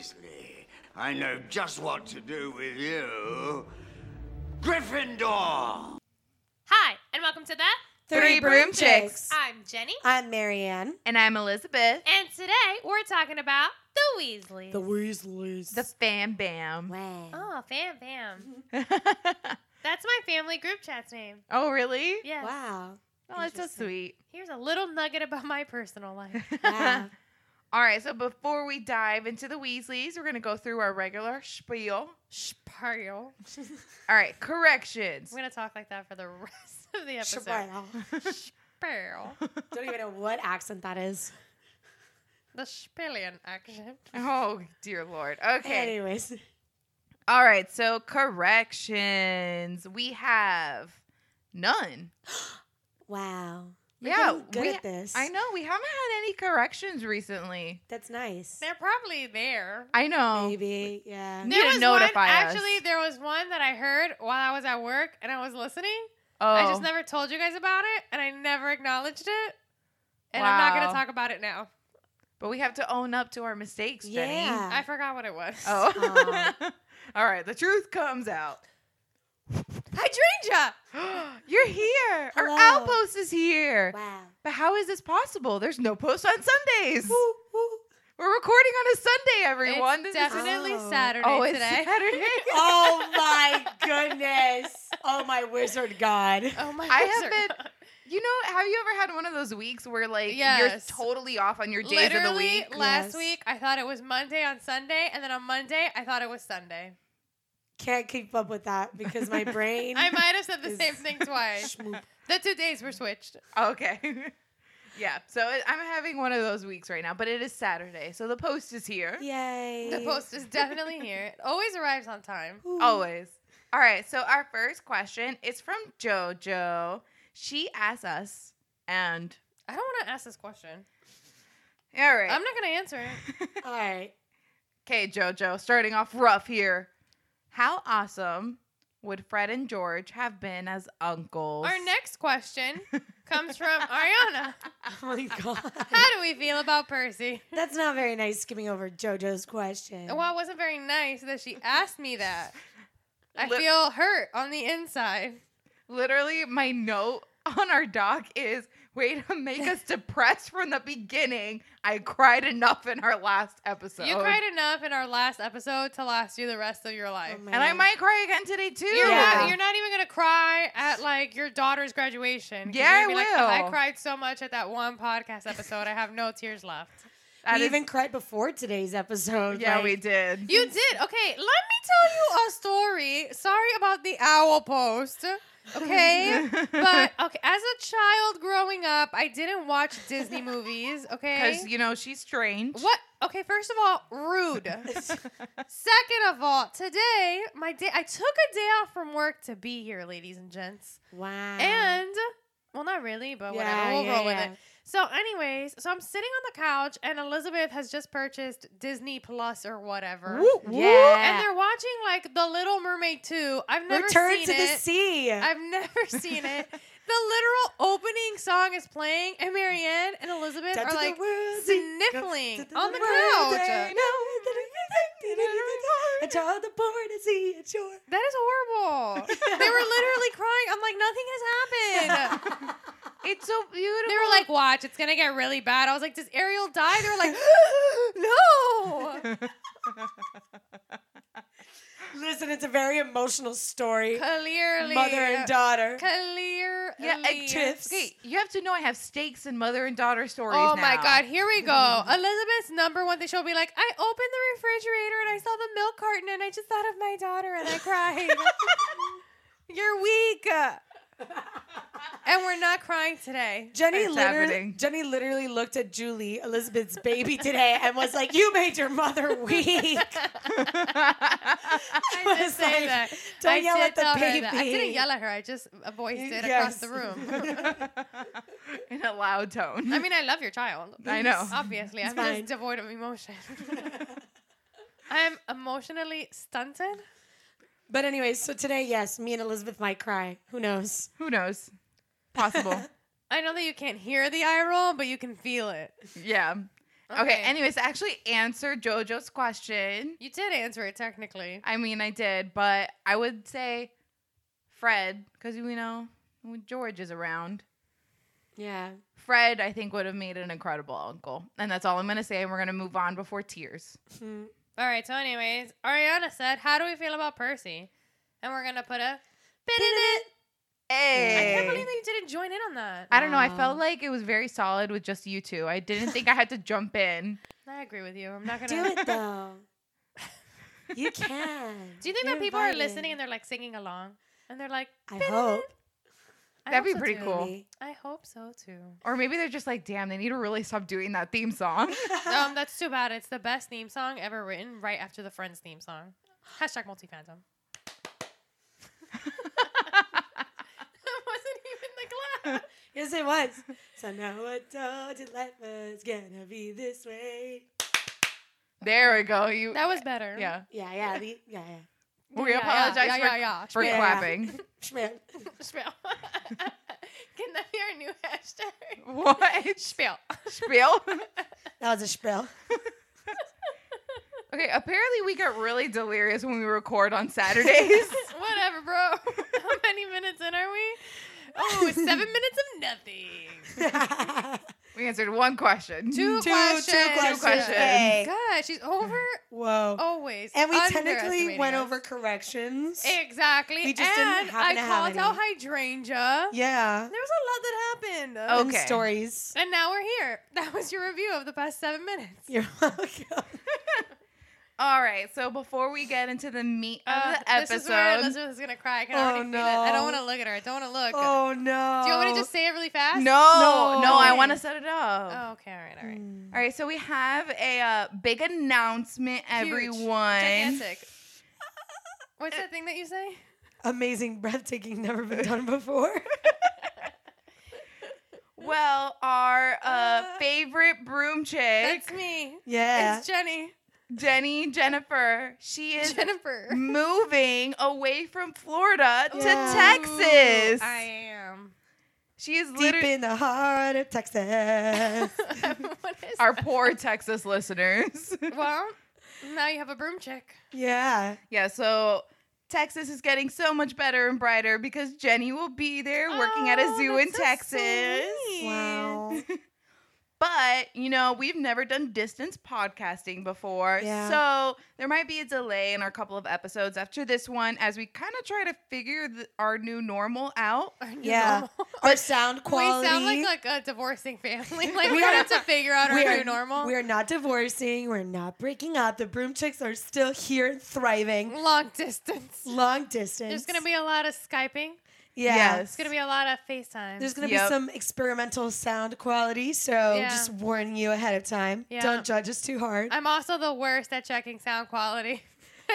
Weasley. I know just what to do with you. Gryffindor! Hi, and welcome to the Three Broom Chicks. I'm Jenny, I'm Marianne. And I'm Elizabeth. and today we're talking about the Weasleys. The Weasleys. The Fam Bam. wow. oh, fam, fam. That's my family group chat's name. oh, really? Yes. Wow. Oh, that's so sweet. Here's a little nugget about my personal life. Wow. All right, so before we dive into the Weasleys, we're going to go through our regular spiel. Sparrow. All right, corrections. We're gonna talk like that for the rest of the episode. Sparrow. Sparrow. Don't even know what accent that is. The Spillion accent. Oh, dear Lord. Okay. Anyways. All right, so corrections. We have none. Wow. You're yeah, good we- at this. I know. We haven't had any corrections recently. That's nice. They're probably there. I know. Maybe. Yeah. You There didn't was notify one, us. Actually, there was one that I heard while I was at work and I was listening. Oh, I just oh. never told you guys about it and I never acknowledged it. And I'm not going to talk about it now. but we have to own up to our mistakes, Jenny. Yeah. I forgot what it was. Oh. All right, the truth comes out. Hydrangea! You're here. Our outpost is here. Wow. But how is this possible? There's no post on Sundays. Woo, woo. We're recording on a Sunday, everyone. It's This is- definitely Oh. Saturday oh, it's today. Saturday. Oh my goodness. Oh my wizard god. Oh my I wizard. have been. You know, have you ever had one of those weeks where like Yes. you're totally off on your days Literally, of the week? last Yes. week I thought it was Monday on Sunday, and then on Monday I thought it was Sunday. Can't keep up with that because my brain. I might have said the same thing twice. Schmoop. The two days were switched. Okay. yeah. So it- I'm having one of those weeks right now, but it is Saturday, so the post is here. Yay. The post is definitely here. It always arrives on time. Ooh. Always. All right. So our first question is from JoJo. She asks us, and I don't want to ask this question. all right. I'm not going to answer it. All right. Okay, JoJo, starting off rough here. How awesome would Fred and George have been as uncles? Our next question comes from Ariana. Oh my god. How do we feel about Percy? That's not very nice skimming over JoJo's question. Well, it wasn't very nice that she asked me that. I Li- feel hurt on the inside. Literally, my note on our doc is way to make us depressed from the beginning. I cried enough in our last episode. You cried enough in our last episode to last you the rest of your life. Oh and I might cry again today too. You're, Yeah. not, you're not even gonna cry at like your daughter's graduation. Yeah, you're gonna I be like, oh, will. I cried so much at that one podcast episode. I have no tears left. That we is- even cried before today's episode. yeah, like- we did. You did. Okay, let me tell you a story. Sorry about the owl post. Okay. but okay, as a child growing up, I didn't watch Disney movies. Okay. because you know she's strange. What? Okay, first of all, rude. Second of all, today my day I took a day off from work to be here, ladies and gents. Wow. And well, not really, but Yeah, whatever. We'll yeah, roll yeah. with it. So, anyways, so I'm sitting on the couch, and Elizabeth has just purchased Disney Plus or whatever. Whoop, whoop. Yeah. And they're watching like The Little Mermaid 2. I've never seen it. Return seen to the sea. I've never seen it. The literal opening song is playing, and Marianne and Elizabeth Down are like sniffling go, on the world couch. they know that it- And all the board to see it shore. That is horrible. they were literally crying. I'm like, nothing has happened. It's so beautiful. They were like, watch, it's gonna get really bad. I was like, does Ariel die? They were like, no. Listen, it's a very emotional story. Clearly, Mother and daughter. Clearly, yeah, egg tips. Okay, you have to know I have stakes in mother and daughter stories. Oh my. God, here we go. Elizabeth's number one thing. She'll be like, I opened the refrigerator and I saw the milk carton and I just thought of my daughter and I cried. You're weak. and we're not crying today. Jenny It's literally, happening. Jenny literally looked at Julie, Elizabeth's baby today, and was like, "You made your mother weak." I did was say like, that. "Don't I yell at the that. I baby." didn't yell at her. I just voiced it across the room. in a loud tone. I mean, I love your child. I know. Obviously, It's I'm fine. just devoid of emotion. I'm emotionally stunted. But anyway, so today, yes, me and Elizabeth might cry. Who knows? Who knows? Possible. I know that you can't hear the eye roll, but you can feel it. yeah. Okay. anyways, to actually answer JoJo's question. you did answer it technically. I mean, I did, but I would say Fred because we know when George is around. Yeah. Fred, I think, would have made an incredible uncle, and that's all I'm gonna say. And we're gonna move on before tears. Mm-hmm. All right. So, anyways, Ariana said, "How do we feel about Percy?" And we're gonna put a bit in it. I can't believe that you didn't join in on that. I don't know. I felt like it was very solid with just you two. I didn't think I had to jump in. I agree with you. I'm not gonna do it though. You can. Do you think You're that people are listening and they're like singing along and they're like, I hope. It"? I That'd be pretty cool. Maybe. I hope so too. Or maybe they're just like, damn, they need to really stop doing that theme song. um, that's too bad. It's the best theme song ever written, right after the Friends theme song. Hashtag multi-fandom. that wasn't even the clap. Yes, it was. So now I told you life was gonna be this way. there we go. You. That was better. yeah. Yeah, yeah, the, yeah, yeah. We Yeah, apologize yeah, for, yeah, yeah. for Yeah. clapping. Schmidt. Spiel. Can that be our new hashtag? what? Spiel. Spiel? That was a spiel. Okay, apparently we get really delirious when we record on Saturdays. Whatever, bro. How many minutes in are we? Oh, it's seven minutes of nothing. We answered one question. Two questions. questions. questions. Hey. God, she's over Whoa. always. and we technically went us. over corrections. Exactly. We just and didn't happen I to called out hydrangea. Yeah. There was a lot that happened. Oh. And Okay. stories. And now we're here. That was your review of the past seven minutes. You're welcome. All right, so before we get into the meat of Uh, the this is where episode, Elizabeth is gonna cry. I can Oh, already feel it. I don't want to look at her. I don't want to look. Oh no. Do you want me to just say it really fast? no, No. no, I want to set it up. Oh, okay. All right. All right. Mm. All right, so we have a uh, big announcement, everyone. Gigantic. What's that thing that you say? Amazing, breathtaking, never been done before. Well, our uh, Uh, favorite broom chick, That's me. yeah. It's Jenny. Jenny Jennifer, she is Jennifer. moving away from Florida to Yeah. Texas. I am. she is Deep literally in the heart of Texas. our that? poor Texas listeners. Well, now you have a broom chick. yeah. yeah, so Texas is getting so much better and brighter because Jenny will be there working at a Oh, zoo in that's so Texas. sweet. Wow. But, you know, we've never done distance podcasting before. Yeah. So there might be a delay in our couple of episodes after this one as we kind of try to figure the, our new normal out. Our new Yeah. normal. Our sound quality. We sound like like a divorcing family. Like We we have to figure out our we new normal. We're not divorcing. We're not breaking up. The broom chicks are still here, thriving. long distance. Long distance. There's gonna be a lot of skyping. Yeah. Yes. It's gonna be a lot of FaceTime. There's gonna Yep. be some experimental sound quality, so Yeah. just warning you ahead of time. Yeah. Don't judge us too hard. I'm also the worst at checking sound quality.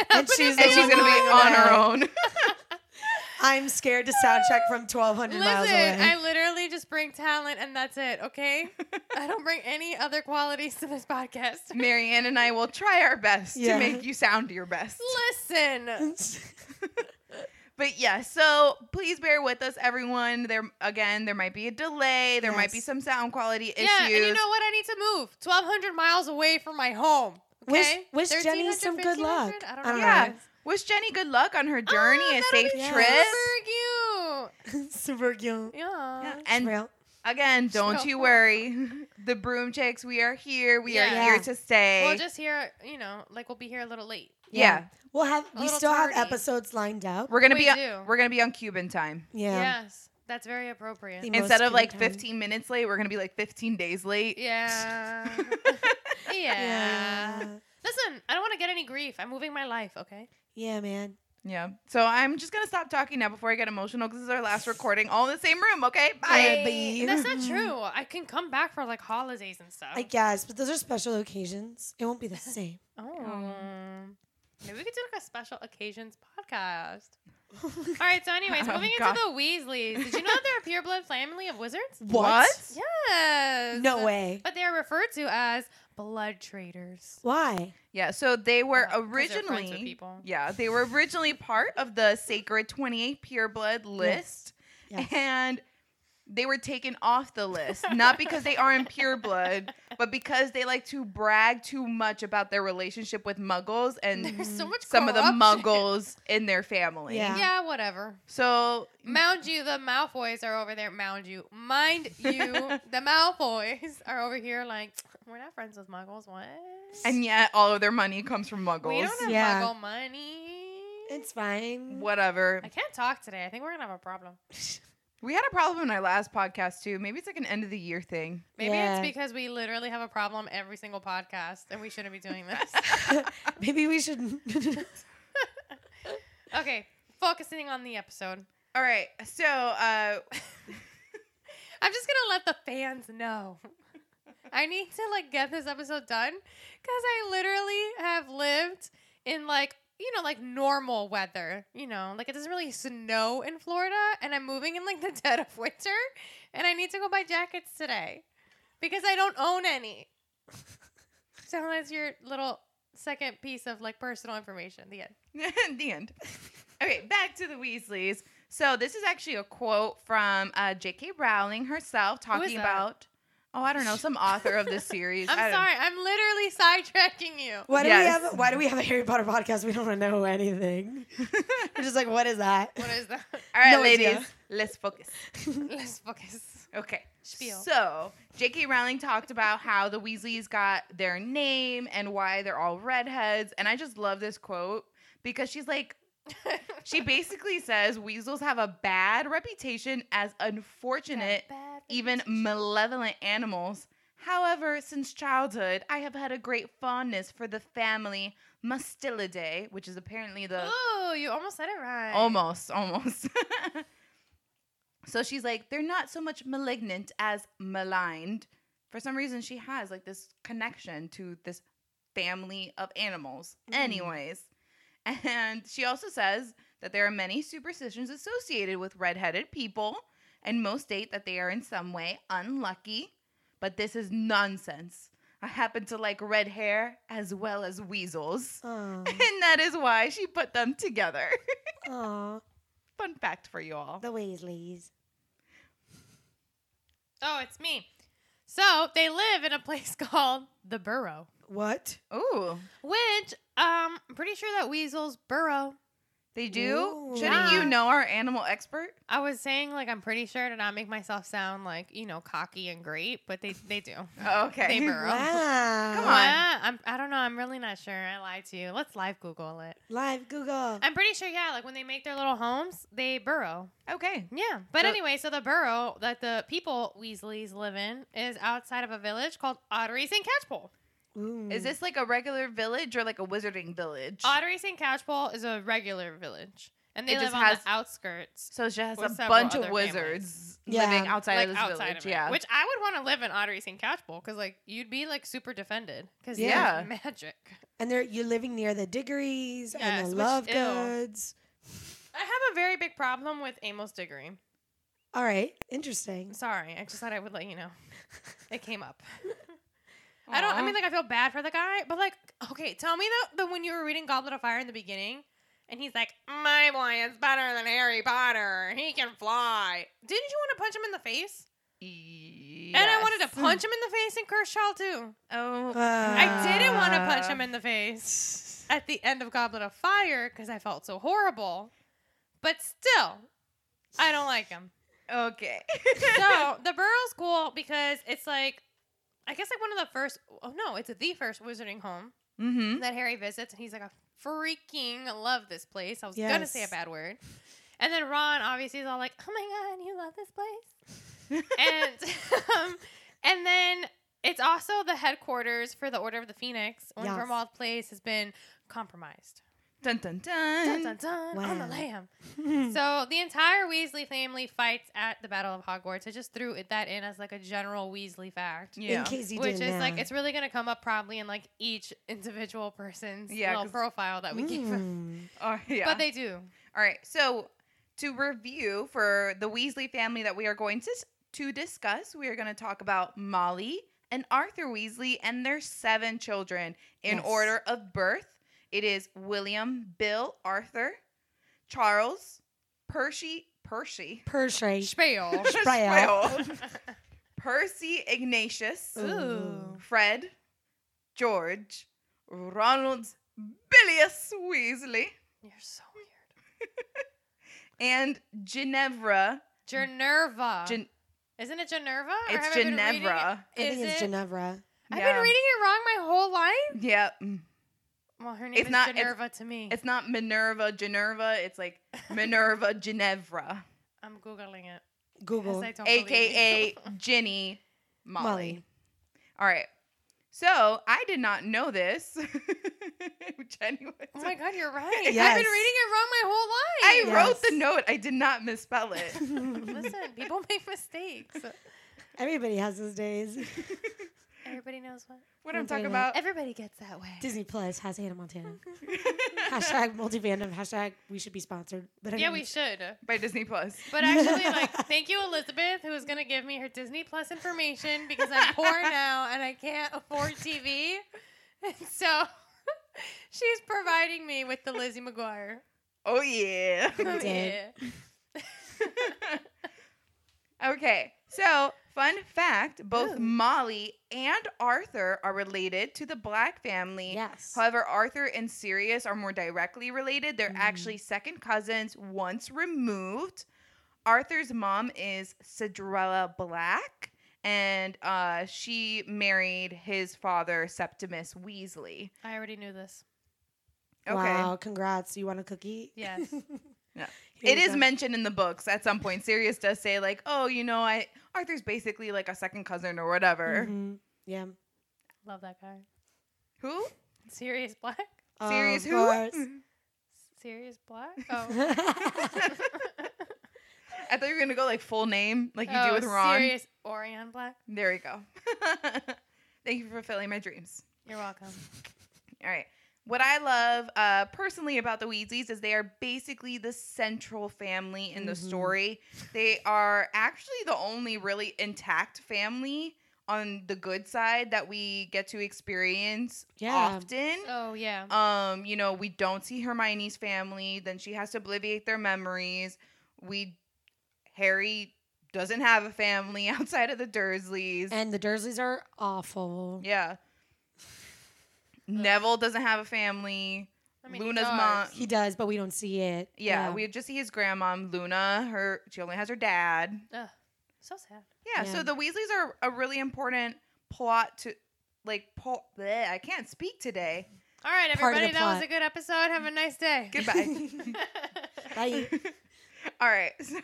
And she's And she's going to be on her own. I'm scared to sound check from 1,200 miles away. Listen, I literally just bring talent and that's it. Okay, I don't bring any other qualities to this podcast. Marianne and I will try our best Yeah. to make you sound your best. Listen, But yeah, so please bear with us, everyone. There again, there might be a delay. There might be some sound quality issues. yeah, and you know what? I need to move 1,200 miles away from my home. Wish- Okay, wish Jenny some good luck. I don't I know. don't Yeah. what. Wish Jenny good luck on her ah, journey, Oh, a safe be Yeah. trip. Super cute. Super cute. Yeah. Yeah, And Real. again, don't So- you worry. The broom chicks, we are here. We Yeah. are here to stay. We'll just hear, you know, like we'll be here a little late. Yeah. We'll have A we little still have tardy. episodes lined up. We're gonna We be on, do. we're gonna be on Cuban time. Yeah. Yes, that's very appropriate. The Instead most of like Cuban time. 15 minutes late, we're gonna be like 15 days late. Yeah. yeah. Yeah. Listen, I don't want to get any grief. I'm moving my life, okay? Yeah, man. Yeah. So I'm just gonna stop talking now before I get emotional because this is our last recording, all in the same room. Okay. Bye. Yeah, babe. That's not true. I can come back for like holidays and stuff. I guess, but those are special occasions. It won't be the same. oh. Um, Maybe we could do like a special occasions podcast. All right. So, anyways, Oh, moving God. into the Weasleys. Did you know that they're a pureblood family of wizards? What? Yes. No way. But they are referred to as blood traders. Why? Yeah. So they were Uh, 'cause they're with originally. people. Yeah, they were originally part of the sacred 28 pureblood list, Yes. and they were taken off the list, not because they aren't pure blood, but because they like to brag too much about their relationship with muggles and There's so much some of the muggles in their family. Yeah. Yeah, whatever. So Mound you, the Malfoys are over there. Mound you, mind you, the Malfoys are over here. Like we're not friends with Muggles. What? and yet all of their money comes from muggles. we muggles. don't have Yeah. Muggle money. It's fine. Whatever. I can't talk today. I think we're gonna have a problem. We had a problem in our last podcast too. Maybe it's like an end of the year thing. Maybe Yeah. it's because we literally have a problem every single podcast, and we shouldn't be doing this. Maybe we should. okay, focusing on the episode. All right. So, uh I'm just gonna let the fans know. I need to like get this episode done because I literally have lived in like you know like normal weather. You know, like it doesn't really snow in Florida, and I'm moving in like the dead of winter, and I need to go buy jackets today because I don't own any. So that's your little second piece of like personal information. The end. the end. Okay, back to the Weasleys. So this is actually a quote from uh, J.K. Rowling herself talking about. Oh, I don't know, some author of this series. I'm sorry. I'm literally sidetracking you. Why do Yes. we have? Why do we have a Harry Potter podcast? We don't know anything. We're just like, what is that? What is that? All right, No ladies, idea. let's focus. Let's focus. Okay. Spiel. So, J.K. Rowling talked about how the Weasleys got their name and why they're all redheads. And I just love this quote because she's like, she basically says weasels have a bad reputation as unfortunate, even malevolent animals. However, since childhood, I have had a great fondness for the family Mustelidae, which is apparently the Oh, you almost said it right. Almost, almost. so she's like, they're not so much malignant as maligned. For some reason, she has like this connection to this family of animals. Mm-hmm. Anyways, and she also says that there are many superstitions associated with redheaded people, and most state that they are in some way unlucky. But this is nonsense. I happen to like red hair as well as weasels. Oh, And that is why she put them together. oh, Fun fact for you all. the Weasleys. Oh, it's me. So they live in a place called the Burrow, What? Ooh, which um, I'm pretty sure that weasels burrow. They do? Ooh. Shouldn't you know our animal expert? I was saying like I'm pretty sure to not make myself sound like you know cocky and great, but they they do. Okay. They burrow. Wow. Come on. Yeah, I'm, I don't know. I'm really not sure. I lied to you. Let's live Google it. Live Google. I'm pretty sure. Yeah, like when they make their little homes, they burrow. Okay. Yeah, but So- anyway, so the burrow that the people Weasleys live in is outside of a village called Ottery St. Catchpole. Ooh. Is mm. this like a regular village or like a wizarding village? Ottery St. Catchpole is a regular village, and they It live just on has- the outskirts, so she has a bunch of wizards Yeah. living outside like of this outside village. of it. Yeah. Which I would want to live in Ottery St. Catchpole because like you'd be like super defended because Yeah. yeah, magic. and they're you're living near the Diggories Yes, and the which- Love ew. Goods. I have a very big problem with Amos Diggory. All right, interesting. Sorry, I just thought I would let you know. It came up. I don't. I mean, like, I feel bad for the guy, but like, okay, tell me that the when you were reading Goblet of Fire in the beginning, and he's like, "My boy is better than Harry Potter. He can fly." Didn't you want to punch him in the face? And I wanted to punch him in the face in Cursed Child too. Oh. I didn't want to punch Uh. him in the face at the end of Goblet of Fire because I felt so horrible. But still, I don't like him. Okay. so the Burrow's cool because it's like, I guess like one of the first. Oh no, it's the first wizarding home mm-hmm. that Harry visits, and he's like, I freaking love this place. I was gonna say a bad word, and then Ron obviously is all like, Oh my god, you love this place, and um, and then it's also the headquarters for the Order of the Phoenix. When Yes. Grimmauld Place has been compromised. Dun dun Dun, dun. dun, dun, on the lamb. So the entire Weasley family fights at the Battle of Hogwarts. I just threw it, that in as like a general Weasley fact. Yeah. In case you Which didn't is like it's really gonna come up probably in like each individual person's Yeah, little 'cause- profile that we give them. Mm. Oh, yeah. But they do. All right. So to review for the Weasley family that we are going to to discuss, we are going to talk about Molly and Arthur Weasley and their seven children in Yes. order of birth. It is William, Bill, Arthur, Charles, Percy, Percy. Percy. Spiel. Sprout. Percy Ignatius. Ooh. Fred. George. Ronald Bilius Weasley. You're so weird. And Ginevra. Generva. Gen- Isn't it Generva? Or It's have I Ginevra. it- I think it's it? Ginevra. I've Yeah. been reading it wrong my whole life. Yeah. Well, her name It's is not- Minerva to me. It's not Minerva Ginevra. It's like Minerva Ginevra. I'm googling it. Google. Yes, I don't AKA you. Ginny Molly. Molly. All right. So I did not know this. Genuine. Oh my god, you're right. I've been reading it wrong my whole life. I life. wrote the note. I did not misspell it. Listen, people make mistakes. Everybody has those days. Everybody knows what. what I'm talking about. Everybody gets that way. Disney Plus has Hannah Montana. hashtag multi-fandom. Hashtag we should be sponsored. But Yeah, we should. By Disney Plus. But actually, like, thank you, Elizabeth, who is going to give me her Disney Plus information because I'm poor now and I can't afford TV. And so she's providing me with the Lizzie McGuire. Oh yeah. Oh, yeah. okay. So, fun fact, both Ooh. Molly and Arthur are related to the Black family. Yes. However, Arthur and Sirius are more directly related. They're Mhm. actually second cousins once removed. Arthur's mom is Cinderella Black, and uh, she married his father, Septimus Weasley. I already knew this. Okay. Wow, congrats. You want a cookie? Yes. Yeah. Here It go. mentioned in the books at some point. Sirius does say, like, oh, you know, I Arthur's basically like a second cousin or whatever. Mhm. Yeah. Love that guy. Who? Sirius Black? Sirius Of who? course. Sirius Black? Oh. I thought you were gonna go like full name, like you do oh, with Ron. Sirius Orion Black? There we go. Thank you for fulfilling my dreams. You're welcome. All right. What I love uh, personally about the Weasleys is they are basically the central family in the Mhm. story. They are actually the only really intact family on the good side that we get to experience Yeah. often. Oh, yeah. Um, you know, we don't see Hermione's family, then she has to obliviate their memories. We Harry doesn't have a family outside of the Dursleys. and the Dursleys are awful. yeah. Neville doesn't have a family. I mean, Luna's does. mom- He does, but we don't see it. Yeah, we just see his grandma, Luna. Her she only has her dad. Ugh, so sad. Yeah, Yeah. so the Weasleys are a really important plot to like po- bleh, I can't speak today. All right, everybody. the That was a good episode. Have a nice day. Goodbye. Bye. All right. So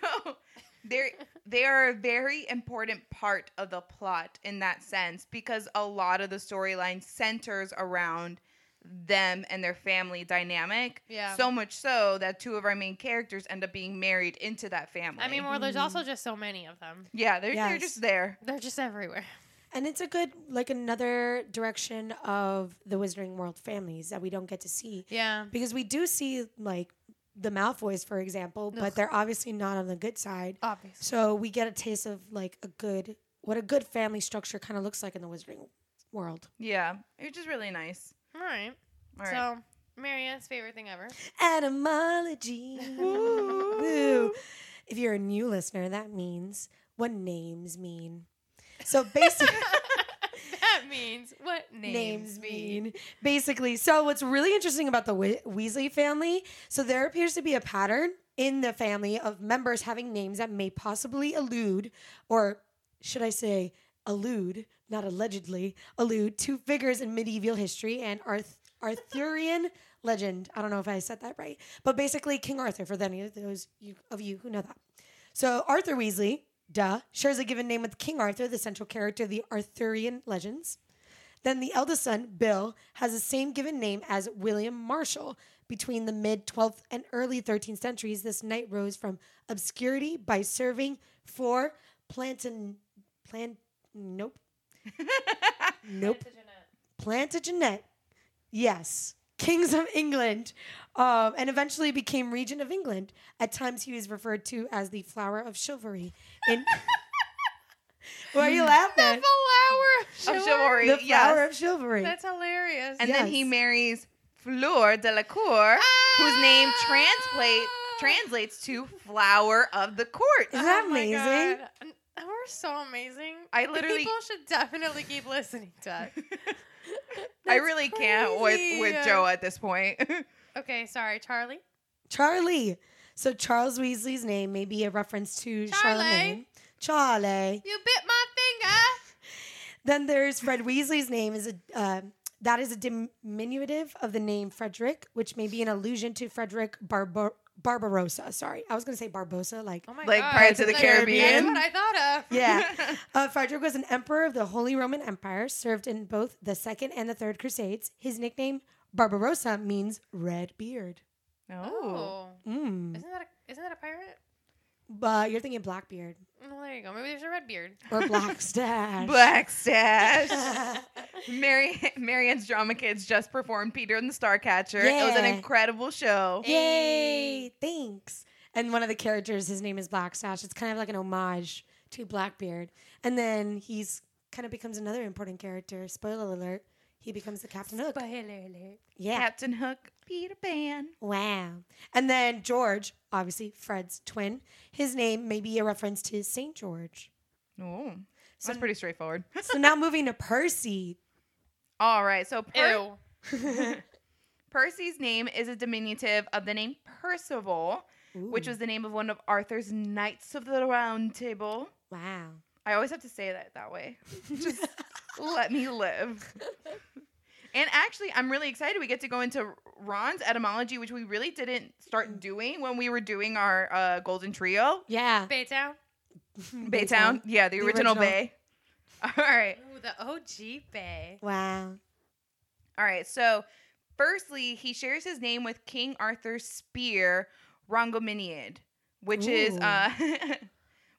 they're they are a very important part of the plot in that sense because a lot of the storyline centers around them and their family dynamic. Yeah. So much so that two of our main characters end up being married into that family. I mean, well, there's Mhm. also just so many of them. yeah, they're they're just there. They're just everywhere. And it's a good, like, another direction of the Wizarding World families that we don't get to see. Yeah. Because we do see, like, the Malfoys, for example, but Ugh. they're obviously not on the good side. Obviously. So we get a taste of, like, a good, what a good family structure kind of looks like in the Wizarding World. Yeah, which is really nice. All right. All right. So, Marianne's favorite thing ever. Etymology. Woo. If you're a new listener, that means what names mean. So basically, that means what names, names mean. mean. Basically, so what's really interesting about the we- Weasley family, so there appears to be a pattern in the family of members having names that may possibly allude, or should I say, allude, not allegedly, allude to figures in medieval history and Arth- Arthurian legend. I don't know if I said that right, but basically King Arthur for any of those you, of you who know that. So Arthur Weasley, duh, shares a given name with King Arthur, the central character of the Arthurian legends. Then the eldest son, Bill, has the same given name as William Marshal. Between the mid 12th and early 13th centuries, this knight rose from obscurity by serving for Plantan. Plant. Nope. Nope. Plantagenet. Yes. Kings of England. Um, and eventually became regent of England. At times he was referred to as the flower of chivalry. In Why are you laughing? The laughing? flower Of of chivalry, The flower yes. of chivalry. That's hilarious. And then he Yes. marries Fleur Delacour, whose name translate translates to flower of the court. Isn't that Oh amazing? God. N- We're so amazing. I literally- People should definitely keep listening to us. I That's really can't with with. Jo at this point. Okay, sorry, Charlie. Charlie. So Charles Weasley's name may be a reference to Charlie. Charlemagne. Charlie. You bit my finger. Then there's Fred Weasley's name is a uh, that is a diminutive of the name Frederick, which may be an allusion to Frederick Barbar- Barbarossa. Sorry, I was going to say Barbosa. Like, Oh my Like God. Pirates of the That's Caribbean. what I thought of. yeah, uh, Frederick was an emperor of the Holy Roman Empire, served in both the Second and the Third Crusades. His nickname Barbarossa means red beard. oh. Mm. Isn't that a, isn't that a pirate? But you're thinking Blackbeard Well, there you go. Maybe there's a red beard. or Black Stache. Black Stache. Mary Marianne's drama kids just performed Peter and the Starcatcher. It was an Yeah. incredible show. Yay! Thanks. And one of the characters, his name is Black Stache. It's kind of like an homage to Blackbeard. And then he's kind of becomes another important character. Spoiler alert. He becomes the Captain Hook. Yeah. Captain Hook, Peter Pan. Wow. And then George, obviously Fred's twin, his name may be a reference to St. George. Oh, So that's um, pretty straightforward. So now moving to Percy. All right, so Per- Percy's name is a diminutive of the name Percival, which was the name of one of Arthur's Knights of the Round Table. Wow. I always have to say that that way. Just let me live. And actually, I'm really excited. We get to go into Ron's etymology, which we really didn't start doing when we were doing our uh, Golden Trio. Yeah. Baytown. Baytown. Yeah, the, The original, original. Bay. All right. Ooh, the OG Bay. Wow. All right. So, firstly, he shares his name with King Arthur's spear, Rongominiad, which is uh,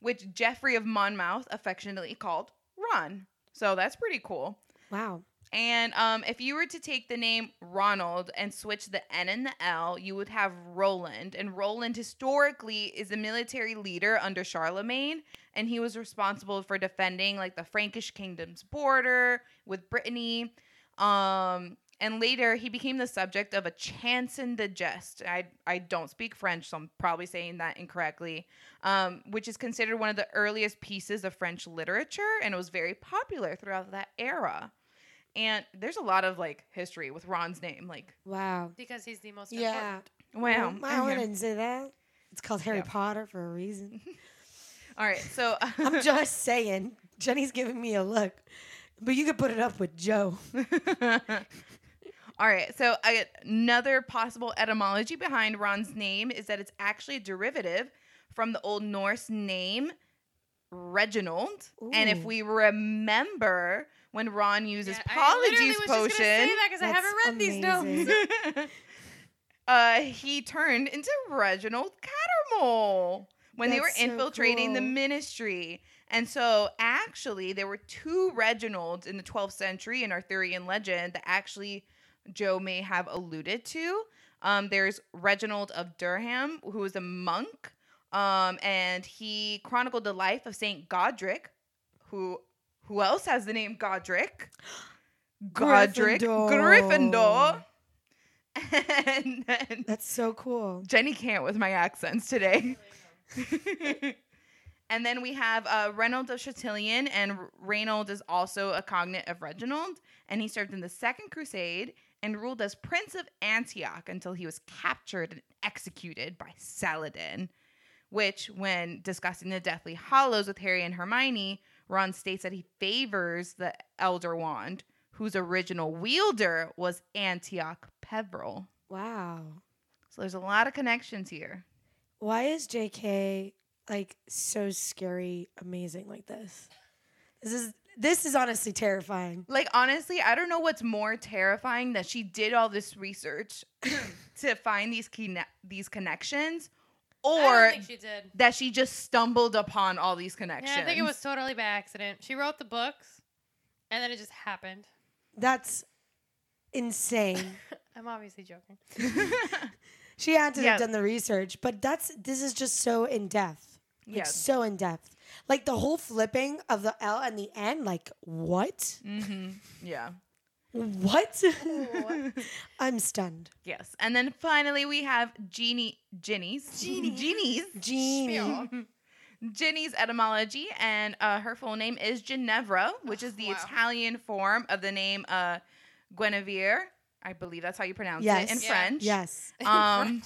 which Geoffrey of Monmouth affectionately called Ron. So that's pretty cool. Wow. And um, if you were to take the name Ronald and switch the N and the L, you would have Roland. And Roland historically is a military leader under Charlemagne, and he was responsible for defending like the Frankish kingdom's border with Brittany. Um, and later he became the subject of a chanson de geste. I I don't speak French, so I'm probably saying that incorrectly. Um, which is considered one of the earliest pieces of French literature, and it was very popular throughout that era. And there's a lot of like history with Ron's name. Like, Wow. Because he's the most Yeah. important. wow. I Okay. didn't say that. It's called Harry Yeah. Potter for a reason. All right. So, I'm just saying. Jenny's giving me a look. But you could put it up with Joe. All right. So, I, another possible etymology behind Ron's name is that it's actually a derivative from the Old Norse name Reginald. And if we remember when Ron uses Yeah, Polyjuice gonna say potion, that because I haven't That's read these amazing. notes. uh, he turned into Reginald Cattermole when they were That's so infiltrating the ministry. And so, actually, there were two Reginalds in the 12th century in Arthurian legend that actually Jo may have alluded to. Um, there's Reginald of Durham, who was a monk, um, and he chronicled the life of Saint Godric, who who else has the name Godric? Godric Gryffindor. Gryffindor. And then That's so cool. Jenny can't with my accents today. and then we have uh, Reynold of Chatillon, and R- Reynold is also a cognate of Reginald, and he served in the Second Crusade and ruled as Prince of Antioch until he was captured and executed by Saladin. Which, when discussing the Deathly Hallows with Harry and Hermione, Ron states that he favors the Elder Wand, whose original wielder was Antioch Peverell. Wow. So there's a lot of connections here. Why is JK like so scary, amazing like this? This is this is honestly terrifying. Like honestly, I don't know what's more terrifying that she did all this research to find these conne- these connections, I or don't think she did. that she just stumbled upon all these connections. Yeah, I think it was totally by accident. She wrote the books, and then it just happened. That's insane. I'm obviously joking. She had to Yeah. have done the research, but that's this is just so in depth. Like Yeah. so in depth. Like the whole flipping of the L and the N, like what? hmm Yeah. What? I'm stunned. Yes. And then finally we have Genie Ginny's. Genie's. Genie. Ginny's etymology, and uh, her full name is Ginevra, which is the wow. Italian form of the name uh, Guinevere. I believe that's how you pronounce Yes. it in Yeah. French. Yes. Um,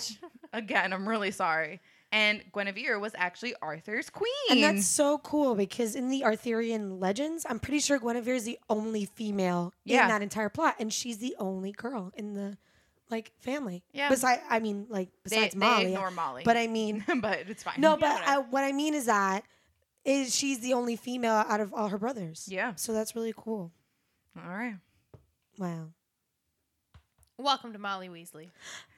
again, I'm really sorry. And Guinevere was actually Arthur's queen. And that's so cool because in the Arthurian legends, I'm pretty sure Guinevere is the only female Yeah. in that entire plot, and she's the only girl in the like family. Yeah. Besides, I mean, like besides they Molly. ignore Molly. But I mean, but it's fine. no, but I, what I mean is that is she's the only female out of all her brothers. Yeah. So that's really cool. All right. Wow. Welcome to Molly Weasley.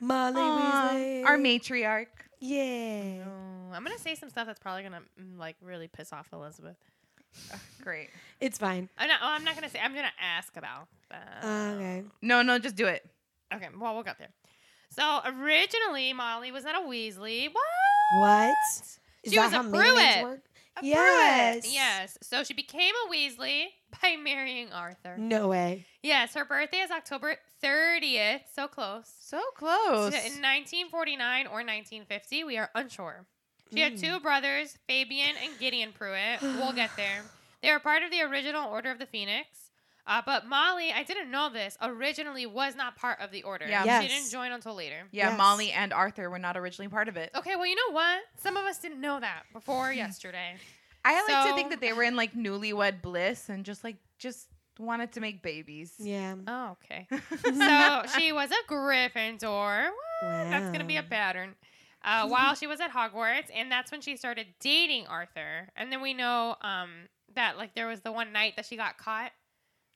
Molly Aw, Weasley. Our matriarch. Yeah. Oh, I'm gonna say some stuff that's probably gonna mm, like really piss off Elizabeth. Great. It's fine. I'm not. oh, I'm not gonna say. I'm gonna ask about that. Okay. No, no, just do it. Okay. Well, we'll get there. So originally, Molly was not a Weasley. What? What? Is She that was a how maiden names Prewett. A Yes. Yes. So she became a Weasley by marrying Arthur. No way. Yes. Her birthday is October 30th. So close. So close. In 1949 or 1950, we are unsure. She had Mm. two brothers, Fabian and Gideon Prewett. We'll get there. They were part of the original Order of the Phoenix. Uh, but Molly, I didn't know this, originally was not part of the order. Yeah. Yes. She didn't join until later. yeah, Yes. Molly and Arthur were not originally part of it. Okay, well, you know what? Some of us didn't know that before yesterday. I like to think that they were in like newlywed bliss and just like just wanted to make babies. Yeah. Oh, okay. so she was a Gryffindor. What? That's going to be a pattern. Uh, while she was at Hogwarts, and that's when she started dating Arthur. And then we know um, that like there was the one night that she got caught.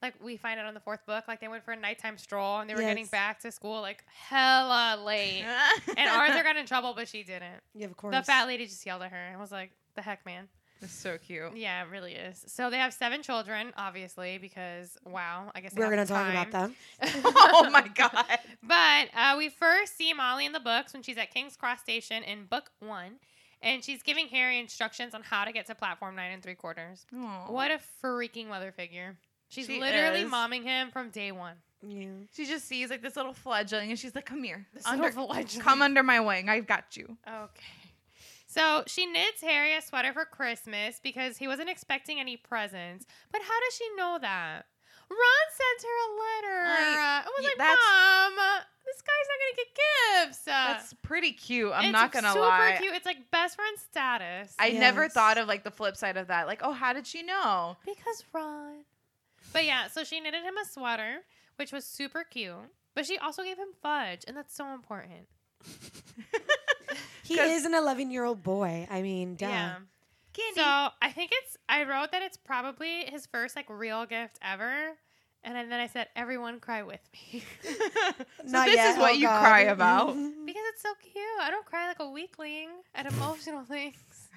Like we find out on the fourth book, like they went for a nighttime stroll and they were getting back to school like hella late. and Arthur got in trouble, but she didn't. Yeah, of course. The fat lady just yelled at her and was like, "The heck, man." It's so cute. Yeah, it really is. So they have seven children, obviously, because wow, I guess We're gonna talk about them. oh my god. But uh, we first see Molly in the books when she's at King's Cross Station in book one, and she's giving Harry instructions on how to get to platform nine and three quarters. Aw. What a freaking mother figure! She's She literally is. momming him from day one. Yeah. She just sees like this little fledgling and she's like, "Come here, This under, little fledgling. come under my wing. I've got you." Okay. So she knits Harry a sweater for Christmas because he wasn't expecting any presents. But how does she know that? Ron sent her a letter. I- I was like, Mom, this guy's not gonna get gifts. That's pretty cute. I'm it's not gonna super lie. Super cute. It's like best friend status. I never thought of like the flip side of that. Like, oh, how did she know? because Ron. But yeah, so she knitted him a sweater, which was super cute. But she also gave him fudge, and that's so important. He 'Cause- is an 11 year old boy. I mean, duh. Yeah. Candy. So I think it's. I wrote that it's probably his first like real gift ever, and then I said, "Everyone cry with me," so Not this yet. is what Oh, you God. cry about. because it's so cute. I don't cry like a weakling at emotional things.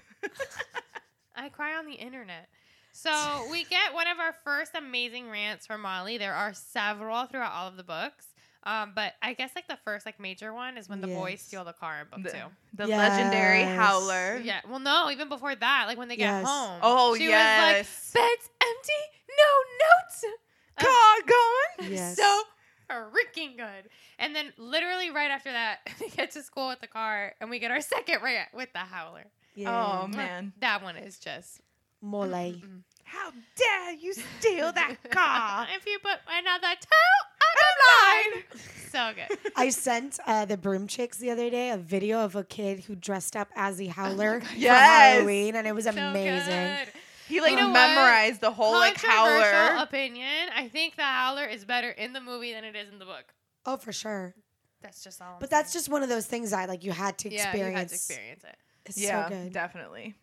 I cry on the internet. So we get one of our first amazing rants from Molly. There are several throughout all of the books. Um, but I guess like the first like major one is when the boys steal the car in book the, two. the legendary Howler. Yeah. Well, no, even before that, like when they get home. Oh, she yes. was like, "Bed's empty, no notes." God gone. Yes. so freaking good. And then literally right after that, we get to school with the car, and we get our second rant with the howler. Yeah. Oh man. That one is just. Mole. mm-mm. How dare you steal that car? if you put another toe on the line, so good. I sent uh, the broom chicks the other day a video of a kid who dressed up as the Howler for Yes. Halloween, and it was So amazing. good. He like You know what? memorized the whole like Controversial Howler. opinion. I think the howler is better in the movie than it is in the book. Oh, for sure. That's just all. I'm But that's saying. just one of those things I like. You had to yeah, experience. you had to experience it. It's yeah, so good. definitely.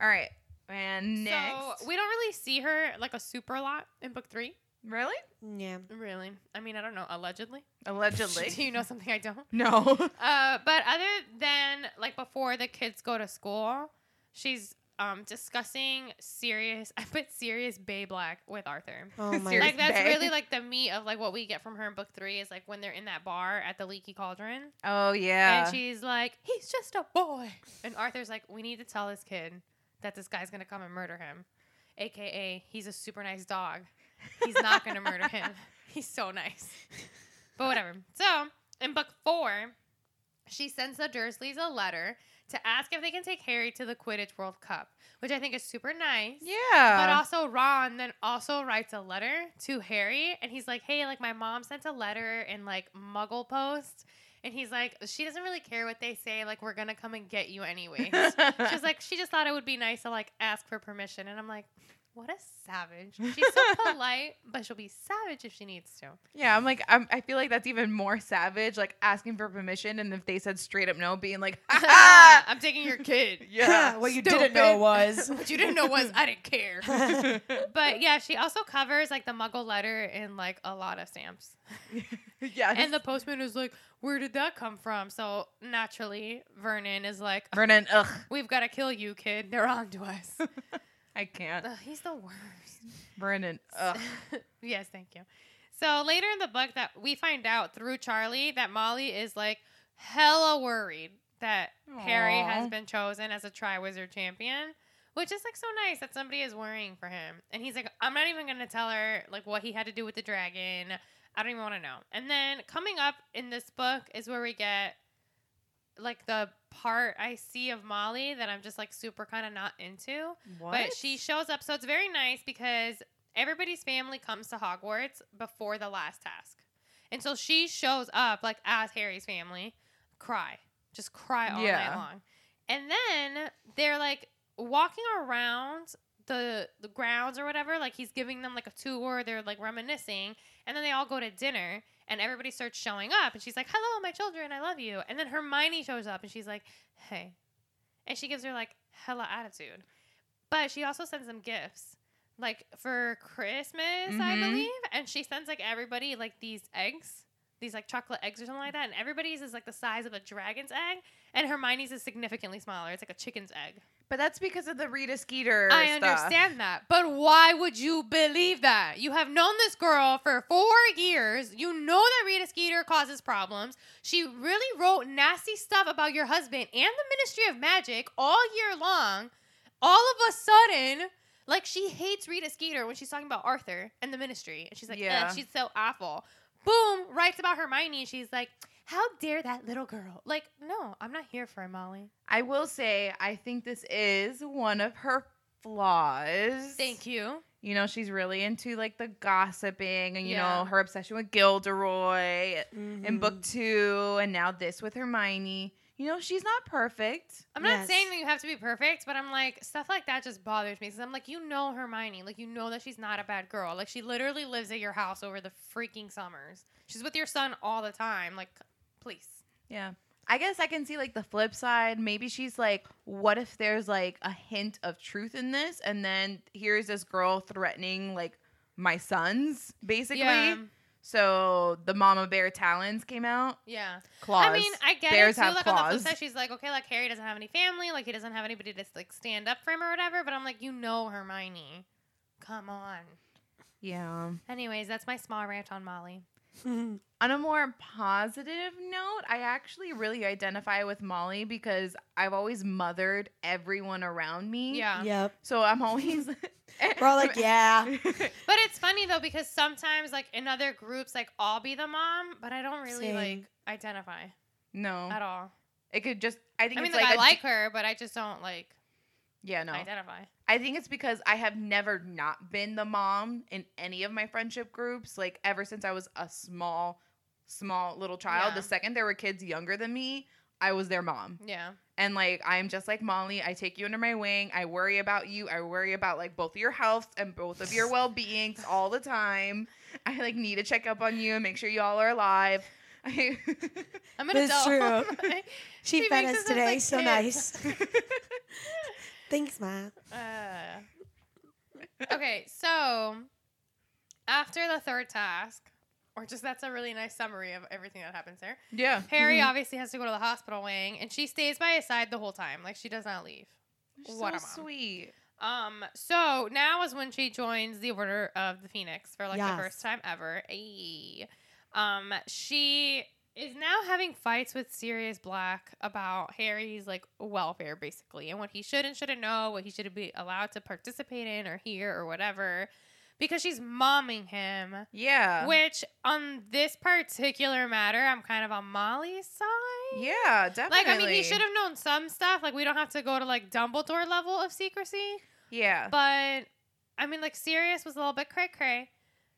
All right, and next. So we don't really see her like a super lot in book three. really? Yeah. Really? I mean, I don't know. Allegedly. Allegedly. Do you know something I don't? no. Uh, but other than like before the kids go to school, she's um discussing Sirius. I put Sirius Bay Black with Arthur. Oh my. Like that's Bay. really like the meat of like what we get from her in book three is like when they're in that bar at the Leaky Cauldron, Oh yeah. and she's like, "He's just a boy," and Arthur's like, "We need to tell this kid that this guy's gonna come and murder him." AKA, he's a super nice dog. He's not going to murder him. He's so nice. But whatever. So, in book four, she sends the Dursleys a letter to ask if they can take Harry to the Quidditch World Cup, which I think is super nice. Yeah. But also Ron then also writes a letter to Harry and he's like, "Hey, like my mom sent a letter in like Muggle Post." And he's like, "She doesn't really care what they say. Like we're going to come and get you anyways." She's like, "She just thought it would be nice to like ask for permission." And I'm like, "What a savage. She's so polite, but she'll be savage if she needs to." yeah, I'm like, I'm, I feel like that's even more savage, like asking for permission. And if they said straight up no, being like, ha ha. I'm taking your kid. Yeah. what you didn't know Stupid. was. What you didn't know was I didn't care. but yeah, she also covers like the Muggle letter in like a lot of stamps. yeah. And the postman is like, "Where did that come from?" So naturally, Vernon is like, Vernon, ugh, "We've got to kill you, kid. They're on to us." I can't. Ugh, he's the worst. Ugh. yes, thank you. So later in the book, that we find out through Charlie that Molly is like hella worried that Harry has been chosen as a Triwizard champion, which is like so nice that somebody is worrying for him. And he's like, I'm not even gonna tell her like what he had to do with the dragon. I don't even want to know. And then coming up in this book is where we get like the part I see of Molly that I'm just like super kind of not into. But she shows up. So it's very nice because everybody's family comes to Hogwarts before the last task. And so she shows up like as Harry's family, cry. Just cry all Yeah. night long. And then they're like walking around the the grounds or whatever, like he's giving them like a tour, they're like reminiscing, and then they all go to dinner and everybody starts showing up and she's like, "Hello, my children, I love you." And then Hermione shows up and she's like, "Hey." And she gives her like hella attitude. But she also sends them gifts. Like for Christmas, I Mhm. believe. And she sends like everybody like these eggs. These like chocolate eggs or something like that. And everybody's is like the size of a dragon's egg. And Hermione's is significantly smaller. It's like a chicken's egg. But that's because of the Rita Skeeter. I stuff. understand that. But why would you believe that? You have known this girl for four years. You know that Rita Skeeter causes problems. She really wrote nasty stuff about your husband and the Ministry of Magic all year long. All of a sudden, like she hates Rita Skeeter when she's talking about Arthur and the ministry. And she's like, yeah, she's so awful. Boom, writes about Hermione. And she's like, how dare that little girl? Like, no, I'm not here for Molly. I will say, I think this is one of her flaws. Thank you. You know, she's really into like the gossiping and, you Yeah. know, her obsession with Gilderoy Mm-hmm. in book two, and now this with Hermione. You know, she's not perfect. I'm not Yes. saying that you have to be perfect, but I'm like stuff like that just bothers me because I'm like, you know Hermione, like you know that she's not a bad girl. Like she literally lives at your house over the freaking summers. She's with your son all the time. Like, please. Yeah. I guess I can see like the flip side. Maybe she's like, what if there's like a hint of truth in this? And then here's this girl threatening like my sons, basically. Yeah, So the mama bear talons came out. yeah. Claws. I mean, I get Bears it too. have Like on the flip side, she's like, okay, like Harry doesn't have any family, like he doesn't have anybody to like stand up for him or whatever. But I'm like, you know Hermione, come on. yeah. Anyways, that's my small rant on Molly. On a more positive note, I actually really identify with Molly because I've always mothered everyone around me. Yeah. Yep. So I'm always. We're all like, yeah. But it's funny though because sometimes like in other groups like I'll be the mom, but I don't really Same. like identify no. at all. It could just. I think I mean it's like, like, I a- like her, but I just don't like Yeah, no. identify. I think it's because I have never not been the mom in any of my friendship groups. Like ever since I was a small, small little child. Yeah. The second there were kids younger than me, I was their mom. Yeah. And like I'm just like Molly. I take you under my wing. I worry about you. I worry about like both of your health and both of your well beings all the time. I like need to check up on you and make sure you all are alive. I- I'm an That's adult. She, She fed us us today. like so kids. nice. Thanks, Ma. Uh, okay, so after the third task, or just that's a really nice summary of everything that happens there. yeah. Harry Mhm. obviously has to go to the hospital wing, and she stays by his side the whole time. Like she does not leave. What so a mom. sweet. Um, so now is when she joins the Order of the Phoenix for like Yes. the first time ever. Ayy. Um, she is now having fights with Sirius Black about Harry's like welfare, basically, and what he should and shouldn't know, what he should be allowed to participate in or hear or whatever. because she's momming him. Yeah. Which on this particular matter, I'm kind of on Molly's side. yeah, definitely. Like, I mean, he should have known some stuff. Like, we don't have to go to like Dumbledore level of secrecy. Yeah. But I mean, like, Sirius was a little bit cray cray.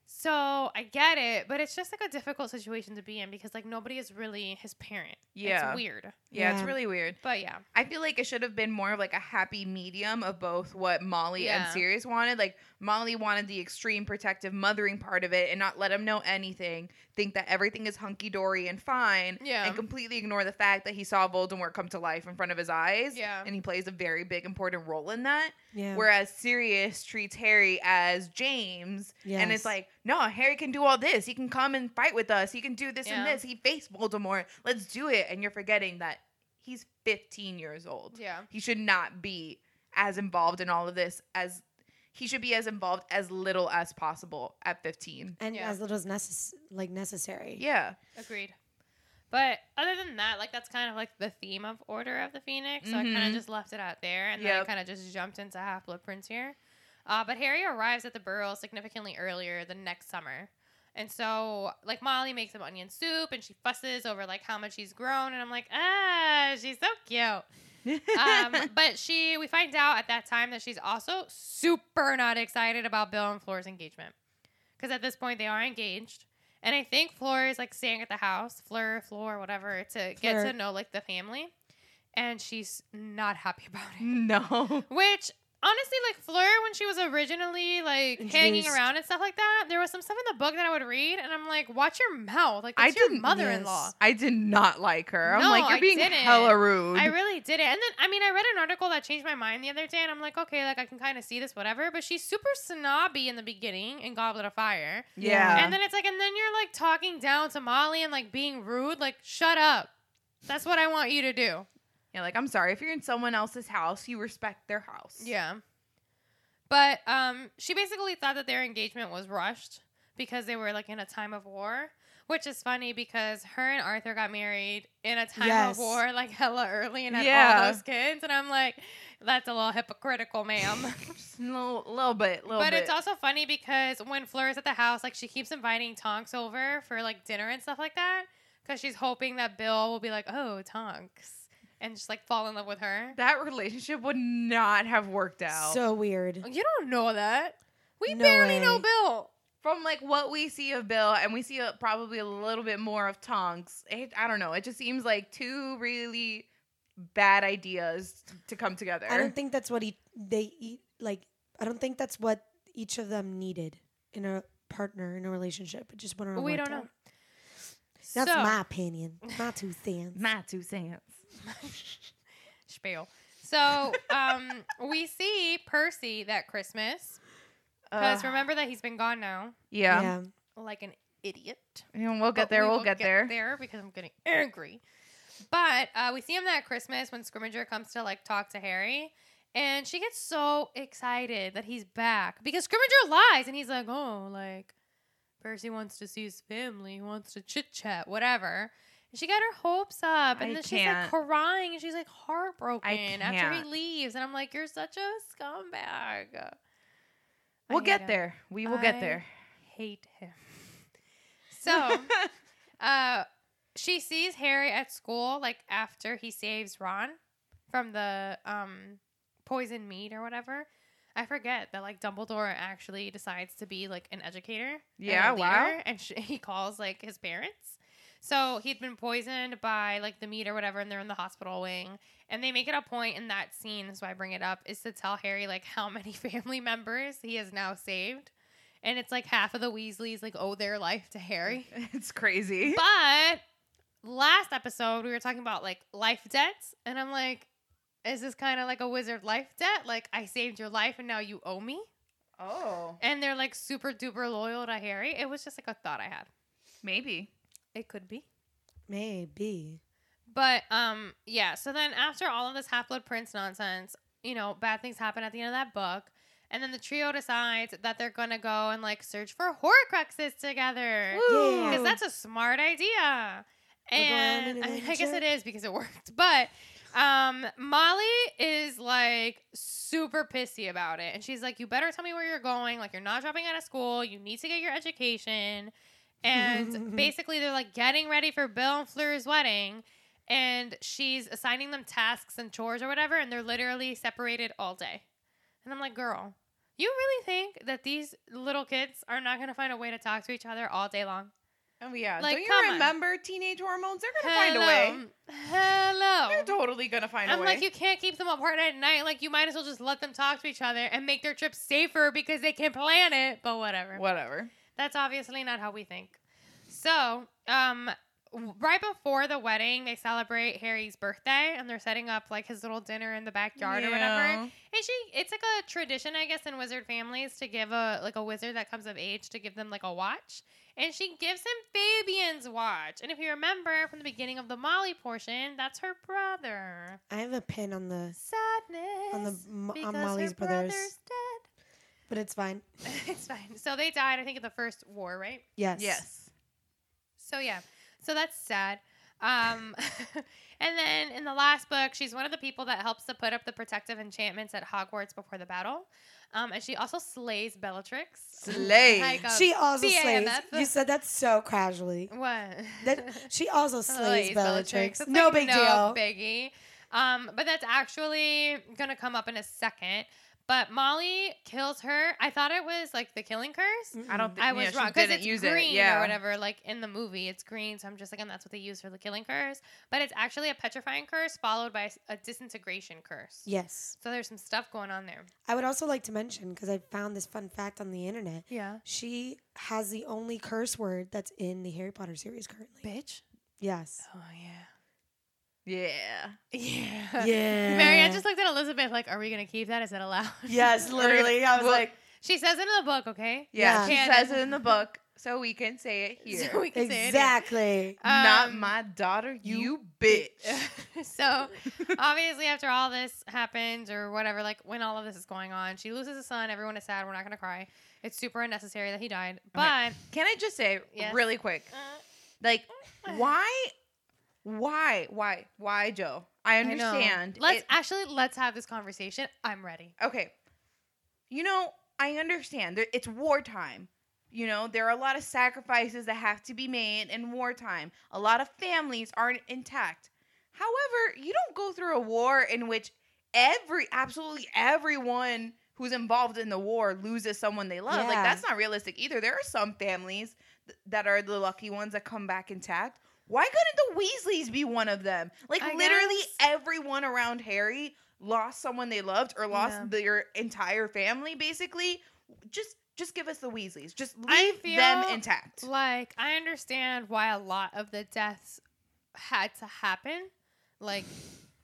So I get it, but it's just like a difficult situation to be in because like nobody is really his parent. Yeah. it's weird. yeah, it's really weird. But yeah, I feel like it should have been more of like a happy medium of both what Molly and Sirius wanted. Like Molly wanted the extreme protective mothering part of it and not let him know anything, think that everything is hunky dory and fine, Yeah. and completely ignore the fact that he saw Voldemort come to life in front of his eyes. Yeah. And he plays a very big important role in that. Yeah. Whereas Sirius treats Harry as James. And it's like, no, Harry can do all this. He can come and fight with us. He can do this and this. He faced Voldemort. Let's do it. And you're forgetting that he's 15 years old. yeah, He should not be as involved in all of this as he should be as involved as little as possible at 15. and Yeah. as little as necess- like necessary. Yeah. agreed. But other than that, like that's kind of like the theme of Order of the Phoenix. So I kind of mm-hmm. just left it out there, and then I kind of just jumped into Half Blood Prince here. Uh, but Harry arrives at the Burrow significantly earlier the next summer. And so, like, Molly makes him onion soup and she fusses over, like, how much he's grown. And I'm like, ah, she's so cute. um, but she, we find out at that time that she's also super not excited about Bill and Flora's engagement. Because at this point, they are engaged. And I think Fleur is like staying at the house, Fleur, Floor, whatever, to get to know like the family. And she's not happy about it. no. Which honestly, like Fleur, when she was originally like hanging around and stuff like that, there was some stuff in the book that I would read, and I'm like, watch your mouth, like I that's your didn't- mother-in-law. yes. I did not like her. I'm No, like, you're I being didn't. hella rude. I really did it. And then, I mean, I read an article that changed my mind the other day, and I'm like, okay, like I can kind of see this, whatever. But she's super snobby in the beginning in Goblet of Fire. yeah. And then it's like, and then you're like talking down to Molly and like being rude. Like, shut up. That's what I want you to do. Yeah, like, I'm sorry. If you're in someone else's house, you respect their house. Yeah. But um, she basically thought that their engagement was rushed because they were like in a time of war, which is funny because her and Arthur got married in a time Yes. of war, like hella early, and had Yeah. all those kids. And I'm like, that's a little hypocritical, ma'am. Just a little, little bit, little but bit. it's also funny because when Fleur's at the house, like she keeps inviting Tonks over for like dinner and stuff like that because she's hoping that Bill will be like, oh, Tonks, and just like fall in love with her. that relationship would not have worked out. So weird. You don't know that. We No barely know. Bill. from like what we see of Bill, and we see a, probably a little bit more of Tonks. It, I don't know. It just seems like two really bad ideas t- to come together. I don't think that's what he they eat like. I don't think that's what each of them needed in a partner in a relationship. It just wouldn't. have We don't know. That's So- my opinion. My two cents. My two cents. spiel. So um, we see Percy that Christmas because Uh, remember that he's been gone now, yeah. yeah. like an idiot. And we'll get But there. we We'll will get, there. There because I'm getting angry. But uh, we see him that Christmas when Scrimgeour comes to like talk to Harry, and she gets so excited that he's back because Scrimgeour lies, and he's like, "Oh, like Percy wants to see his family, he wants to chit chat, whatever." And she got her hopes up, and I then she's like crying, and she's like heartbroken after he can't. leaves, and I'm like, "You're such a scumbag." We'll get him. there. We will get there. Hate him. So, uh, she sees Harry at school like after he saves Ron from the um poison meat or whatever. I forget that like Dumbledore actually decides to be like an educator. and Yeah, wow. And sh- he calls like his parents. So he'd been poisoned by like the meat or whatever, and they're in the hospital wing. And they make it a point in that scene, so I bring it up, is to tell Harry like how many family members he has now saved. And it's like half of the Weasleys like owe their life to Harry. it's crazy. But last episode we were talking about like life debts, and I'm like, is this kind of like a wizard life debt? Like I saved your life and now you owe me? Oh, And they're like super duper loyal to Harry. It was just like a thought I had. maybe. It could be. Maybe. But um yeah, so then after all of this Half Blood Prince nonsense, you know, bad things happen at the end of that book. And then the trio decides that they're gonna go and like search for Horcruxes together. Yeah. Because that's a smart idea. And an I, mean, I guess it is because it worked. But Um, Molly is like super pissy about it. And she's like, You better tell me where you're going. Like, you're not dropping out of school. You need to get your education. And basically, they're like getting ready for Bill and Fleur's wedding. And she's assigning them tasks and chores or whatever. And they're literally separated all day. And I'm like, Girl, you really think that these little kids are not going to find a way to talk to each other all day long? Oh yeah. Like, Don't you on. remember teenage hormones? They're gonna find a way. Hello. They're totally gonna find a I'm way. I'm like, you can't keep them apart at night. Like, you might as well just let them talk to each other and make their trip safer because they can plan it. But whatever. Whatever. That's obviously not how we think. So, um, right before the wedding, they celebrate Harry's birthday and they're setting up like his little dinner in the backyard or whatever. And she, it's like a tradition, I guess, in wizard families to give a like a wizard that comes of age to give them like a watch. And she gives him Fabian's watch. And if you remember from the beginning of the Molly portion, that's her brother. I have a pin on the, Sadness. On the on Molly's her brothers. brother's dead. But it's fine. it's fine. So they died, I think, in the first war, right? Yes. Yes. So yeah, so that's sad. Um, and then in the last book, she's one of the people that helps to put up the protective enchantments at Hogwarts before the battle. Um, and she also slays Bellatrix. Slays. Like She also slays. You said that so casually. what? That she also slays Bellatrix. That's No like big no deal. biggie. Um, but that's actually gonna come up in a second. But Molly kills her. I thought it was like the killing curse. Mm-hmm. I don't think I was she wrong because it's use green it. Yeah. or whatever. Like in the movie, it's green, so I'm just like, and that's what they use for the killing curse. But it's actually a petrifying curse followed by a disintegration curse. Yes. So there's some stuff going on there. I would also like to mention because I found this fun fact on the internet. Yeah, She has the only curse word that's in the Harry Potter series currently. bitch. Yes. Oh yeah. Yeah. Yeah. Yeah. Marianne just looked at Elizabeth like, "Are we gonna keep that? Is that allowed?" Yes, literally. I was Well- like, She says it in the book, okay? Yeah. Yeah. She says it in the book, so we can say it here. So we can say it here. exactly. Not Um, my daughter, you, you bitch. so obviously after all this happens or whatever like when all of this is going on she loses a son everyone is sad we're not gonna cry it's super unnecessary that he died but Can I just say Yes. really quick, like, why, why, why, why, Jo? I I understand. let's it- actually let's have this conversation i'm ready okay. You know, I understand. It's wartime. You know, there are a lot of sacrifices that have to be made in wartime. A lot of families aren't intact. However, you don't go through a war in which every, absolutely everyone who's involved in the war loses someone they love. Like, that's not realistic either. There are some families th- that are the lucky ones that come back intact. Why couldn't the Weasleys be one of them? Like, I literally guess. everyone around Harry lost someone they loved or lost Yeah. their entire family basically. Just just give us the weasleys. Just leave them intact. like i understand why a lot of the deaths had to happen like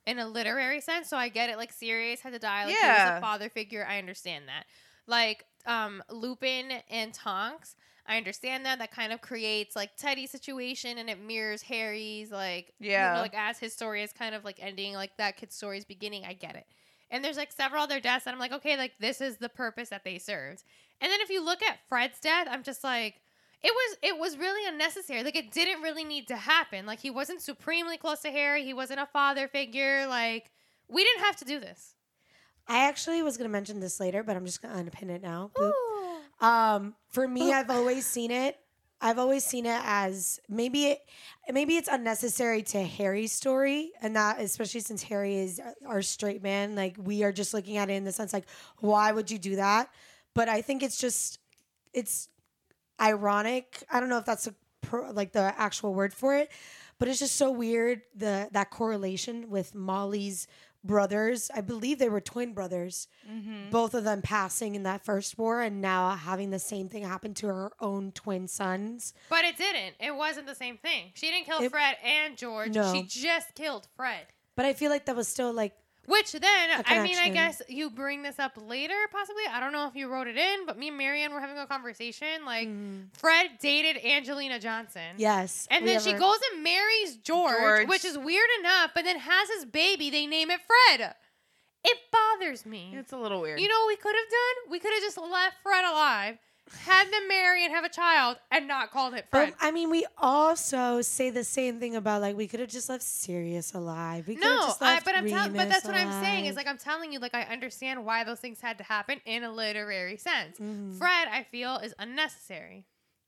in a literary sense. So i get it like sirius had to die. Like he was a father figure. I understand that. Like um lupin and tonks I understand that. That kind of creates like Teddy's situation and it mirrors Harry's like you know, Yeah. like as his story is kind of like ending, like that kid's story is beginning. I get it. And there's like several other deaths that I'm like, okay, like this is the purpose that they served. And then if you look at Fred's death, I'm just like, it was it was really unnecessary. Like it didn't really need to happen. Like he wasn't supremely close to Harry. He wasn't a father figure. Like we didn't have to do this. I actually was going to mention this later, but I'm just going to unpin it now. Um, for me, I've always seen it. I've always seen it as maybe it, maybe it's unnecessary to Harry's story, and that especially since Harry is our straight man. Like we are just looking at it in the sense like, why would you do that? But I think it's just it's ironic. I don't know if that's a pro, like the actual word for it, but it's just so weird the that correlation with Molly's brothers. I believe they were twin brothers mm-hmm. both of them passing in that first war and now having the same thing happen to her own twin sons. But it didn't. It wasn't the same thing. She didn't kill It- Fred and George. No. She just killed Fred. But I feel like that was still like Which then, I mean, I guess you bring this up later, possibly. I don't know if you wrote it in, but me and Marianne were having a conversation. Like, mm-hmm. Fred dated Angelina Johnson. yes. And then she goes and marries George, George. which is weird enough, but then has his baby. They name it Fred. It bothers me. it's a little weird You know what we could have done? We could have just left Fred alive had them marry and have a child and not called it But Fred. I mean, we also say the same thing about like we could have just left Sirius alive. We could have no, just I, left but I'm telling, but Remus that's what I'm saying. Is like I'm telling you, like I understand why those things had to happen in a literary sense. Mhm. Fred, I feel, is unnecessary.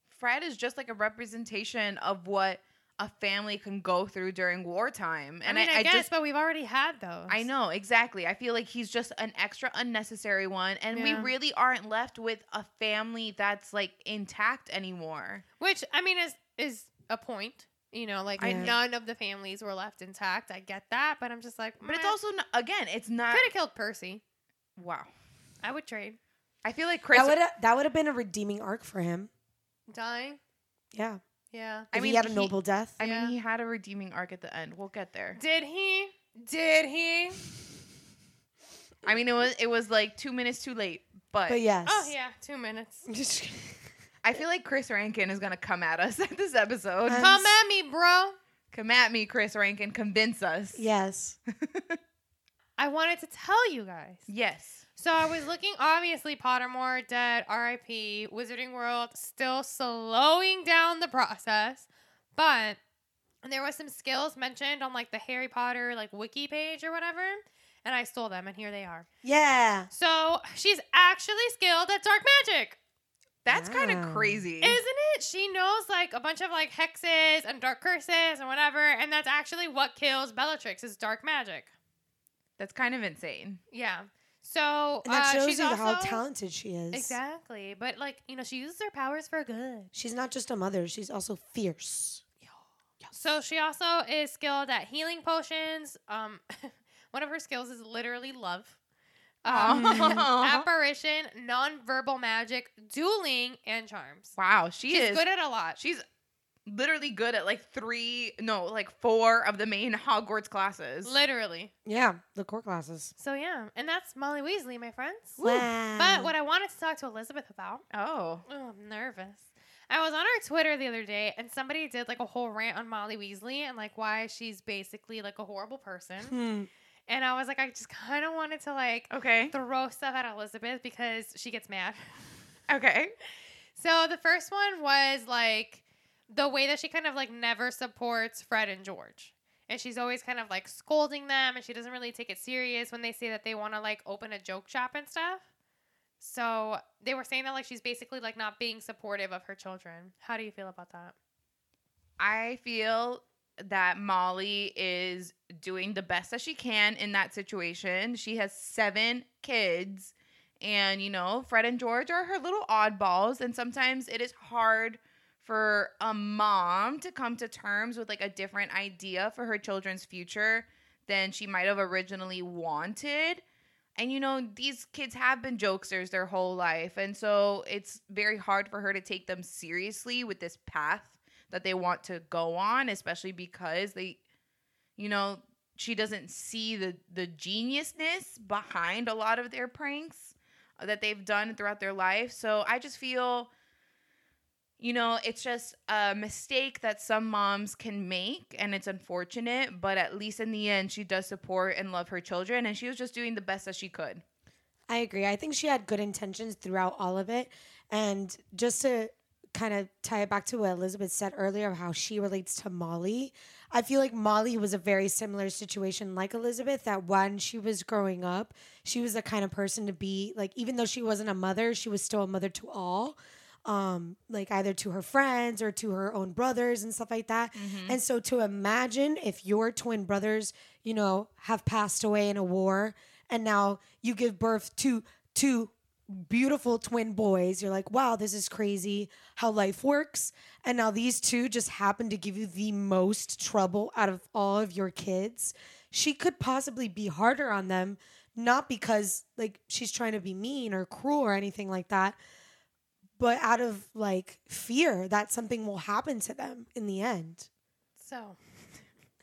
Fred is just like a representation of what a family can go through during wartime. And I mean, I, I, guess, just but we've already had those. I know exactly. I feel like he's just an extra unnecessary one, and we really aren't left with a family that's like intact anymore. Which I mean is is a point. You know, like Yeah. none of the families were left intact. I get that, but I'm just like, But it's also not, again, it's not. could have killed Percy. Wow. I would trade I feel like Chris. that would that would have been a redeeming arc for him. dying. Yeah, Yeah. I mean, he had a he- noble death. I Yeah. mean, he had a redeeming arc at the end. We'll get there. Did he? Did he? I mean, it was it was like two minutes too late, but, but yes. Oh yeah, two minutes. I feel like Chris Rankin is gonna come at us at this episode. Um, Come at me, bro. come at me, Chris Rankin. Convince us. yes. I wanted to tell you guys. Yes. So I was looking, obviously, Pottermore dead, RIP, Wizarding World still slowing down the process, but there was some skills mentioned on like the Harry Potter like wiki page or whatever, and I stole them, and here they are. Yeah. So she's actually skilled at dark magic, That's kind of crazy. isn't it? She knows like a bunch of like hexes and dark curses and whatever, and that's actually what kills Bellatrix is dark magic. That's kind of insane. Yeah. So And that uh, shows she's you how talented she is. Exactly. But like, you know, she uses her powers for good. She's not just a mother, she's also fierce. So she also is skilled at healing potions. Um one of her skills is literally love. Um, apparition, non-verbal magic, dueling, and charms. Wow, she She's is good at a lot. She's literally good at like three, no, like four of the main Hogwarts classes. literally. Yeah, the core classes. So yeah, and that's Molly Weasley, my friends. Wow. But what I wanted to talk to Elizabeth about oh, Oh, I'm nervous. I was on her Twitter the other day and somebody did like a whole rant on Molly Weasley and like why she's basically like a horrible person. Hmm. And I was like, I just kind of wanted to like okay, throw stuff at Elizabeth because she gets mad. okay. So the first one was like the way that she kind of like never supports Fred and George. And she's always kind of like scolding them and she doesn't really take it serious when they say that they want to like open a joke shop and stuff. So they were saying that like she's basically like not being supportive of her children. How do you feel about that? I feel that Molly is doing the best that she can in that situation. She has seven kids, and you know, Fred and George are her little oddballs, and sometimes it is hard for a mom to come to terms with like a different idea for her children's future than she might have originally wanted. And you know, these kids have been jokesters their whole life. And so it's very hard for her to take them seriously with this path that they want to go on, especially because they, you know, she doesn't see the the geniusness behind a lot of their pranks that they've done throughout their life. So I just feel you know, it's just a mistake that some moms can make and it's unfortunate, but at least in the end she does support and love her children and she was just doing the best that she could. I agree. I think she had good intentions throughout all of it. And just to kind of tie it back to what Elizabeth said earlier of how she relates to Molly, I feel like Molly was a very similar situation like Elizabeth, that when she was growing up, she was the kind of person to be like, even though she wasn't a mother, she was still a mother to all. Um, like either to her friends or to her own brothers and stuff like that. And so to imagine if your twin brothers, you know, have passed away in a war and now you give birth to two beautiful twin boys. You're like, wow, this is crazy how life works. And now these two just happen to give you the most trouble out of all of your kids. She could possibly be harder on them, not because like she's trying to be mean or cruel or anything like that, but out of like fear that something will happen to them in the end. So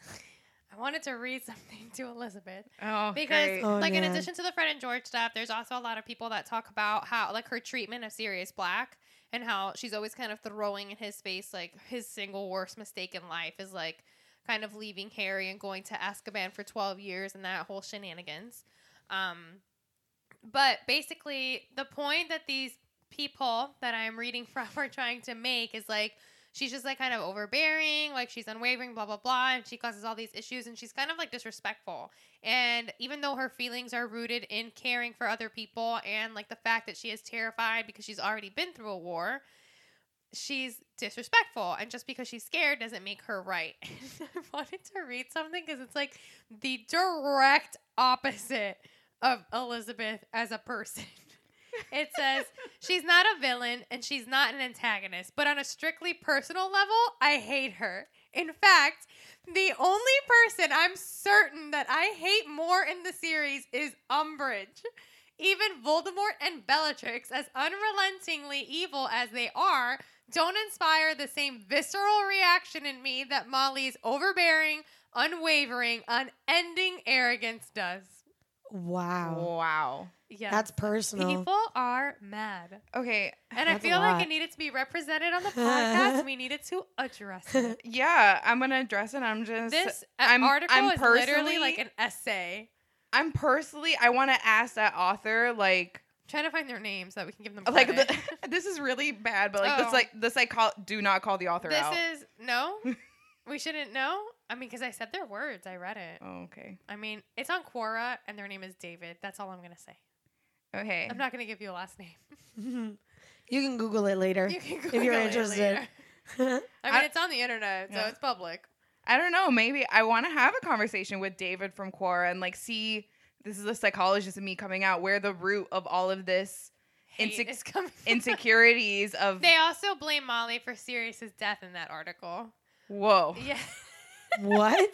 I wanted to read something to Elizabeth. Oh, because Oh, like in man. addition to the Fred and George stuff, there's also a lot of people that talk about how like her treatment of Sirius Black and how she's always kind of throwing in his face like his single worst mistake in life is like kind of leaving Harry and going to Azkaban for 12 years and that whole shenanigans. Um, but basically, the point that these people that I'm reading from are trying to make is like she's just like kind of overbearing, like she's unwavering, blah blah blah, and she causes all these issues, and she's kind of like disrespectful. And even though her feelings are rooted in caring for other people and like the fact that she is terrified because she's already been through a war, she's disrespectful. And just because she's scared doesn't make her right. I wanted to read something because it's like the direct opposite of Elizabeth as a person. It says she's not a villain and she's not an antagonist, but on a strictly personal level, I hate her. In fact, the only person I'm certain that I hate more in the series is Umbridge. Even Voldemort and Bellatrix, as unrelentingly evil as they are, don't inspire the same visceral reaction in me that Molly's overbearing, unwavering, unending arrogance does. Wow. Wow. Yeah. That's personal. People are mad. Okay. And I That's a feel like lot. it needed to be represented on the podcast. we needed to address it. Yeah, I'm gonna address it. I'm just This uh, I'm- article I'm is literally personally- like an essay. I'm personally I want to ask that author like trying to find their names so that we can give them like credit. the, this is really bad, but like Oh. this like the psycho do not call the author this out. is no. we shouldn't know. I mean, because I said their words. I read it. oh, okay. I mean, it's on Quora, and their name is David. That's all I'm gonna say. Okay. I'm not gonna give you a last name. you can Google it later You can if you're it interested. later. I mean, I- it's on the internet, so Yeah. it's public. I don't know. Maybe I want to have a conversation with David from Quora and like see. This is a psychologist in me coming out. Where the root of all of this Hate Insec- is coming. insecurities of They also blame Molly for Sirius's death in that article. whoa. Yeah, what?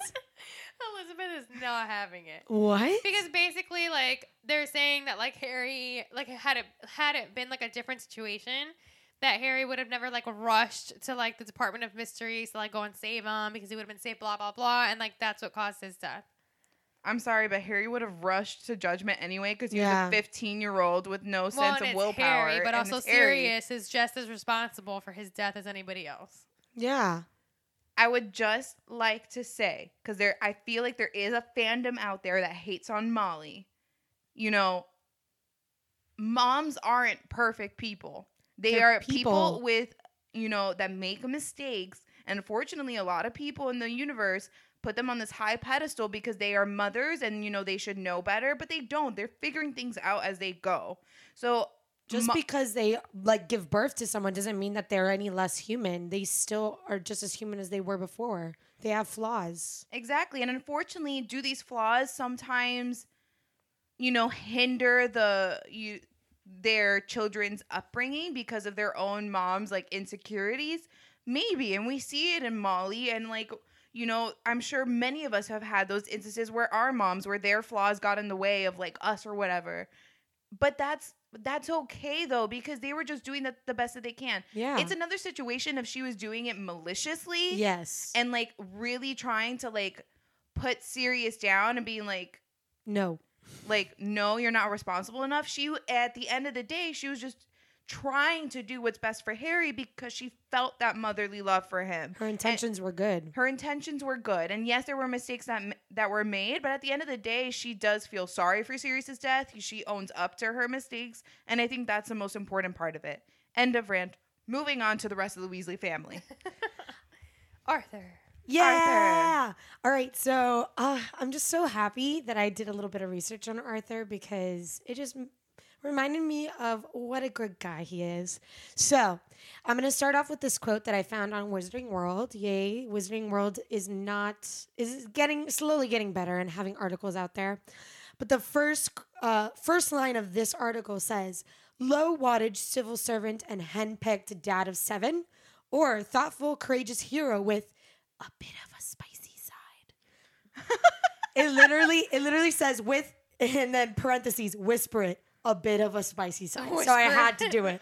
Elizabeth is not having it. What? because basically like they're saying that like harry like had it had it been like a different situation that harry would have never like rushed to like the department of mysteries to like go and save him because he would have been safe blah blah blah and like that's what caused his death I'm sorry, but Harry would have rushed to judgment anyway because he Yeah. was a 15 year old with no well sense and of it's willpower. harry but and also it's Harry. sirius is just as responsible for his death as anybody else Yeah. I would just like to say because there, I feel like there is a fandom out there that hates on Molly. You know, moms aren't perfect people. They They're are people. people. with, you know, that make mistakes. And unfortunately, a lot of people in the universe put them on this high pedestal because they are mothers and, you know, they should know better, but they don't. They're figuring things out as they go. So, Just Mo- because they like give birth to someone doesn't mean that they're any less human. They still are just as human as they were before. They have flaws. Exactly. And unfortunately, do these flaws sometimes, you know, hinder the you their children's upbringing because of their own mom's like insecurities? Maybe. And we see it in Molly and like you know, I'm sure many of us have had those instances where our moms where their flaws got in the way of like us or whatever. But that's that's okay though because they were just doing the, the best that they can. Yeah. It's another situation if she was doing it maliciously yes. and like really trying to like put Sirius down and being like no. like no you're not responsible enough she at the end of the day she was just trying to do what's best for Harry because she felt that motherly love for him. Her intentions were good. her intentions were good. And yes there were mistakes that that were made but at the end of the day she does feel sorry for Sirius's death. She owns up to her mistakes and I think that's the most important part of it. End of rant. Moving on to the rest of the Weasley family. Arthur. Yeah. All right. So uh, I'm just so happy that I did a little bit of research on Arthur because it just m- reminded me of what a good guy he is. So I'm going to start off with this quote that I found on Wizarding World. Yay. Wizarding World is not, is getting, slowly getting better and having articles out there. But the first, uh, first line of this article says, low wattage civil servant and henpecked dad of seven, or thoughtful, courageous hero with a bit of a spicy side. it literally, it literally says with, and then parentheses, whisper it, a bit of a spicy side. So I had to do it.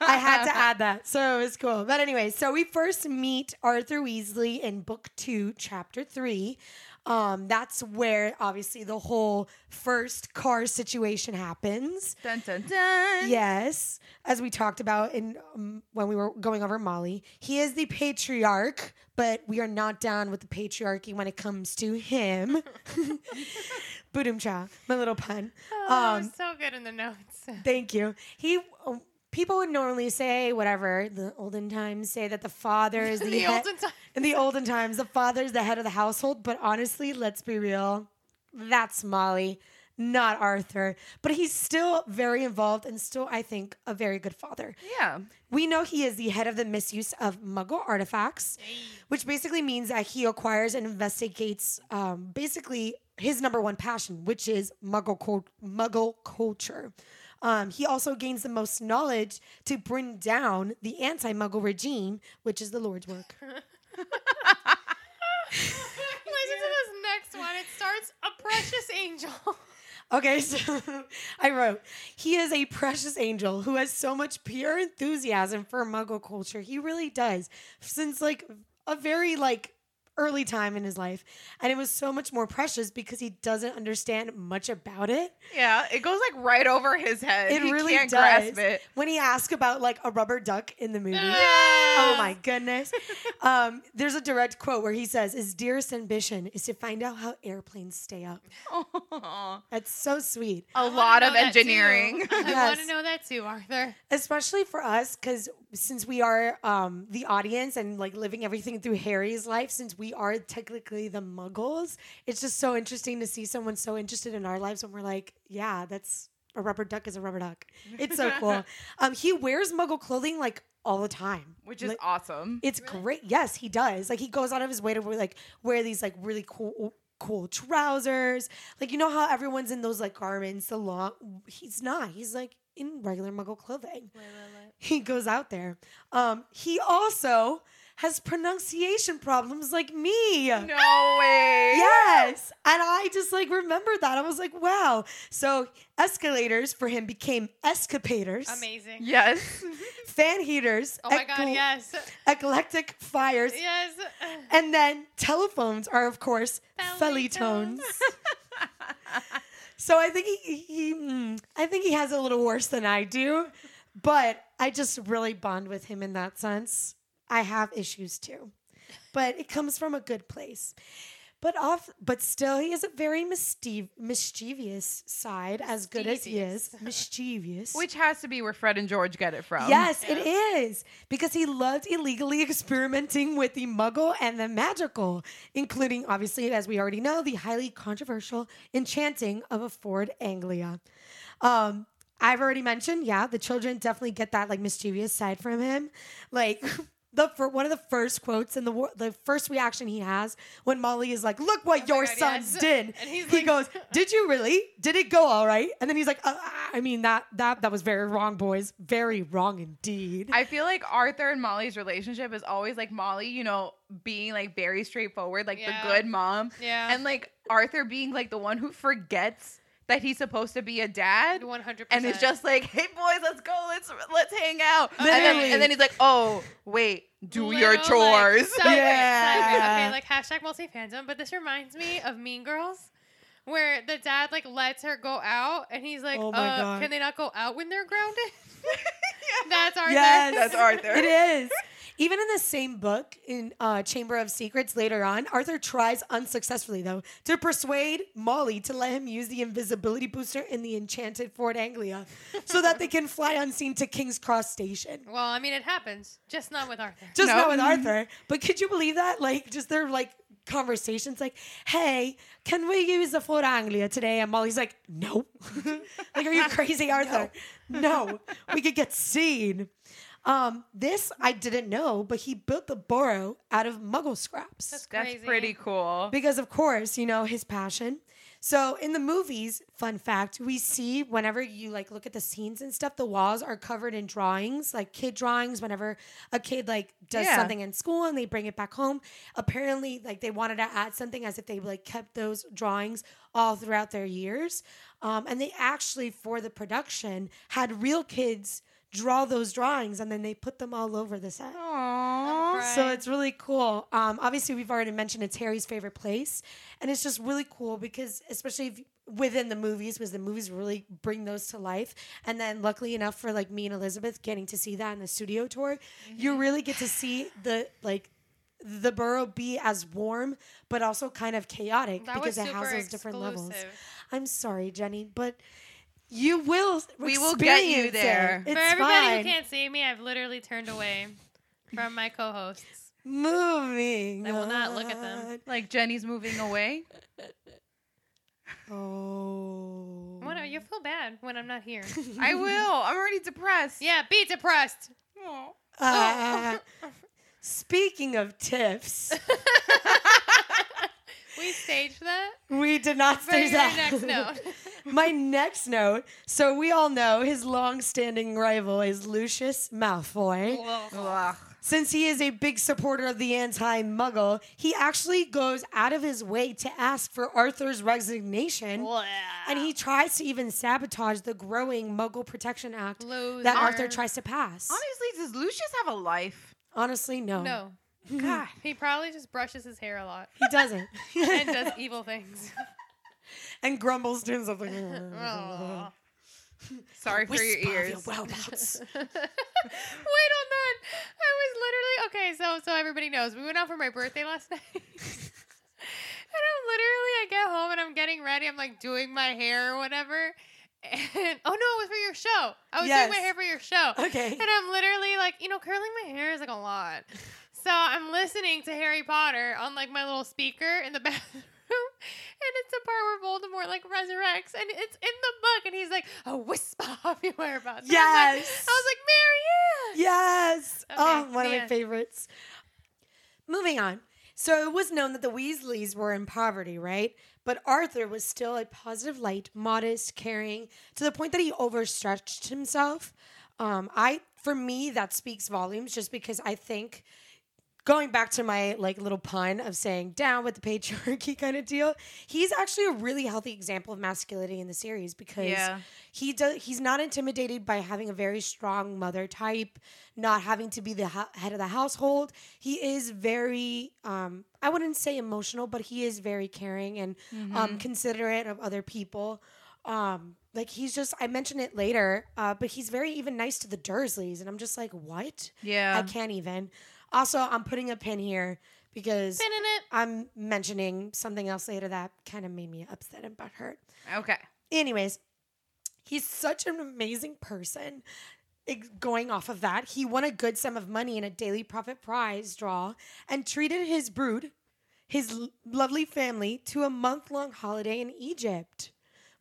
I had to add that. So it was cool. But anyway, so we first meet Arthur Weasley in book two, chapter three. Um, that's where obviously the whole first car situation happens. dun dun dun Yes, as we talked about in um, when we were going over Molly, he is the patriarch, but we are not down with the patriarchy when it comes to him. Boodum cha, my little pun. oh, Um, so good in the notes Thank you. He um, people would normally say whatever the olden times say that the father is the, The head- olden times. in the olden times the father is the head of the household. But honestly, let's be real, that's Molly, not Arthur. But he's still very involved and still, I think, a very good father. Yeah. We know he is the head of the misuse of Muggle artifacts, which basically means that he acquires and investigates um, basically his number one passion, which is Muggle, Muggle culture. Um, he also gains the most knowledge to bring down the anti Muggle regime, which is the Lord's work. Listen to this next one. It starts a precious angel. Okay, so I wrote, he is a precious angel who has so much pure enthusiasm for Muggle culture. He really does. Since like a very like early time in his life. And it was so much more precious because he doesn't understand much about it. Yeah. It goes like right over his head. It he really can't does. grasp it. When he asked about like a rubber duck in the movie. Ah. Oh my goodness. Um, there's a direct quote where he says, His dearest ambition is to find out how airplanes stay up. Aw. That's so sweet. A I wanna lot of that too. engineering. I want to know that too, Arthur. especially for us because since we are um the audience and like living everything through harry's life since we are technically the muggles. It's just so interesting to see someone so interested in our lives when we're like yeah that's a rubber duck is a rubber duck. It's so cool. Um he wears muggle clothing like all the time. Which is Like, awesome. it's great. Yes he does. Like he goes out of his way to wear, like wear these like really cool cool trousers. Like you know how everyone's in those like garments the long he's not. He's like in regular muggle clothing. He goes out there. Um, he also has pronunciation problems like me. No way. Yes. And I just like remembered that. I was like, wow. So escalators for him became escapators. Amazing. Yes. Fan heaters. Oh my god, yes. Eclectic fires. Yes. And then telephones are, of course, Fellytones. fellytones. so I think he, he mm, I think he has a little worse than I do, but I just really bond with him in that sense. I have issues too, but it comes from a good place. But off, but still, he has a very mischiev- mischievous side, as good as he is. Mischievous. Which has to be where Fred and George get it from. Yes, it is. Because he loved illegally experimenting with the muggle and the magical, including, obviously, as we already know, the highly controversial enchanting of a Ford Anglia. Um, I've already mentioned, yeah, the children definitely get that like mischievous side from him. Like the fir- one of the first quotes and the the first reaction he has when Molly is like, "Look what your Oh God, sons yes. did," And he's he like- goes, "Did you really? Did it go all right?" And then he's like, uh, "I mean that that that was very wrong, boys. Very wrong indeed." I feel like Arthur and Molly's relationship is always like Molly, you know, being like very straightforward, like Yeah. the good mom. Yeah. And like Arthur being like the one who forgets that he's supposed to be a dad. 100%. And it's just like, hey boys, let's go, let's let's hang out. And then, and then he's like, oh wait, do your Little, chores. Like, Yeah. side- Okay, like hashtag multi fandom, but this reminds me of Mean Girls. Where the dad like lets her go out, and he's like, Oh my uh, God. "Can they not go out when they're grounded?" That's Arthur. Yes. That's Arthur. It is. Even in the same book, in uh, Chamber of Secrets later on, Arthur tries unsuccessfully, though, to persuade Molly to let him use the invisibility booster in the enchanted Ford Anglia so that they can fly unseen to King's Cross Station. Well, I mean, it happens, just not with Arthur. Just No. not with Arthur. But could you believe that? Like, just their like conversations, like, "Hey, can we use the Ford Anglia today?" And Molly's like, "No." like, are you crazy, Arthur? No. we could get seen. Um, this I didn't know, but he built the Burrow out of Muggle scraps That's That's pretty cool. because, of course, you know his passion. So in the movies, fun fact, we see whenever you like look at the scenes and stuff, the walls are covered in drawings, like kid drawings. Whenever a kid like does Yeah. something in school and they bring it back home, apparently like they wanted to add something as if they like kept those drawings all throughout their years. Um, and they actually for the production had real kids draw those drawings and then they put them all over the set. Aww. So it's really cool. Um, obviously, we've already mentioned it's Harry's favorite place, and it's just really cool because, especially if, within the movies, because the movies really bring those to life. And then, luckily enough for like me and Elizabeth getting to see that in the studio tour, you really get to see the like the Burrow be as warm, but also kind of chaotic That because it has those different levels. I'm sorry, Jenny, but You will. We will get you experience it. there. It's For everybody fine. who can't see me, I've literally turned away from my co-hosts. Moving. I will not look at them. Like Jenny's moving away. Oh. What? You feel bad when I'm not here? I will. I'm already depressed. yeah, be depressed. Aw. Uh, speaking of tips, We staged that. we did not stage your that. next note. My next note. So we all know his long-standing rival is Lucius Malfoy. Ugh. Since he is a big supporter of the anti-Muggle, he actually goes out of his way to ask for Arthur's resignation. And he tries to even sabotage the growing Muggle Protection Act Loser. that Arthur tries to pass. Honestly, does Lucius have a life? Honestly, no. No. God. He probably just brushes his hair a lot He doesn't. and does evil things. and grumbles to himself like, mm. Aw. Sorry for your "Whisper of ears. whereabouts." Wait on that. I was literally okay. So so everybody knows we went out for my birthday last night, and I'm literally I get home and I'm getting ready. I'm like doing my hair or whatever. And oh no, it was for your show. I was Yes. doing my hair for your show. Okay. And I'm literally like, you know, curling my hair is like a lot. So I'm listening to Harry Potter on like my little speaker in the bathroom. And it's the part where Voldemort like resurrects, and it's in the book, and he's like, "A whisper of your whereabouts." And I like- Yes. I was like, Marianne. Yes. Okay, oh, one of my end. favorites. Moving on. So it was known that the Weasleys were in poverty, right? But Arthur was still a positive light, modest, caring, to the point that he overstretched himself. Um, I, for me, that speaks volumes, just because I think going back to my like little pun of saying down with the patriarchy kind of deal he's actually a really healthy example of masculinity in the series because Yeah. he does he's not intimidated by having a very strong mother type not having to be the ho- head of the household he is very um i wouldn't say emotional but he is very caring and um considerate of other people um like he's just i mentioned it later uh but he's very even nice to the dursleys and i'm just like what Yeah. I can't even. Also, I'm putting a pin here because it. I'm mentioning something else later that kind of made me upset and butthurt. Okay. Anyways, he's such an amazing person. Ex- Going off of that, he won a good sum of money in a daily Prophet prize draw and treated his brood, his l- lovely family, to a month long holiday in Egypt,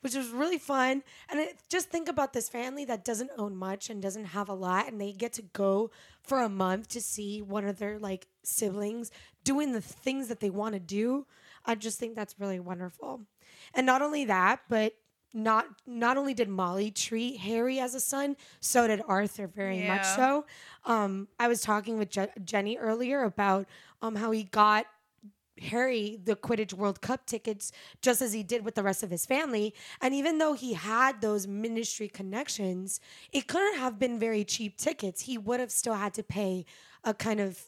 which was really fun. And it, just think about this family that doesn't own much and doesn't have a lot, and they get to go for a month to see one of their like siblings doing the things that they want to do. I just think that's really wonderful. And not only that, but not not only did Molly treat Harry as a son, so did Arthur very much so. Um, I was talking with Je- Jenny earlier about um how he got Harry the Quidditch World Cup tickets just as he did with the rest of his family. And even though he had those ministry connections, it couldn't have been very cheap tickets. He would have still had to pay a kind of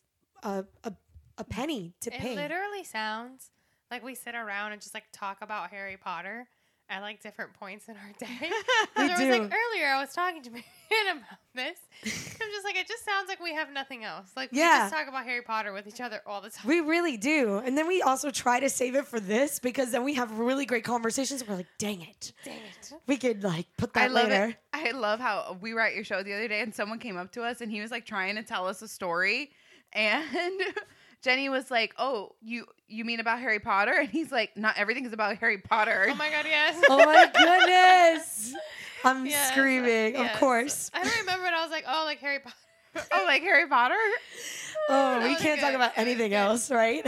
a a, a penny to It pay. It literally sounds like we sit around and just like talk about Harry Potter at like different points in our day. There was like earlier I was talking to Marianne about this. I'm just like it just sounds like we have nothing else. Like we just talk about Harry Potter with each other all the time. We really do. And then we also try to save it for this because then we have really great conversations. We're like, dang it. Dang it. We could like put that I love later. it. I love how we were at your show the other day and someone came up to us and he was like trying to tell us a story and Jenny was like, "Oh, you you mean about Harry Potter?" And he's like, "Not everything is about Harry Potter." Oh my god, yes. Oh my goodness. I'm Yes, uh, screaming, yes. of course. I don't remember it. I was like, oh, like Harry Potter. oh, like Harry Potter? Oh, That we can't talk about anything else, right?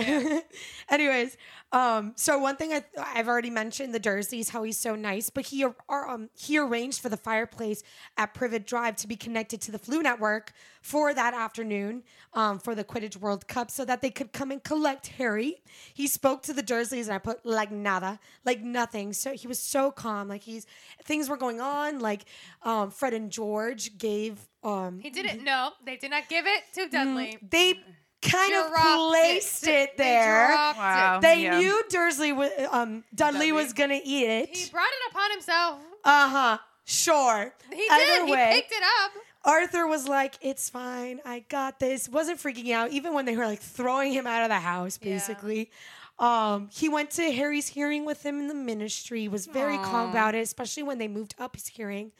Anyways, um, so one thing I, I've already mentioned the Dursleys, how he's so nice, but he um he arranged for the fireplace at Privet Drive to be connected to the Floo Network for that afternoon, um, for the Quidditch World Cup, so that they could come and collect Harry. He spoke to the Dursleys, and I put like nada, like nothing. So he was so calm, like he's things were going on, like um, Fred and George gave um, He didn't. No, they did not give it to Dudley. they kind of placed it, They there. dropped it. Wow. They Yeah. knew Dursley was um Dudley, Dudley. was gonna eat it. He brought it upon himself. Uh huh. Sure. He Either did. way, He picked it up. Arthur was like, "It's fine. I got this." Wasn't freaking out even when they were like throwing him out of the house, Yeah. basically. Um, he went to Harry's hearing with him in the ministry. Was very calm about it, especially when they moved up his hearing.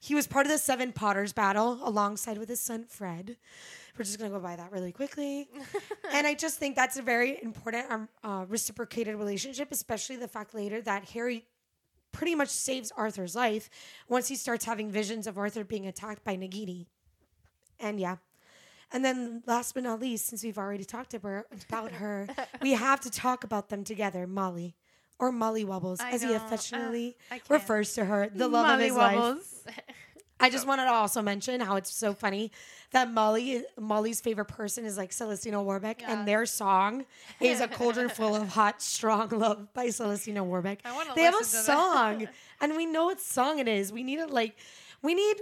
He was part of the Seven Potters battle alongside with his son Fred. We're just gonna go by that really quickly, and I just think that's a very important um, uh, reciprocated relationship, especially the fact later that Harry pretty much saves Arthur's life once he starts having visions of Arthur being attacked by Nagini. And yeah. And then last but not least, since we've already talked about, her, we have to talk about them together, Molly. Or Molly Wobbles, I as he affectionately can't. refers to her, the love of Molly his life. Wobbles. I just wanted to also mention how it's so funny that Molly Molly's favorite person is like Celestina Warbeck, Yeah. and their song is a cauldron full of hot, strong love by Celestina Warbeck. I wanna They have a listen to that. song, and we know what song it is. We need it like we need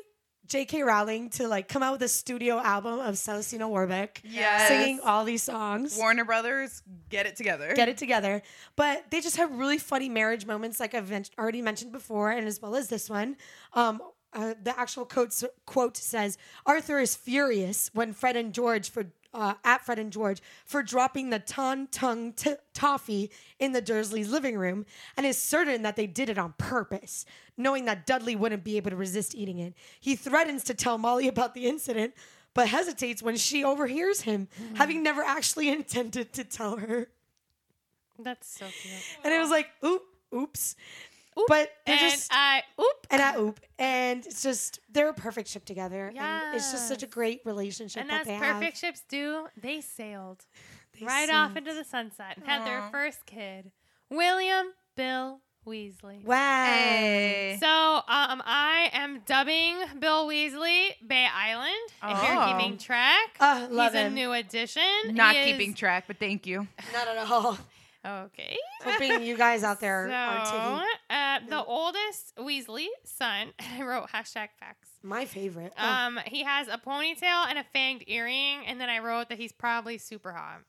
J.K. Rowling to like come out with a studio album of Celestina Warbeck Yes. singing all these songs. Warner Brothers, get it together. Get it together, but they just have really funny marriage moments, like I've already mentioned before, and as well as this one. Um, uh, the actual quote quote says Arthur is furious when Fred and George for uh, at Fred and George for dropping the ton tongue t- toffee in the Dursleys' living room, and is certain that they did it on purpose, knowing that Dudley wouldn't be able to resist eating it. He threatens to tell Molly about the incident. But hesitates when she overhears him, having never actually intended to tell her. That's so cute. And it was like, oop, oops. But they're And just I oop. and I oop, and it's just they're a perfect ship together. And it's just such a great relationship And that as they perfect have. ships do, they sailed They right off into the sunset and had their first kid, William Bill Weasley. Wow. Hey. So, um, I am dubbing Bill Weasley Bay Island. If you're Oh. keeping track, Uh, love he's a new addition. Not He is- keeping track, but thank you. Not at all. Okay. Hoping you guys out there So, are taking uh, the oldest Weasley son, I wrote hashtag facts. my favorite. Oh, Um, he has a ponytail and a fanged earring, and then I wrote that he's probably super hot.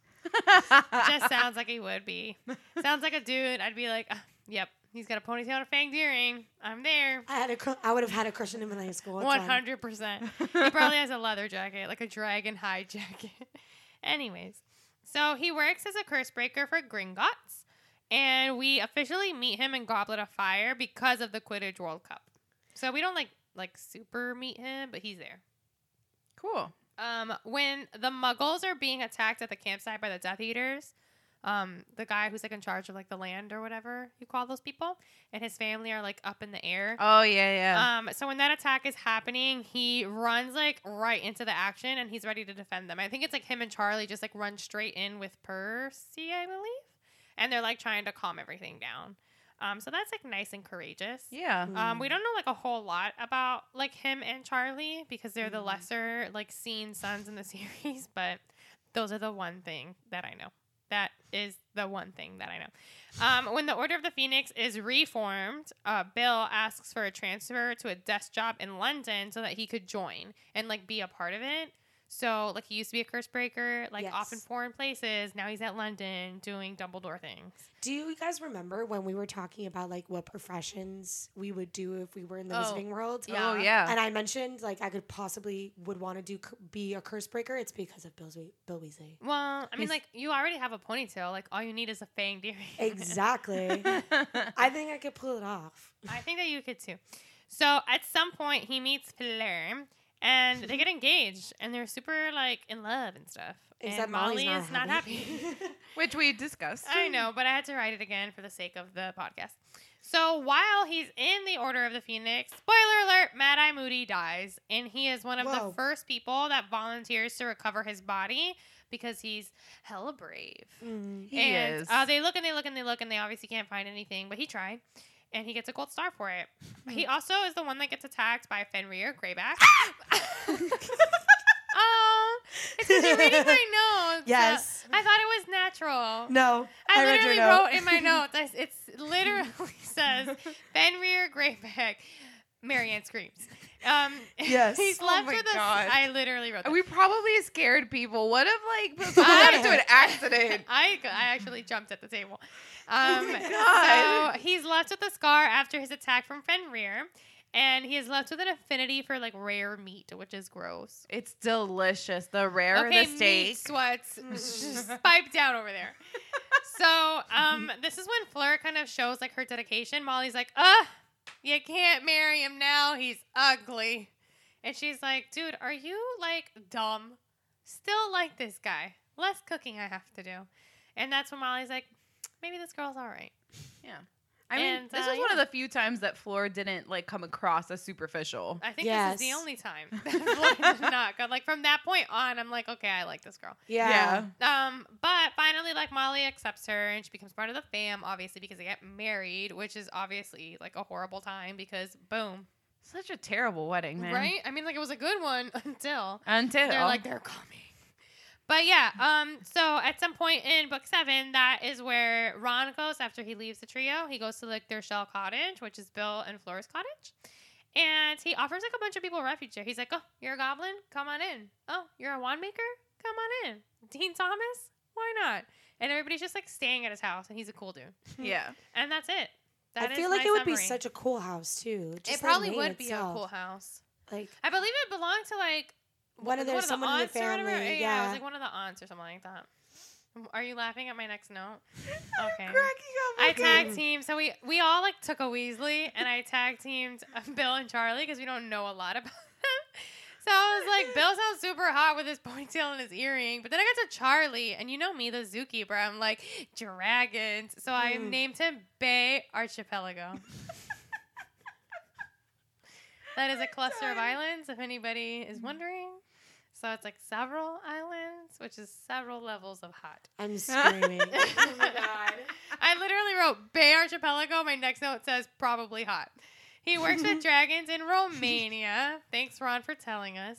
Just sounds like he would be. Sounds like a dude. I'd be like, "Ah, yep, he's got a ponytail and a fanged earring. I'm there. I had a cru- I would have had a crush on him in high school. One hundred percent. He probably has a leather jacket, like a dragon hide jacket. Anyways, so he works as a curse breaker for Gringotts, and we officially meet him in Goblet of Fire because of the Quidditch World Cup. So we don't like like super meet him, but he's there. Cool. Um, when the Muggles are being attacked at the campsite by the Death Eaters, um, the guy who's like in charge of like the land or whatever you call those people, and his family are like up in the air. Oh yeah, yeah. Um, so when that attack is happening, he runs like right into the action and he's ready to defend them. I think it's like him and Charlie just like run straight in with Percy, I believe, and they're like trying to calm everything down. Um, so that's like nice and courageous. yeah. Um, we don't know like a whole lot about like him and Charlie because they're the Mhm. lesser like seen sons in the series, but those are the one thing that I know. That is the one thing that I know. Um, when the Order of the Phoenix is reformed, uh, Bill asks for a transfer to a desk job in London so that he could join and like be a part of it. So like he used to be a curse breaker, like off in foreign places. Now he's at London doing Dumbledore things. Do you guys remember when we were talking about like what professions we would do if we were in the Oh, Wizarding World? yeah. Oh yeah. And I mentioned like I could possibly would want to do be a curse breaker. It's because of Bill's Bill Weasley. Well, I mean, He's- like you already have a ponytail. Like all you need is a fanged earring. Exactly. I think I could pull it off. I think that you could too. So at some point, he meets Fleur, and they get engaged, and they're super like in love and stuff. Except and Molly's Molly not is not happy. Which we discussed. I know, but I had to write it again for the sake of the podcast. So while he's in the Order of the Phoenix, spoiler alert, Mad Eye Moody dies, and he is one of Whoa. the first people that volunteers to recover his body because he's hella brave. Mm. He and is. Uh, they look and they look and they look and they obviously can't find anything, but he tried. And he gets a gold star for it. He also is the one that gets attacked by Fenrir Greyback. oh, it's because you're reading my notes. Yes. I thought it was natural. No, I, your literally wrote in my notes. I, it's literally says Fenrir Greyback. Marianne screams. Um, Yes. he's Oh left my with a. God. I literally wrote. That. we probably scared people. What if like people got into an accident? I, I actually jumped at the table. Um, my God. So he's left with a scar after his attack from Fenrir, and he is left with an affinity for like rare meat, which is gross. It's delicious. The rare okay, the steak. meat sweats. Just pipe down over there. So, um, this is when Fleur kind of shows like her dedication. Molly's like, "Uh, you can't marry him now. He's ugly." And she's like, "Dude, are you like dumb? Still like this guy? Less cooking I have to do." And that's when Molly's like, "Maybe this girl's all right." I mean, And, this uh, was one of the few times that Fleur didn't like come across as superficial. I think this is the only time that Fleur did not. 'Cause, Like from that point on, I'm like, okay, I like this girl. Yeah. Um, but finally, like Molly accepts her and she becomes part of the fam, obviously because they get married, which is obviously like a horrible time because boom, Such a terrible wedding, man. right? I mean, like it was a good one until Until they're like they're coming. But yeah, um, so at some point in book seven, that is where Ron goes after he leaves the trio. He goes to like their shell cottage, which is Bill and Fleur's cottage. And he offers like a bunch of people refuge there. He's like, Oh, you're a goblin? Come on in. Oh, you're a wand maker? Come on in. Dean Thomas? Why not? And everybody's just like staying at his house and he's a cool dude. yeah. And that's it. That I is feel like my it would be such a cool house too. It Just the probably name would be a cool house. Like I believe it belonged to like One of their- the someone in the whatever. family, Yeah, it yeah. was like one of the aunts or something like that. Are you laughing at my next note? Okay. I tag team. So we we all like took a Weasley, and I tag teamed Bill and Charlie because we don't know a lot about them. So I was like, Bill sounds super hot with his ponytail and his earring. But then I got to Charlie, and you know me, the zookeeper. I'm like, dragons. So I Hmm. named him Bay Archipelago. that is a cluster of islands, if anybody is wondering. So it's like several islands, which is several levels of hot. I'm screaming. oh my god. I literally wrote Bay Archipelago. My next note says probably hot. He works with dragons in Romania. Thanks, Ron, for telling us.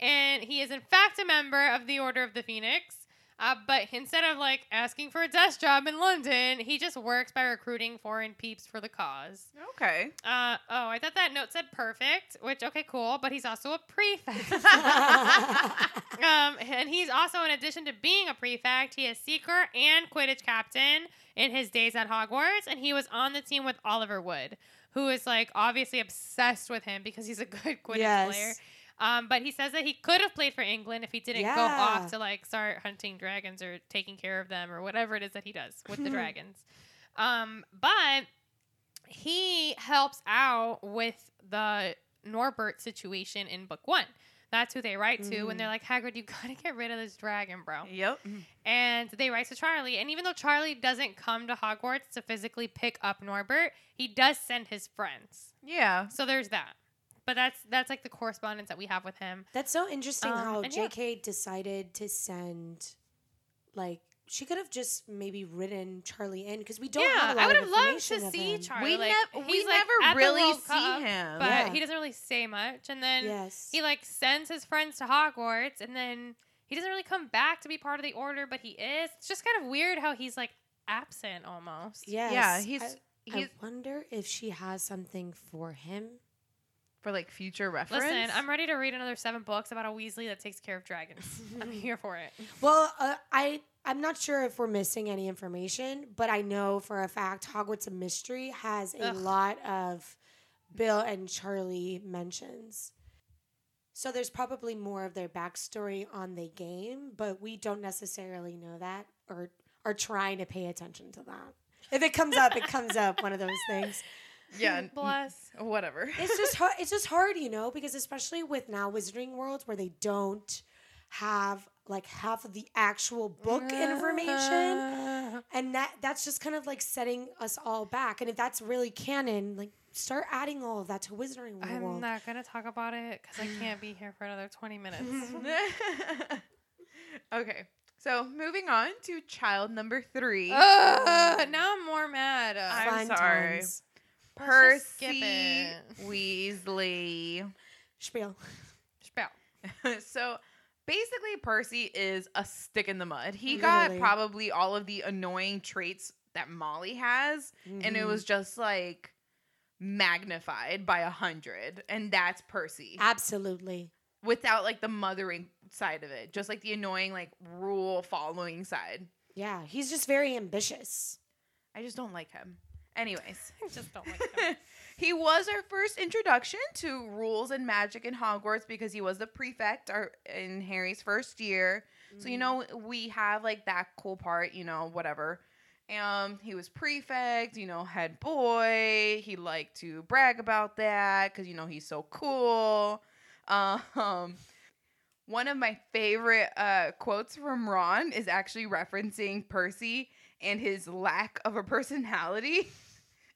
And he is, in fact, a member of the Order of the Phoenix. Uh, but instead of like asking for a desk job in London, he just works by recruiting foreign peeps for the cause. Okay. Uh, oh, I thought that note said perfect, which, okay, cool, but he's also a prefect. Um, and he's also, in addition to being a prefect, he is seeker and Quidditch captain in his days at Hogwarts, and he was on the team with Oliver Wood, who is like obviously obsessed with him because he's a good Quidditch Yes. player. Um, but he says that he could have played for England if he didn't go off to like start hunting dragons or taking care of them or whatever it is that he does with the dragons. Um, but he helps out with the Norbert situation in book one. That's who they write to when they're like, Hagrid, you gotta get rid of this dragon, bro. Yep. And they write to Charlie. And even though Charlie doesn't come to Hogwarts to physically pick up Norbert, he does send his friends. Yeah. So there's that. But that's that's like the correspondence that we have with him. That's so interesting Um, how and yeah. JK decided to send, like, she could have just maybe written Charlie in because we don't yeah, have a lot I would have loved to see him. Charlie. We like, nev- we like, never really World see Cup, him. but Yeah. he doesn't really say much. And then Yes. he like sends his friends to Hogwarts, and then he doesn't really come back to be part of the Order, but he is. It's just kind of weird how he's like absent almost. yes. Yeah, he's I, he's I wonder if she has something for him. For like future reference. Listen, I'm ready to read another seven books about a Weasley that takes care of dragons. I'm here for it. Well, uh, I I'm not sure if we're missing any information, but I know for a fact Hogwarts a Mystery has a Ugh. lot of Bill and Charlie mentions. So there's probably more of their backstory on the game, but we don't necessarily know that or are trying to pay attention to that. If it comes up, it comes up. One of those things. yeah. n- Bless. Whatever. It's just hard. It's just hard, you know, because especially with now Wizarding Worlds where they don't have like half of the actual book uh-huh. information and that that's just kind of like setting us all back and if that's really canon like start adding all of that to wizarding World. I'm not gonna talk about it because I can't be here for another 20 minutes. okay. So moving on to child number three. Ugh, now I'm more mad. I'm Fun sorry. times. Let's skip Percy it. Weasley. spiel Spout. so basically, Percy is a stick in the mud. He Literally. got probably all of the annoying traits that Molly has, and it Mhm. was just like magnified by a hundred. And that's Percy absolutely without like the mothering side of it, just like the annoying, like rule following side. yeah he's just very ambitious I just don't like him. Anyways. I just don't like him. he was our first introduction to rules and magic in Hogwarts because he was the prefect our, in Harry's first year. So, you know, we have like that cool part, you know, whatever. Um, he was prefect, you know, head boy. He liked to brag about that because you know he's so cool. Um, one of my favorite uh, quotes from Ron is actually referencing Percy and his lack of a personality.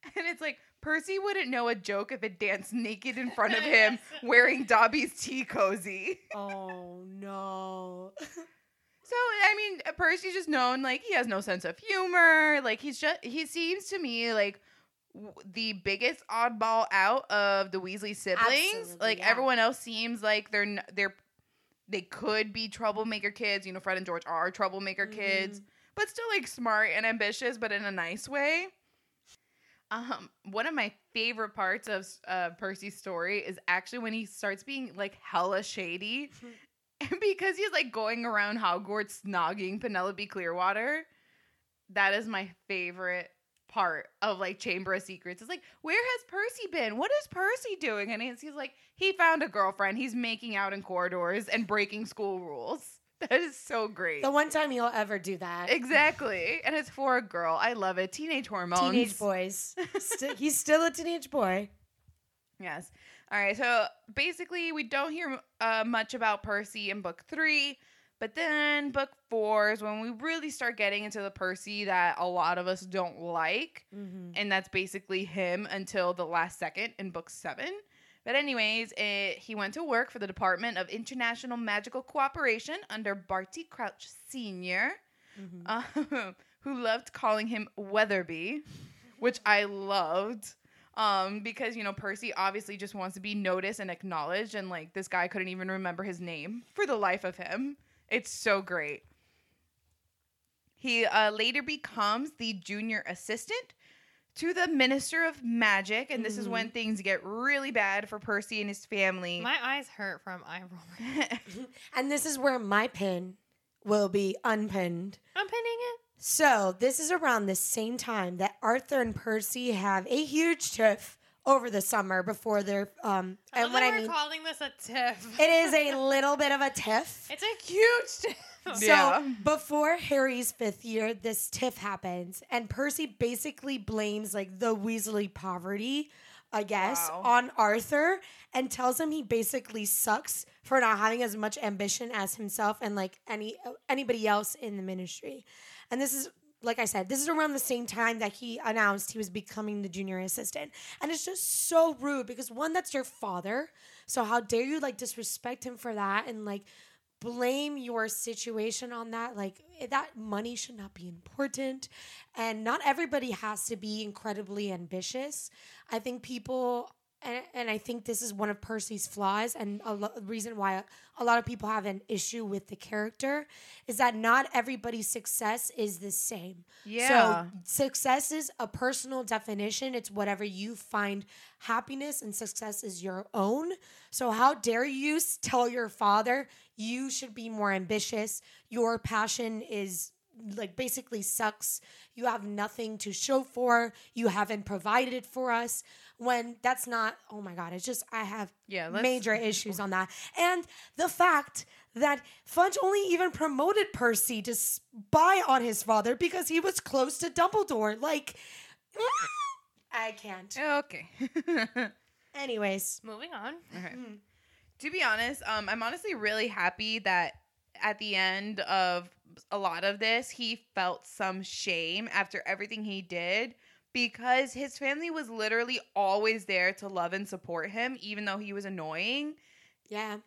And it's like Percy wouldn't know a joke if it danced naked in front of him wearing Dobby's tea cozy. Oh no. So I mean, Percy's just known like he has no sense of humor. Like he's just he seems to me like w- the biggest oddball out of the Weasley siblings. Absolutely, like yeah. everyone else seems like they're n- they're they could be troublemaker kids. You know, Fred and George are troublemaker kids, mm-hmm. but still like smart and ambitious, but in a nice way. Um, one of my favorite parts of uh, Percy's story is actually when he starts being like hella shady, because he's like going around Hogwarts snogging Penelope Clearwater. That is my favorite part of like Chamber of Secrets. It's like, where has Percy been? What is Percy doing? And he's, he's like, he found a girlfriend. He's making out in corridors and breaking school rules. That is so great. The one time he'll ever do that. Exactly. And it's for a girl. I love it. Teenage hormones. Teenage boys. He's still a teenage boy. Yes. All right. So basically, we don't hear uh, much about Percy in book three, but then book four is when we really start getting into the Percy that a lot of us don't like. Mm-hmm. And that's basically him until the last second in book seven. But, anyways, it, he went to work for the Department of International Magical Cooperation under Barty Crouch Sr., uh, who loved calling him Weatherby, which I loved. Um, because you know Percy obviously just wants to be noticed and acknowledged, and like this guy couldn't even remember his name for the life of him. It's so great. He uh, later becomes the junior assistant to the Minister of Magic, and this is when things get really bad for Percy and his family. My eyes hurt from eye rolling. And this is where my pin will be unpinned. I'm pinning it. So this is around the same time that Arthur and Percy have a huge tiff over the summer before their um I and love what that I we're mean calling this a tiff. it is a little bit of a tiff. It's a huge tiff. So Yeah. before Harry's fifth year, this tiff happens, and Percy basically blames like the Weasley poverty, I guess, Wow. on Arthur, and tells him he basically sucks for not having as much ambition as himself and like any anybody else in the ministry. And this is like I said, this is around the same time that he announced he was becoming the junior assistant. And it's just so rude because one, that's your father. So how dare you like disrespect him for that and like blame your situation on that like eh, that money should not be important and not everybody has to be incredibly ambitious. I think people and, and i think this is one of percy's flaws and a lo- reason why a lot of people have an issue with the character is that not everybody's success is the same. Yeah. so success is a personal definition. It's whatever you find happiness and success is your own. So how dare you tell your father you should be more ambitious. Your passion is like basically sucks. You have nothing to show for. You haven't provided for us when that's not oh my god it's just i have Yeah, major issues on that and the fact that fudge only even promoted percy to spy on his father because he was close to dumbledore like i can't okay. anyways Moving on. Okay. To be honest, um, I'm honestly really happy that at the end of a lot of this, he felt some shame after everything he did because his family was literally always there to love and support him, even though he was annoying. yeah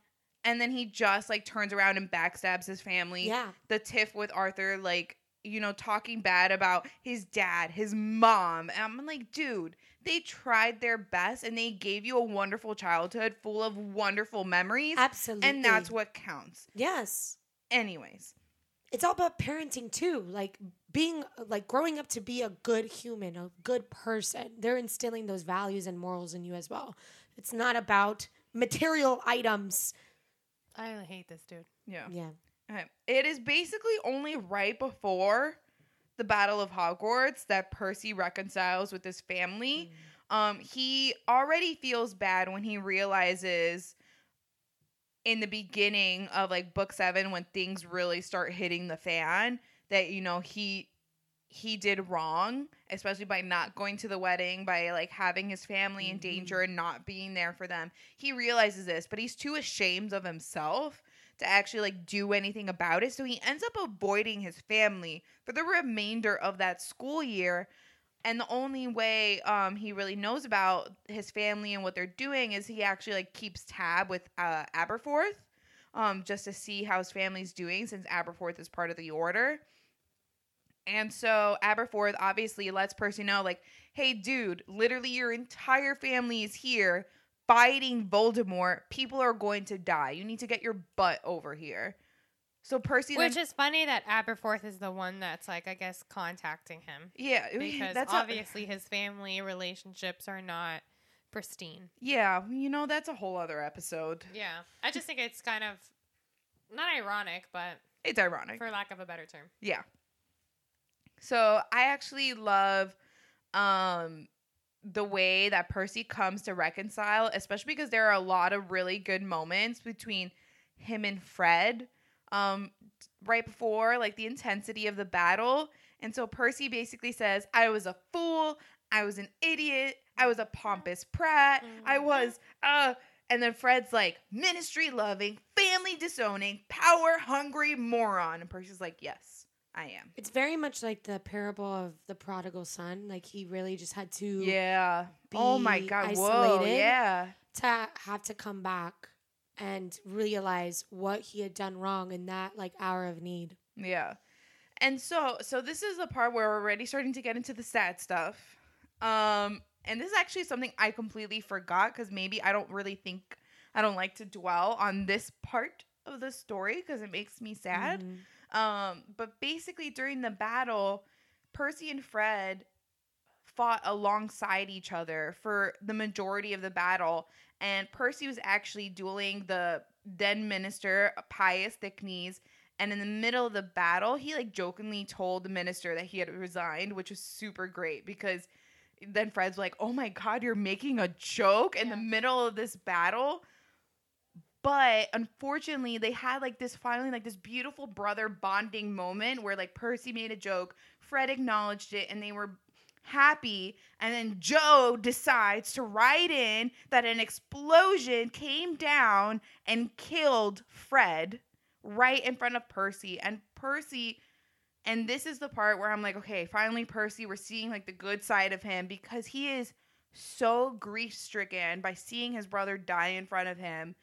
And then he just like turns around and backstabs his family. yeah The tiff with Arthur, like, you know, talking bad about his dad, his mom. And I'm like, dude, they tried their best and they gave you a wonderful childhood full of wonderful memories. absolutely And that's what counts. yes Anyways, it's all about parenting too like being like growing up to be a good human a good person they're instilling those values and morals in you as well it's not about material items I hate this dude. yeah. yeah Okay. It is basically only right before the Battle of Hogwarts that Percy reconciles with his family. Um, he already feels bad when he realizes in the beginning of like book seven when things really start hitting the fan that you know he he did wrong, especially by not going to the wedding, by like having his family in danger and not being there for them. He realizes this, but he's too ashamed of himself to actually like do anything about it. So he ends up avoiding his family for the remainder of that school year. And the only way um, he really knows about his family and what they're doing is he actually like keeps tab with uh, Aberforth um, just to see how his family's doing since Aberforth is part of the order. And so Aberforth obviously lets Percy know, like, hey, dude, literally your entire family is here fighting Voldemort. People are going to die. You need to get your butt over here. So Percy Which then, is funny that Aberforth is the one that's like, I guess, contacting him yeah, because that's a- obviously his family relationships are not pristine. yeah, you know that's a whole other episode. Yeah, I just think it's kind of not ironic, but It's ironic. for lack of a better term. Yeah. So I actually love um the way that Percy comes to reconcile, especially because there are a lot of really good moments between him and Fred um right before like the intensity of the battle. And so Percy basically says, "I was a fool, I was an idiot, I was a pompous prat, I was uh and then Fred's like, ministry loving, family disowning, power hungry moron. And Percy's like, yes, I am. It's very much like the parable of the prodigal son. Like he really just had to Yeah. Oh my God. Whoa. isolated. Yeah. to have to come back and realize what he had done wrong in that like hour of need. Yeah. And so so this is the part where we're already starting to get into the sad stuff. Um and this is actually something I completely forgot cuz maybe I don't really think I don't like to dwell on this part of the story cuz it makes me sad. Mhm. Um, but basically during the battle, Percy and Fred fought alongside each other for the majority of the battle, and Percy was actually dueling the then minister Pius Thicknesse. And in the middle of the battle, he like jokingly told the minister that he had resigned, which was super great because then Fred's like, "Oh my god, you're making a joke in the middle of this battle." But unfortunately, they had like this finally like this beautiful brother bonding moment where like Percy made a joke, Fred acknowledged it, and they were happy. And then Jo decides to write in that an explosion came down and killed Fred right in front of Percy. And Percy, and this is the part where I'm like, okay, finally, Percy, we're seeing like the good side of him because he is so grief stricken by seeing his brother die in front of him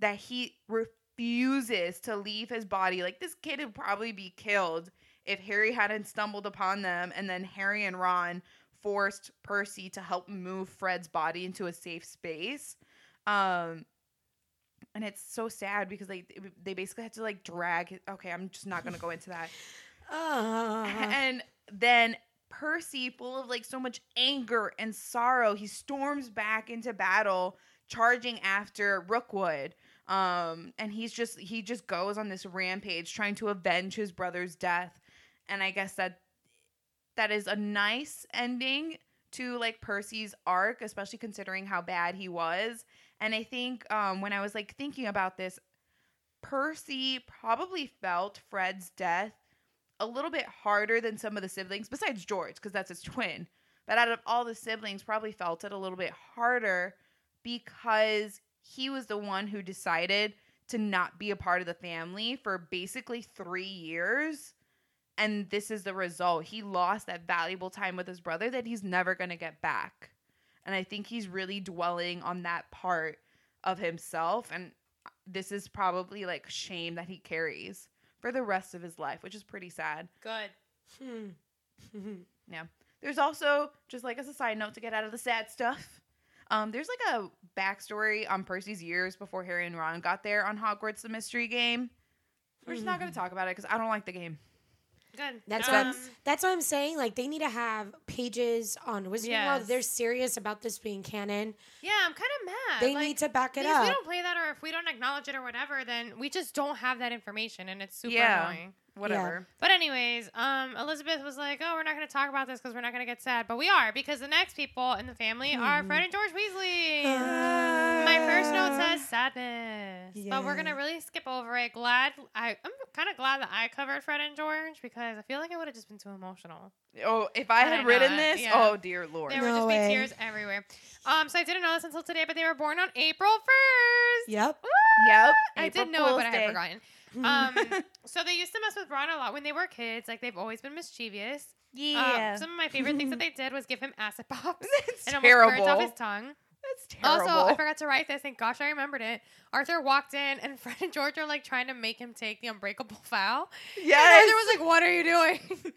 that he refuses to leave his body. Like this kid would probably be killed if Harry hadn't stumbled upon them and then Harry and Ron forced Percy to help move Fred's body into a safe space. Um and it's so sad because they they basically had to like drag okay, I'm just not going to go into that. Ah. and then Percy, full of like so much anger and sorrow, he storms back into battle, charging after Rookwood. Um, and he's just he just goes on this rampage trying to avenge his brother's death. And I guess that that is a nice ending to like Percy's arc, especially considering how bad he was. And I think um, when I was like thinking about this, Percy probably felt Fred's death a little bit harder than some of the siblings, besides George, because that's his twin. But out of all the siblings, probably felt it a little bit harder because he was the one who decided to not be a part of the family for basically three years. And this is the result. He lost that valuable time with his brother that he's never going to get back. And I think he's really dwelling on that part of himself. And this is probably like shame that he carries for the rest of his life, which is pretty sad. Good. Hmm. Yeah. There's also, just like as a side note to get out of the sad stuff, um, there's like a backstory on Percy's years before Harry and Ron got there on Hogwarts the Mystery Game. We're just not going to talk about it because I don't like the game. Good. That's Um, what that's what I'm saying. Like they need to have pages on Wizarding World. They're serious about this being canon. Yeah, I'm kind of mad. They Like, need to back it because we up. don't play that, or if we don't acknowledge it, or whatever, then we just don't have that information, and it's super Yeah. annoying. Whatever. But anyways, um, Elizabeth was like, "Oh, we're not going to talk about this because we're not going to get sad," but we are because the next people in the family are Fred and George Weasley. My first note says sadness, but we're gonna really skip over it. Glad I, I'm kind of glad that I covered Fred and George because I feel like it would have just been too emotional. Oh, if I Had had I written not, this, yeah. oh dear lord. There No would just way. be tears everywhere. Um, so I didn't know this until today, but they were born on April first. Yep. Yep. I April did know it, Fool's but I Day. had forgotten. Um, so they used to mess with Ron a lot when they were kids. Like they've always been mischievous. Um, Yeah. some of my favorite things that they did was give him acid pops It's and almost burnt off his tongue. That's terrible. Also, I forgot to write this, and gosh, I remembered it. Arthur walked in, and Fred and George are like trying to make him take the unbreakable vow. And yes. Arthur was like, "What are you doing?"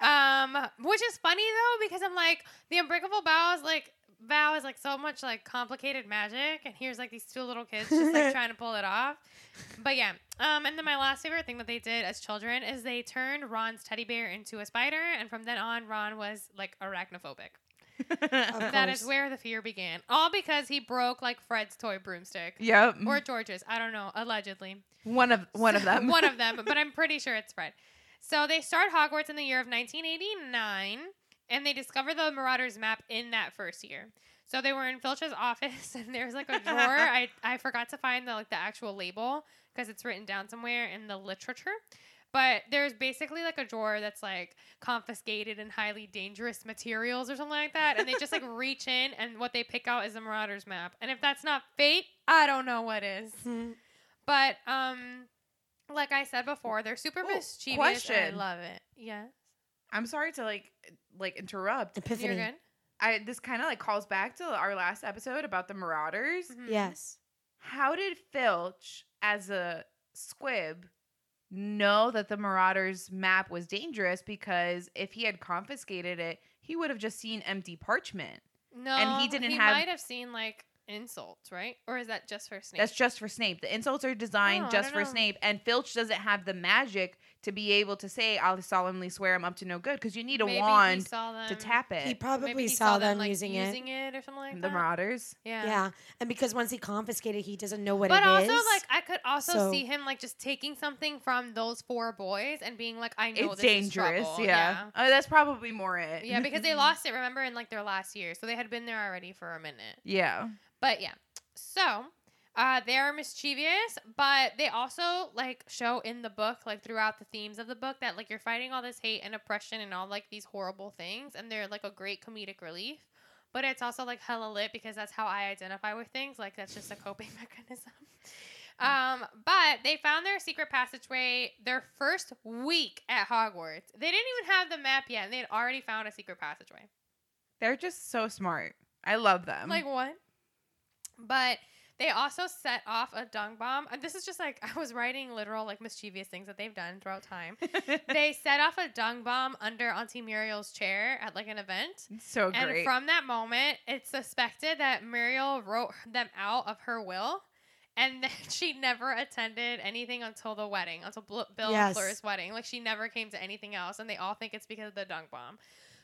um, which is funny though because I'm like, the unbreakable vow is like vow is like so much like complicated magic, and here's like these two little kids just like trying to pull it off. But yeah, um, and then my last favorite thing that they did as children is they turned Ron's teddy bear into a spider, and from then on, Ron was like arachnophobic. That is course. where the fear began. All because he broke like Fred's toy broomstick. yep. Or George's. I don't know. Allegedly. one of one of them. one of them, but I'm pretty sure it's Fred. So they start Hogwarts in the year of 1989, and they discover the Marauders map in that first year. So they were in Filch's office, and there's like a drawer. I, I forgot to find the like the actual label because it's written down somewhere in the literature. But there's basically like a drawer that's like confiscated and highly dangerous materials or something like that. And they just like reach in, and what they pick out is the Marauders map. And if that's not fate, I don't know what is. Mhm. But um, like I said before, they're super Oh, mischievous. question. I love it. Yes, I'm sorry to like like interrupt. Epiphany. you're good. I this kind of like calls back to our last episode about the Marauders. Mhm. Yes. How did Filch, as a squib, know that the Marauders map was dangerous? Because if he had confiscated it, he would have just seen empty parchment. No, and he didn't have. he have- might have seen like insults, right? Or is that just for Snape? That's just for Snape. The insults are designed I just for know. Snape, and Filch doesn't have the magic to be able to say, "I'll solemnly swear I'm up to no good," because you need a Maybe he wand saw them, to tap it. He probably Maybe he saw, them, like, using it. using it or something like the that. Marauders. Yeah. Yeah. And because once he confiscated, he doesn't know what it is, But it also, is. like, I could also So- see him like just taking something from those four boys and being like, "I know It's this dangerous. Is trouble. yeah, Uh, that's probably more it. yeah, because they lost it. Remember in like their last year, so they had been there already for a minute. yeah. But yeah, so uh, they are mischievous, but they also like show in the book, like throughout the themes of the book, that like you're fighting all this hate and oppression and all like these horrible things, and they're like a great comedic relief. But it's also like hella lit because that's how I identify with things. Like that's just a coping mechanism. Um, but they found their secret passageway their first week at Hogwarts. They didn't even have the map yet, and they had already found a secret passageway. They're just so smart. I love them. Like what? But they also set off a dung bomb. And this is just like I was writing literal like mischievous things that they've done throughout time. they set off a dung bomb under Auntie Muriel's chair at like an event. so And great. from that moment, it's suspected that Muriel wrote them out of her will. And then she never attended anything until the wedding, until Bl- Bill Yes. and Fleur's wedding. Like she never came to anything else, and they all think it's because of the dung bomb.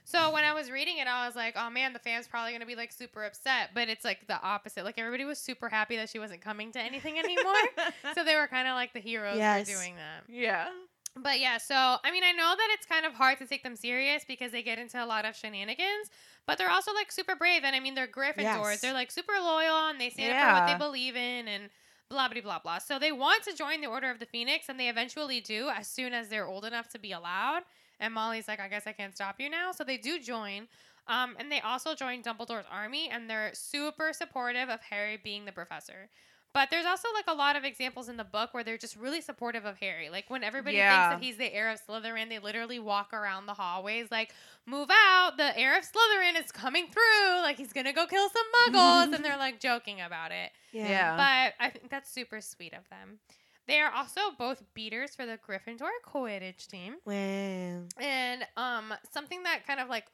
So when I was reading it, I was like, "Oh man, the fans probably gonna be like super upset." But it's like the opposite. Like everybody was super happy that she wasn't coming to anything anymore. so they were kind of like the heroes Yes. for doing that. yeah. But yeah, so I mean, I know that it's kind of hard to take them serious because they get into a lot of shenanigans, but they're also like super brave. And I mean, they're Gryffindors. Yes. They're like super loyal and they stand up for what they believe in and blah, blah, blah, blah. So they want to join the Order of the Phoenix and they eventually do as soon as they're old enough to be allowed. And Molly's like, I guess I can't stop you now. So they do join. Um, and they also join Dumbledore's army and they're super supportive of Harry being the professor. But there's also like a lot of examples in the book where they're just really supportive of Harry. Like when everybody Yeah. thinks that he's the heir of Slytherin, they literally walk around the hallways like, "Move out! The heir of Slytherin is coming through! Like he's gonna go kill some Muggles!" and they're like joking about it. yeah. Yeah. But I think that's super sweet of them. They are also both beaters for the Gryffindor Quidditch team. Wow. And um something that kind of like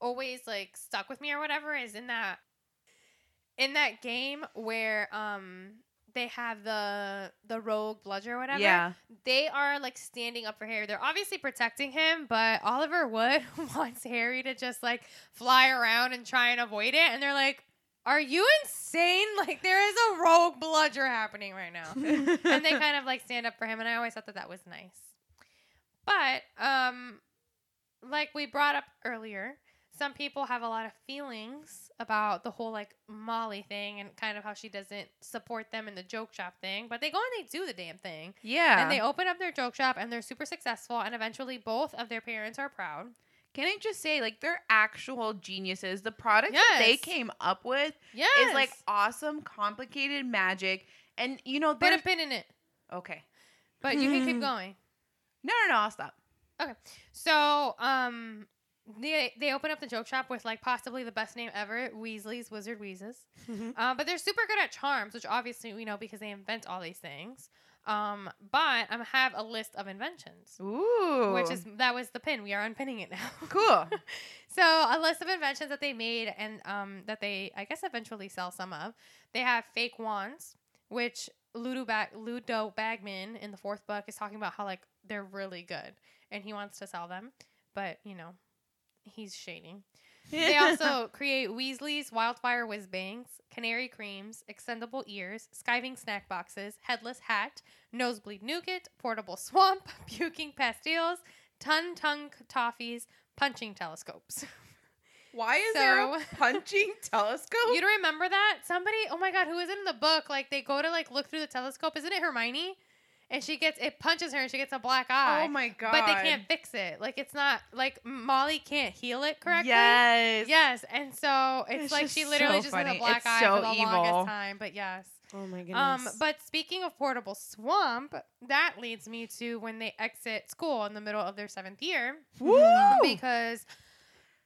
always like stuck with me or whatever is in that in that game where um they have the the rogue bludger or whatever. Yeah. They are like standing up for Harry. They're obviously protecting him, but Oliver Wood wants Harry to just like fly around and try and avoid it. And they're like, Are you insane? Like there is a rogue bludger happening right now and they kind of like stand up for him and i always thought that that was nice but um like we brought up earlier some people have a lot of feelings about the whole like Molly thing and kind of how she doesn't support them in the joke shop thing. But they go and they do the damn thing. Yeah. And they open up their joke shop and they're super successful. And eventually, both of their parents are proud. Can I just say, like, they're actual geniuses. The product that they came up with Yes. is like awesome, complicated magic. And you know, they put a pin in it. okay. But you can keep going. No, no, no. I'll stop. Okay, so, um, they they open up the joke shop with like possibly the best name ever, Weasley's Wizard Wheezes. Mhm. Uh, but they're super good at charms, which obviously we know because they invent all these things. Um, but I have a list of inventions, Ooh, which is that was the pin. We are unpinning it now. cool. so a list of inventions that they made and um, that they I guess eventually sell some of. They have fake wands, which Ludo, Bag- Ludo Bagman in the fourth book is talking about how like they're really good and he wants to sell them, but you know he's shading. They also create Weasley's Wildfire Whiz Bangs, Canary Creams, Extendable Ears, Skiving Snack Boxes, Headless Hat, Nosebleed Nougat, Portable Swamp, Puking Pastilles, Ton Tongue Toffees, Punching Telescopes. Why is there a So- punching telescope? You don't remember that? Somebody, oh my god, who is it in the book? Like they go to like look through the telescope. Isn't it Hermione? And she gets it punches her and she gets a black eye. oh my god! But they can't fix it. Like it's not like Molly can't heal it correctly. Yes. Yes, and so it's, It's like she literally so just has a black It's eye so for the evil. longest time. But yes. Oh my goodness. Um, but speaking of portable swamp, that leads me to when they exit school in the middle of their seventh year Woo! because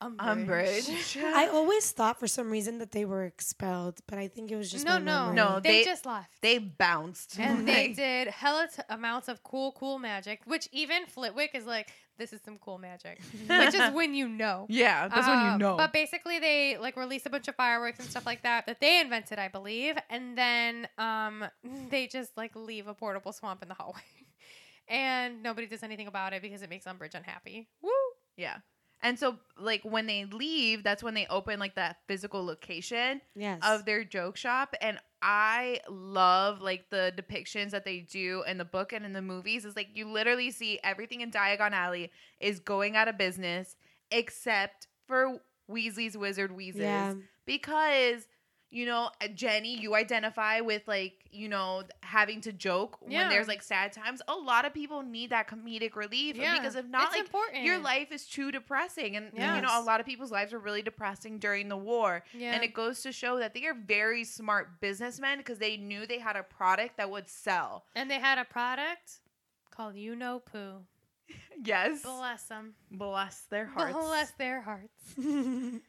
Umbridge. Umbridge. I always thought for some reason that they were expelled, but I think it was just no, no, memory. No, They, they- just left. they bounced. and they did hella t- amounts of cool, cool magic, which even Flitwick is like, this is some cool magic, which is when you know. Yeah, that's when you Um, know. But basically, they like release a bunch of fireworks and stuff like that that they invented, I believe, and then um they just like leave a portable swamp in the hallway, and nobody does anything about it because it makes Umbridge unhappy. Woo! yeah. And so, like, when they leave, that's when they open, like, that physical location Yes. of their joke shop. And I love, like, the depictions that they do in the book and in the movies. Is like, you literally see everything in Diagon Alley is going out of business except for Weasley's Wizard Wheezes. yeah. because you know uh, jenny you identify with like you know having to joke Yeah. when there's like sad times a lot of people need that comedic relief Yeah, because if not it's like important. your life is too depressing and you know a lot of people's lives are really depressing during the war Yeah. and it goes to show that they are very smart businessmen because they knew they had a product that would sell and they had a product called You Know Poo. yes Bless them. bless their hearts Bless their hearts.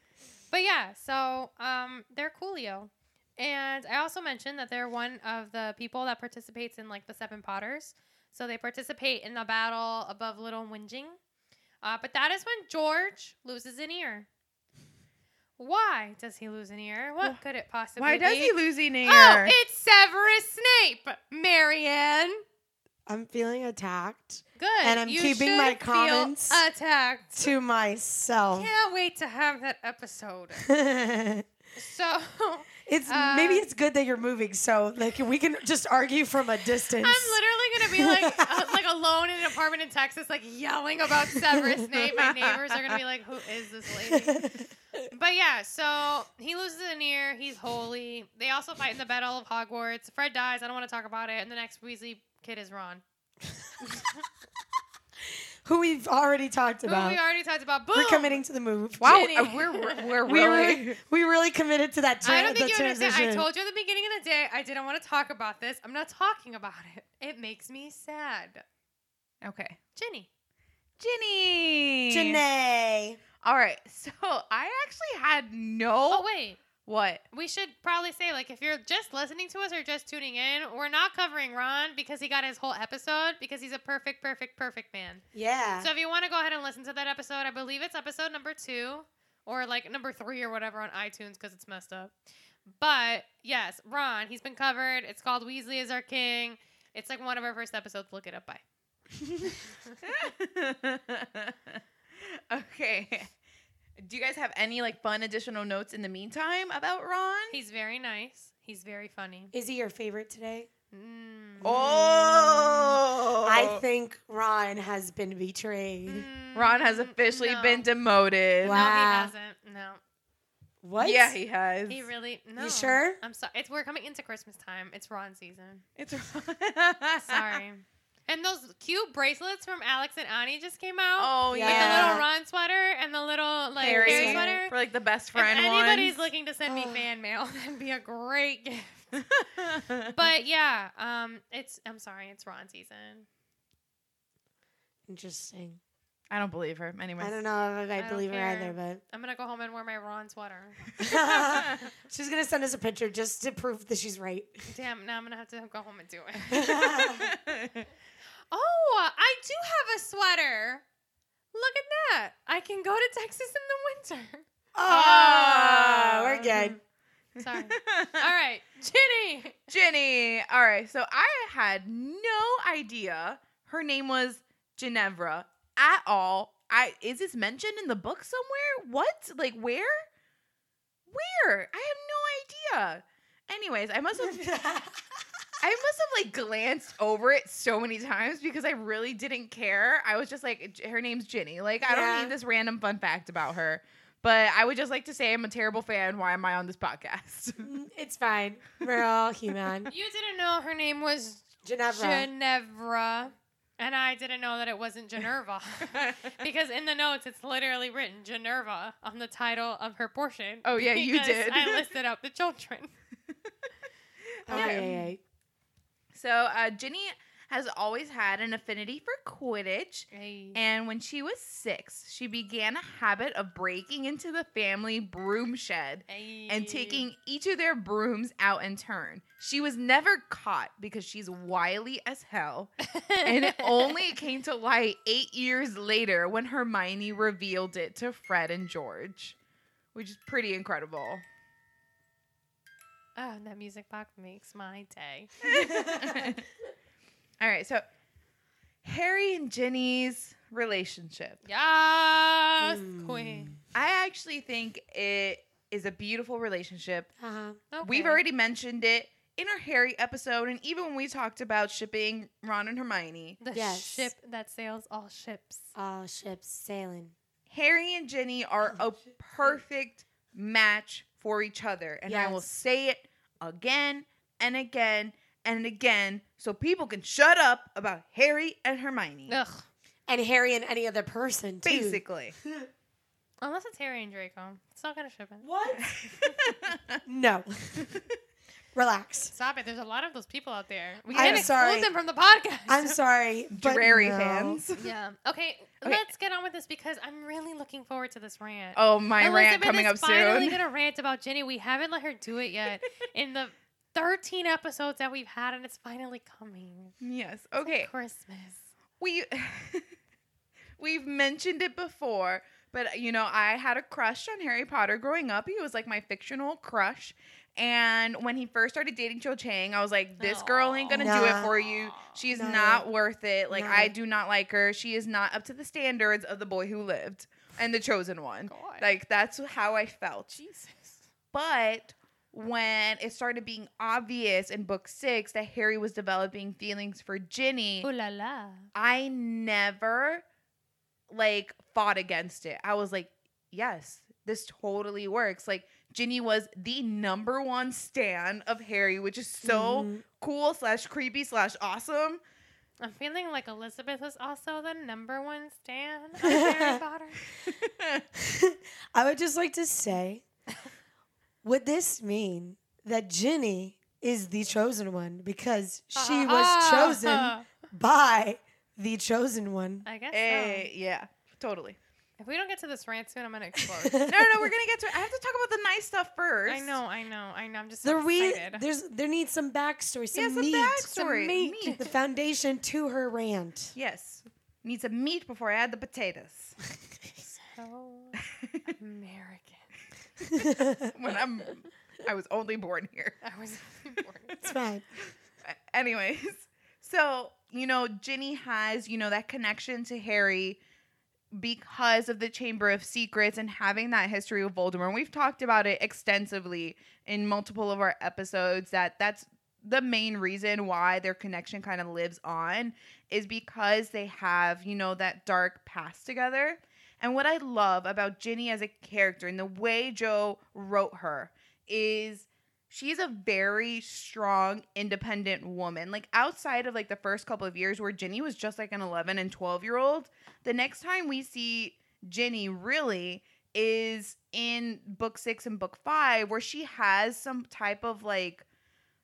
But yeah, so um, they're Coolio. And I also mentioned that they're one of the people that participates in like the Seven Potters. So they participate in the battle above Little Whinging. Uh, but that is when George loses an ear. Why does he lose an ear? What Wh- could it possibly be? why be? does he lose an ear Oh, it's Severus Snape, Marianne. I'm feeling attacked Good. And I'm You keeping my comments attacked. to myself. I can't wait to have that episode. So it's Uh, maybe it's good that you're moving, so like we can just argue from a distance. I'm literally gonna be like uh, like alone in an apartment in Texas, like yelling about Severus Snape. My neighbors are gonna be like, "Who is this lady?" But yeah, so he loses an ear. He's holy. They also fight in the Battle of Hogwarts. Fred dies. I don't want to talk about it. And the next Weasley kid is Ron, Who we've already talked who about. we already talked about. Boom. We're committing to the move. wow Jenny. uh, we're we're, we're We really really, we really committed to that. Tra- I don't think the you understand. I told you at the beginning of the day I didn't want to talk about this. I'm not talking about it. It makes me sad. okay Jenny. Ginny. Janae. All right. So I actually had no. Oh wait. What? We should probably say, like, if you're just listening to us or just tuning in, we're not covering Ron because he got his whole episode because he's a perfect, perfect, perfect man. Yeah. So if you want to go ahead and listen to that episode, I believe it's episode number two or like number three or whatever on iTunes because it's messed up. But yes, Ron, he's been covered. It's called Weasley is Our King. It's like one of our first episodes. Look it up by. okay. Do you guys have any like fun additional notes in the meantime about Ron? He's very nice. He's very funny. Is he your favorite today? Mm. Oh, I think Ron has been betrayed. Mm, Ron has officially no. been demoted. No, he hasn't. No, What? Yeah, he has. he really. No. sure? I'm sorry. It's we're coming into Christmas time. It's Ron season. It's Ron. Sorry. And those cute bracelets from Alex and Ani just came out. Oh Yeah. With the little Ron sweater and the little like Harry Harry sweater. for like the best friend. If friend anybody's ones. looking to send me Oh. fan mail, that'd be a great gift. But yeah, um, it's I'm sorry, it's Ron season. Interesting. I don't believe her. Anyways, I don't know if I, I don't believe her either, but I'm gonna go home and wear my Ron sweater. she's gonna send us a picture just to prove that she's right. Damn, now I'm gonna have to go home and do it. Oh, I do have a sweater. Look at that. I can go to Texas in the winter. oh, ah. we're good. Mm-hmm. Sorry. All right, Ginny. Ginny. All right. So I had no idea her name was Ginevra at all. I is this mentioned in the book somewhere? What? Like where? Where? I have no idea. Anyways, I must have I must have like glanced over it so many times because I really didn't care. I was just like, her name's Ginny. Like, I Yeah. don't need this random fun fact about her. But I would just like to say I'm a terrible fan. Why am I on this podcast? Mm, it's fine. We're all human. You didn't know her name was Ginevra. Ginevra. And I didn't know that it wasn't Generva. because in the notes, it's literally written Generva on the title of her portion. Oh, yeah, you did. I listed out the children. okay. ay, ay. So uh, Ginny has always had an affinity for Quidditch. And when she was six, she began a habit of breaking into the family broom shed and taking each of their brooms out in turn. She was never caught because she's wily as hell. and it only came to light eight years later when Hermione revealed it to Fred and George, which is pretty incredible. Oh, that music box makes my day. All right, so Harry and Ginny's relationship. Yes, Mm. queen. I actually think it is a beautiful relationship. Uh-huh. We've already mentioned it in our Harry episode, and even when we talked about shipping Ron and Hermione. the Yes. ship that sails all ships. All ships sailing. Harry and Ginny are a perfect match for each other. And I will Yes. say it again and again and again so people can shut up about Harry and Hermione. Ugh. And Harry and any other person, too. Basically. Unless it's Harry and Draco. It's not gonna ship it. What? no. Relax. Stop it. There's a lot of those people out there. We I'm can't exclude sorry. them from the podcast. I'm sorry. but Drary no. fans. Yeah. Okay, let's get on with this because I'm really looking forward to this rant. Oh, my rant Elizabeth coming up is finally soon. gonna rant about Jenny. We haven't let her do it yet in the 13 episodes that we've had, and it's finally coming. Yes. Okay. Christmas. we we've mentioned it before but you know i had a crush on harry potter growing up he was like my fictional crush and when he first started dating cho chang i was like this girl ain't gonna do it for you she's No. not worth it like No. i do not like her she is not up to the standards of the boy who lived and the chosen one God. like that's how i felt Jesus. but when it started being obvious in book six that harry was developing feelings for ginny Ooh la la. I never like fought against it. I was like, yes, this totally works. Like Ginny was the number one stan of Harry, which is so Mhm. cool slash creepy slash awesome. I'm feeling like Elizabeth is also the number one stan of Harry Potter. I would just like to say, would this mean that Ginny is the chosen one because she was chosen by the chosen one? I guess Eh, so. yeah, totally. If we don't get to this rant soon, I'm gonna explode. No, no, no, we're gonna get to it. I have to talk about the nice stuff first. I know, I know, I know. I'm just so re- excited. there's there needs some backstory, some Yeah, some meat, backstory. meat, Meat. the foundation to her rant. Yes. Need some meat before I add the potatoes. so American. when I'm I was only born here. I was only born. It's fine. anyways so you know ginny has you know that connection to harry because of the chamber of secrets and having that history with voldemort we've talked about it extensively in multiple of our episodes that that's the main reason why their connection kind of lives on is because they have, you know, that dark past together. And what I love about Ginny as a character and the way Jo wrote her is she's a very strong, independent woman. Like outside of like the first couple of years where Ginny was just like an 11 and 12 year old, the next time we see Ginny really is in book six and book five, where she has some type of like,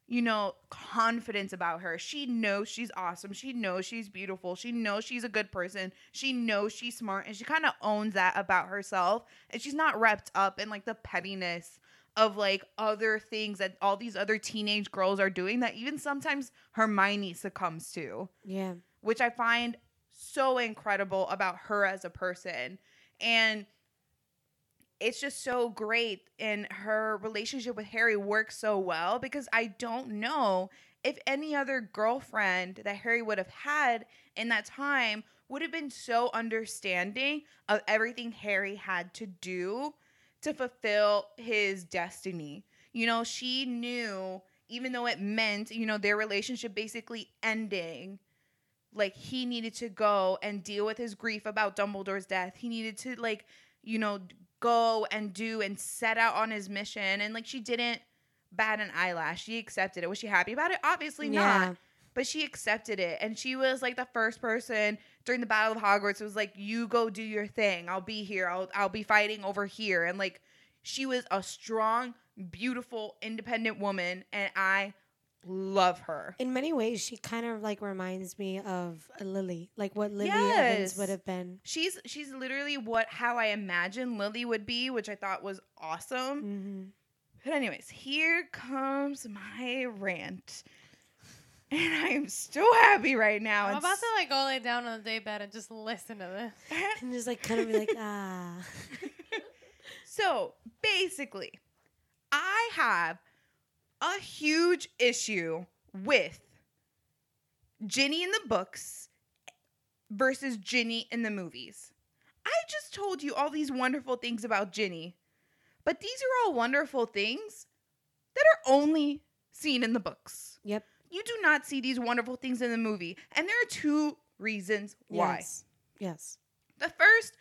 you know, confidence about her. She knows she's awesome. She knows she's beautiful. She knows she's a good person. She knows she's smart and she kind of owns that about herself. And she's not wrapped up in like the pettiness of like other things that all these other teenage girls are doing that even sometimes Hermione succumbs to Yeah. which I find so incredible about her as a person. And it's just so great. And her relationship with Harry works so well because I don't know if any other girlfriend that Harry would have had in that time would have been so understanding of everything Harry had to do to fulfill his destiny. You know, she knew, even though it meant, you know, their relationship basically ending, like he needed to go and deal with his grief about Dumbledore's death. He needed to like, you know, go and do and set out on his mission and like she didn't bat an eyelash. She accepted it. Was she happy about it? Obviously Yeah. not. But she accepted it and she was like the first person during the Battle of Hogwarts. It was like, "You go do your thing. I'll be here. I'll I'll be fighting over here." And like she was a strong, beautiful, independent woman and I love her. In many ways, she kind of like reminds me of Lily, like what Lily Yes. Evans would have been. She's she's literally what how I imagine Lily would be, which I thought was awesome. hmm But anyways, here comes my rant. And I'm so happy right now. I'm and about to like go lay down on the day bed and just listen to this. And just like kind of be like, ah. So basically, I have a huge issue with Ginny in the books versus Ginny in the movies. I just told you all these wonderful things about Ginny, but these are all wonderful things that are only seen in the books. Yep. You do not see these wonderful things in the movie, and there are two reasons why. Yes. Yes. The first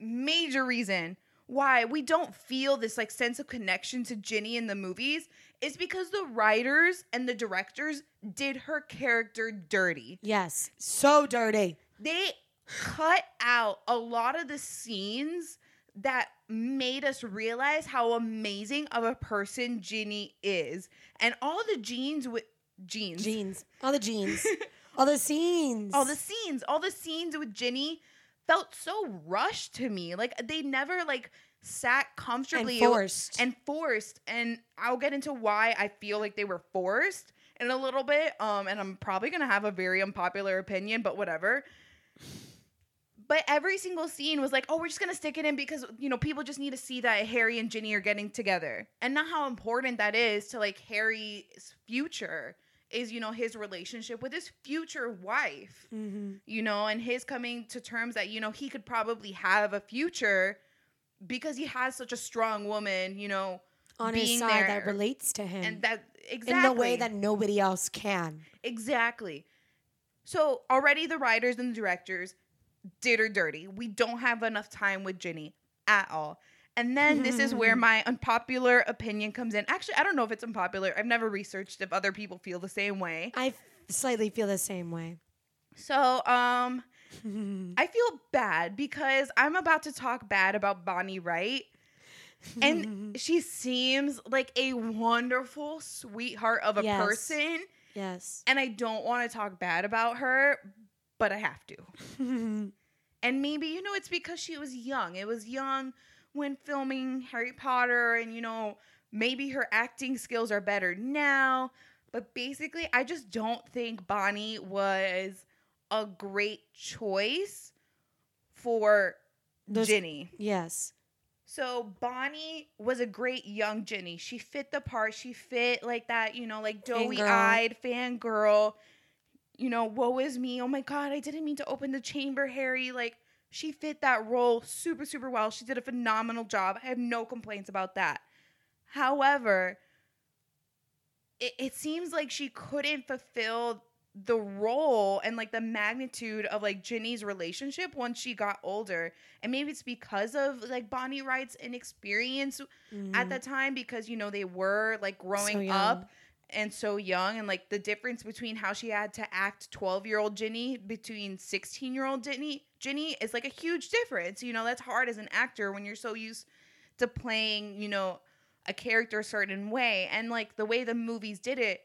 major reason why we don't feel this like sense of connection to Ginny in the movies is because the writers and the directors did her character dirty. Yes. So dirty. They cut out a lot of the scenes that made us realize how amazing of a person Ginny is. And all the genes with jeans. Jeans. All the jeans. All the scenes. all the scenes all the scenes with ginny felt so rushed to me like they never like sat comfortably and forced. and forced and i'll get into why i feel like they were forced in a little bit um and i'm probably gonna have a very unpopular opinion but whatever but every single scene was like oh we're just gonna stick it in because you know people just need to see that harry and ginny are getting together and not how important that is to like harry's future is you know his relationship with his future wife Mhm. you know, and his coming to terms that, you know, he could probably have a future because he has such a strong woman, you know, on his side there. that relates to him and that exactly in the way that nobody else can. exactly. So already the writers and the directors did her dirty. We don't have enough time with Ginny at all. And then this is where my unpopular opinion comes in. Actually, I don't know if it's unpopular. I've never researched if other people feel the same way. I slightly feel the same way. So, um, I feel bad because I'm about to talk bad about Bonnie Wright. And she seems like a wonderful sweetheart of a Yes. person. yes. And I don't want to talk bad about her, but I have to. And maybe, you know, it's because she was young. It was young when filming Harry Potter, and, you know, maybe her acting skills are better now. But basically, I just don't think Bonnie was a great choice for Those- Ginny. yes. So Bonnie was a great young Ginny. She fit the part. She fit like that, you know, like doughy eyed fangirl. You know, woe is me. Oh my god, I didn't mean to open the chamber, Harry. Like she fit that role super, super well. She did a phenomenal job. I have no complaints about that. However, it, it seems like she couldn't fulfill the role and like the magnitude of like Ginny's relationship once she got older. And maybe it's because of like Bonnie Wright's inexperience at mm-hmm. that time because you know they were like growing young. up and so young and like the difference between how she had to act 12 year old Ginny between 16 year old Ginny Ginny is like a huge difference. You know, that's hard as an actor when you're so used to playing, you know, a character a certain way. And like the way the movies did it,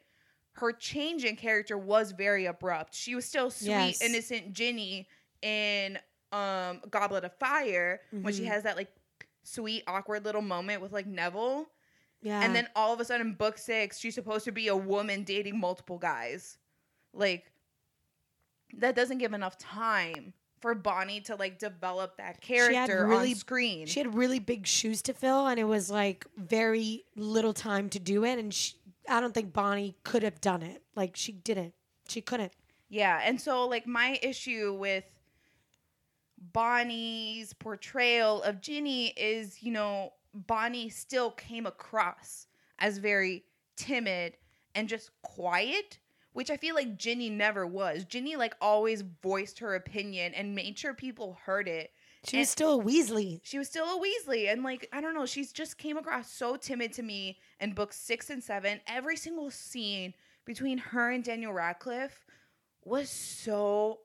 her change in character was very abrupt. She was still sweet, Yes. innocent Ginny in um Goblet of Fire when she Mhm. has that like sweet, awkward little moment with like Neville. Yeah. And then all of a sudden, book six, she's supposed to be a woman dating multiple guys. Like, that doesn't give enough time for Bonnie to like develop that character really- on screen. she had really big shoes to fill, and it was like very little time to do it. And she, I don't think Bonnie could have done it. Like she didn't. She couldn't. Yeah, and so like my issue with Bonnie's portrayal of Ginny is, you know, Bonnie still came across as very timid and just quiet, which I feel like Ginny never was. Ginny like always voiced her opinion and made sure people heard it. She was still a Weasley. She was still a Weasley, and like I don't know, she's just came across so timid to me in books six and seven. Every single scene between her and Daniel Radcliffe was so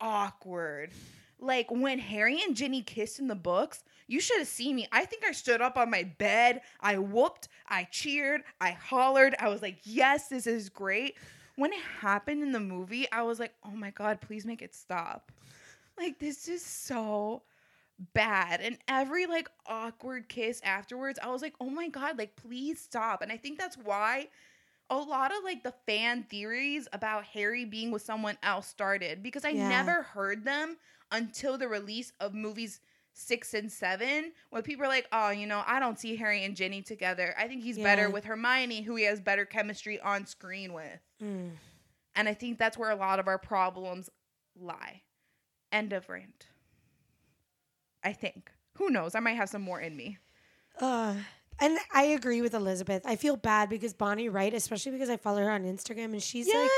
awkward. Like when Harry and Ginny kissed in the books, you should have seen me. I think I stood up on my bed. I whooped, I cheered, I hollered. I was like, yes, this is great. When it happened in the movie, I was like, oh my God, please make it stop. Like, this is so bad. And every like awkward kiss afterwards, I was like, oh my God, like, please stop. And I think that's why a lot of like the fan theories about Harry being with someone else started because I Yeah. never heard them until the release of movies six and seven when people are like, oh, you know, I don't see Harry and Ginny together. I think he's better with Hermione, who he has better chemistry on screen with. Mm. And I think that's where a lot of our problems lie. End of rant. I think. Who knows? I might have some more in me. Uh, and I agree with Elizabeth. I feel bad because Bonnie Wright, especially because I follow her on Instagram, and she's like,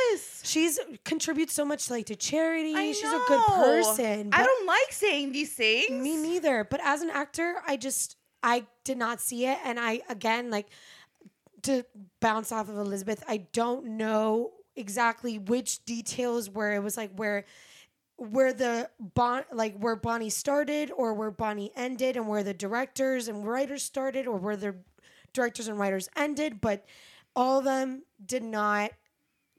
she's contributes so much like to charity. I she's a good person. I don't like saying these things. Me neither. But as an actor, I just I did not see it, and I again like to bounce off of Elizabeth. I don't know exactly which details where it was like where where the bon like where Bonnie started or where Bonnie ended, and where the directors and writers started, or where the directors and writers ended. But all of them did not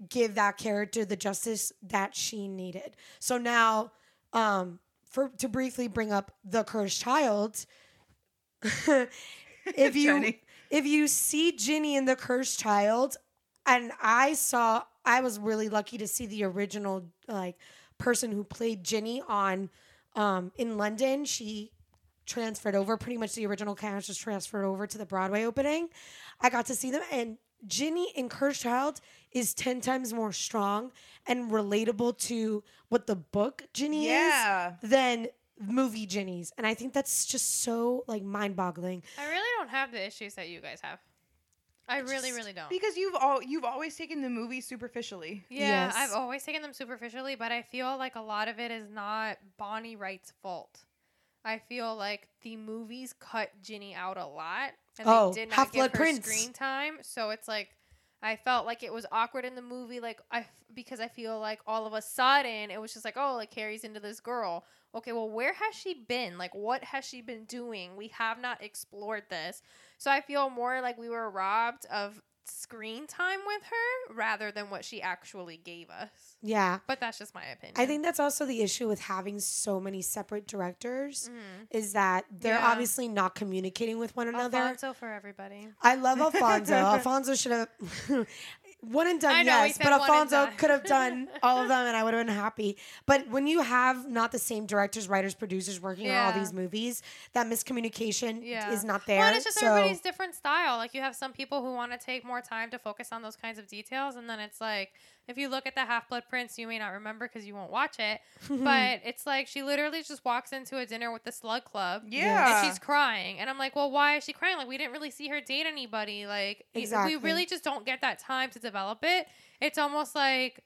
give that character the justice that she needed. So now, um, for to briefly bring up the cursed child, if you Jenny. if you see Ginny in the cursed child, and I saw, I was really lucky to see the original like person who played Ginny on um in London. She transferred over pretty much the original cast was transferred over to the Broadway opening. I got to see them and Ginny in Cursed Child is 10 times more strong and relatable to what the book Ginny Yeah. is than movie Ginny's. And I think that's just so like mind-boggling. I really don't have the issues that you guys have. I really, really don't. Because you've all you've always taken the movie superficially. Yeah, Yes. I've always taken them superficially, but I feel like a lot of it is not Bonnie Wright's fault. I feel like the movies cut Ginny out a lot, and Oh, they did not Half-Blood give her Prince. screen time. So it's like I felt like it was awkward in the movie, like I because I feel like all of a sudden it was just like, oh, like Harry's into this girl. Okay, well, where has she been? Like, what has she been doing? We have not explored this. So I feel more like we were robbed of screen time with her rather than what she actually gave us. Yeah. But that's just my opinion. I think that's also the issue with having so many separate directors Mhm. is that they're Yeah. obviously not communicating with one another. Alfonso for everybody. I love Alfonso. Alfonso should have one and done, I know, yes, but Alfonso could have done all of them, and I would have been happy. But when you have not the same directors, writers, producers working on all these movies, that miscommunication Yeah. is not there. Well, and it's just so everybody's different style. Like you have some people who want to take more time to focus on those kinds of details, and then it's like If you look at the Half Blood Prince, you may not remember because you won't watch it. but it's like she literally just walks into a dinner with the Slug Club. Yeah. And she's crying. And I'm like, well, why is she crying? Like, we didn't really see her date anybody. Like, Exactly. we really just don't get that time to develop it. It's almost like,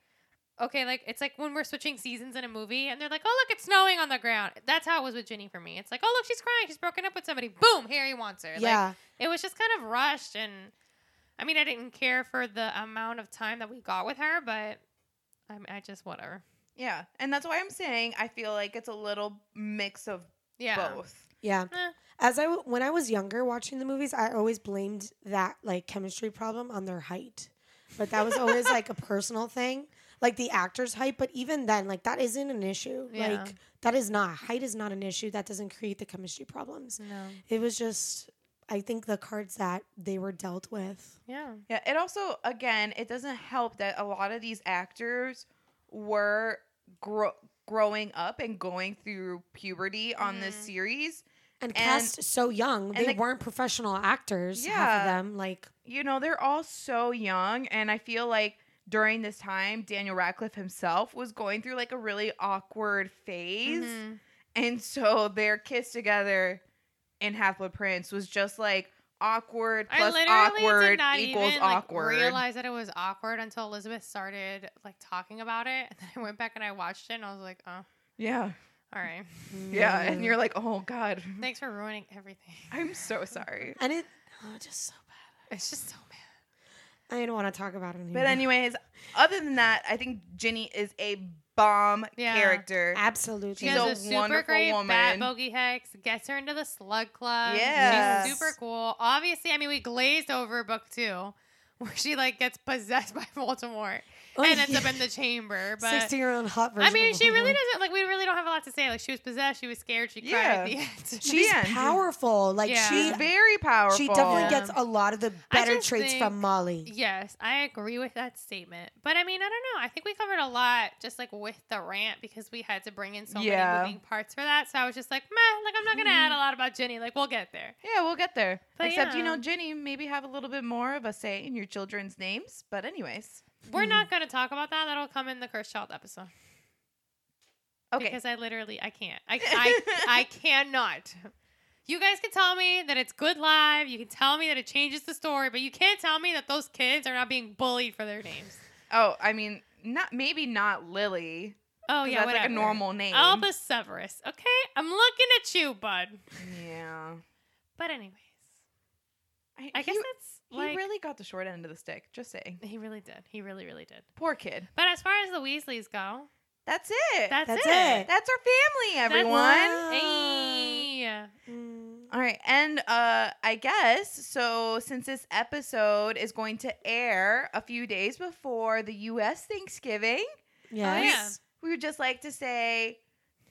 okay, like, it's like when we're switching seasons in a movie and they're like, oh, look, it's snowing on the ground. That's how it was with Ginny for me. It's like, oh, look, she's crying. She's broken up with somebody. Boom, Harry wants her. Like, yeah. it was just kind of rushed. And I mean, I didn't care for the amount of time that we got with her, but I, I just, whatever. Yeah. And that's why I'm saying I feel like it's a little mix of Yeah. both. yeah. Eh. As I w- when I was younger watching the movies, I always blamed that like chemistry problem on their height. But that was always like a personal thing, like the actor's height. But even then, like that isn't an issue. Yeah. Like that is not height is not an issue. That doesn't create the chemistry problems. No. It was just I think the cards that they were dealt with. Yeah. Yeah, it also again, it doesn't help that a lot of these actors were gro- growing up and going through puberty on this Mhm. series. And, And- cast so young, they the- weren't professional actors. Half Yeah. of them, like You know, they're all so young and I feel like during this time Daniel Radcliffe himself was going through like a really awkward phase. Mhm. And so their kiss together in Half Blood Prince was just like awkward plus literally awkward did not equals even like, awkward. realize that it was awkward until Elizabeth started like talking about it, and then I went back and I watched it, and I was like, oh, yeah. all right, Yeah. And you're like, oh God. thanks for ruining everything. I'm so sorry. and it oh, just so bad. It's just so bad. I don't want to talk about it anymore. But anyways, other than that, I think Ginny is a bomb Yeah. character. absolutely. She She's has a a, super wonderful great bat woman. bogey hex, gets her into the slug club. Yes. She's super cool. Obviously, I mean, we glazed over book two, where she like gets possessed by Voldemort Oh, and ends yeah. up in the chamber. But 16 year old hot version. I mean, she really doesn't like. We really don't have a lot to say. Like, she was possessed. She was scared. She cried Yeah. at the end. She's The end. powerful. Like Yeah. She's very powerful. she definitely Yeah. gets a lot of the better traits think- from Molly. Yes, I agree with that statement. But I mean, I don't know. I think we covered a lot just like with the rant because we had to bring in so Yeah. many moving parts for that. So I was just like, meh, like I'm not gonna add mm-hmm. a lot about Jenny. Like we'll get there. Yeah, we'll get there. But Except, you know, Ginny maybe have a little bit more of a say in your children's names. But anyways. We're not mm-hmm. gonna talk about that. That'll come in the cursed child episode. Okay. Because I literally I can't. I I, I cannot. You guys can tell me that it's good live. You can tell me that it changes the story, but you can't tell me that those kids are not being bullied for their names. oh, I mean, not maybe not Lily. Oh yeah, that's like a normal name. Albus Severus. Okay, I'm looking at you, bud. Yeah. But anyways, I he, guess that's he really got the short end of the stick. Just saying. he really did. He really, really did. Poor kid. But as far as the Weasleys go, That's it. that's, That's it. it. That's our family, everyone. Hey. Mm. All right, and uh I guess so since this episode is going to air a few days before the US Thanksgiving, Yes. yeah. we would just like to say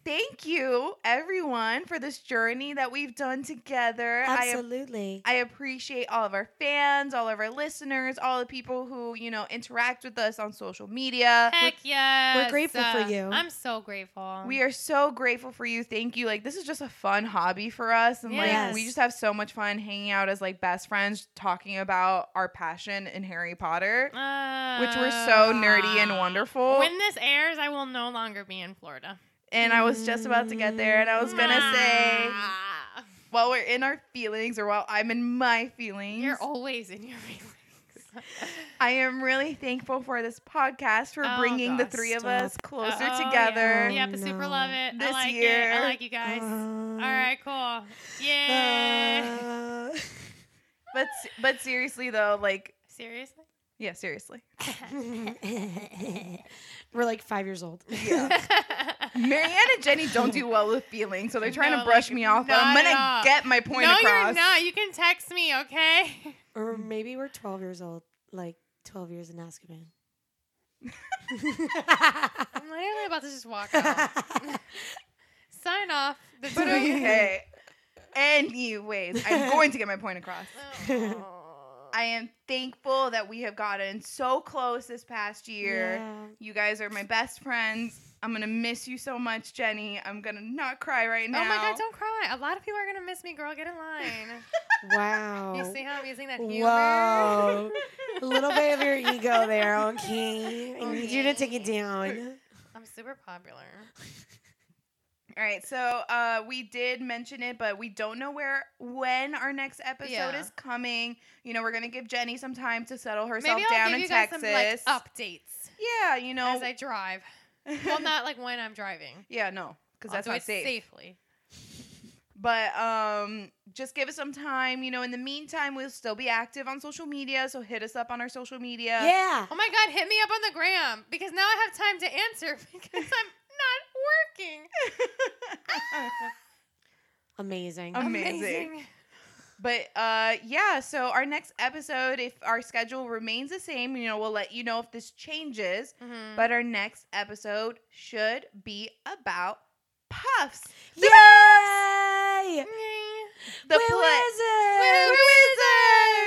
thank you everyone for this journey that we've done together. Absolutely. I appreciate all of our fans, all of our listeners, all the people who, you know, interact with us on social media. Heck yeah. We're grateful for Uh, you. I'm so grateful. We are so grateful for you. Thank you. Like this is just a fun hobby for us and like we just have so much fun hanging out as like best friends talking about our passion in Harry Potter, which we're so nerdy and Uh, wonderful. When this airs, I will no longer be in Florida. And I was just about to get there and I was going to say Ah. while we're in our feelings or while I'm in my feelings, You're always in your feelings. I am really thankful for this podcast for Oh, bringing the God, three of us closer Oh, together. Yeah, Oh, but super love it. This I like it. year. I like you guys. Uh, All right, cool. Yeah. uh, But but seriously though, like Seriously? Yeah, seriously. We're like five years old. Marianne and Jenny don't do well with feelings, so they're trying No, to brush like, me off. But I'm not gonna all. get my point across. no, across. you're not. You can text me, okay? Or maybe we're 12 years old, like 12 years in Azkaban. I'm literally about to just walk out. Sign off. The But of you. okay. Anyways, I'm going to get my point across. Oh. I am thankful that we have gotten so close this past year. Yeah. You guys are my best friends. I'm gonna miss you so much, Jenny. I'm gonna not cry right now. Oh my god, don't cry. A lot of people are gonna miss me, girl. Get in line. Wow. You see how I'm using that humor? Whoa. A little bit of your ego there, okay? I need you to take it down. I'm super popular. All right, so uh, we did mention it, but we don't know where when our next episode Yeah. is coming. You know, we're gonna give Jenny some time to settle herself Maybe I'll down give in you guys Texas. some like updates yeah, you know. as I drive. Well, not like when I'm driving. yeah, no, because that's do not it safe. safely. But um, just give us some time. You know, in the meantime, we'll still be active on social media. So hit us up on our social media. Yeah. Oh my God, hit me up on the gram because now I have time to answer because I'm not working. Amazing. Amazing. But uh, yeah, so our next episode, if our schedule remains the same, you know, we'll let you know if this changes. Mhm. But our next episode should be about puffs. Yay! Okay. The We're play. wizards! We're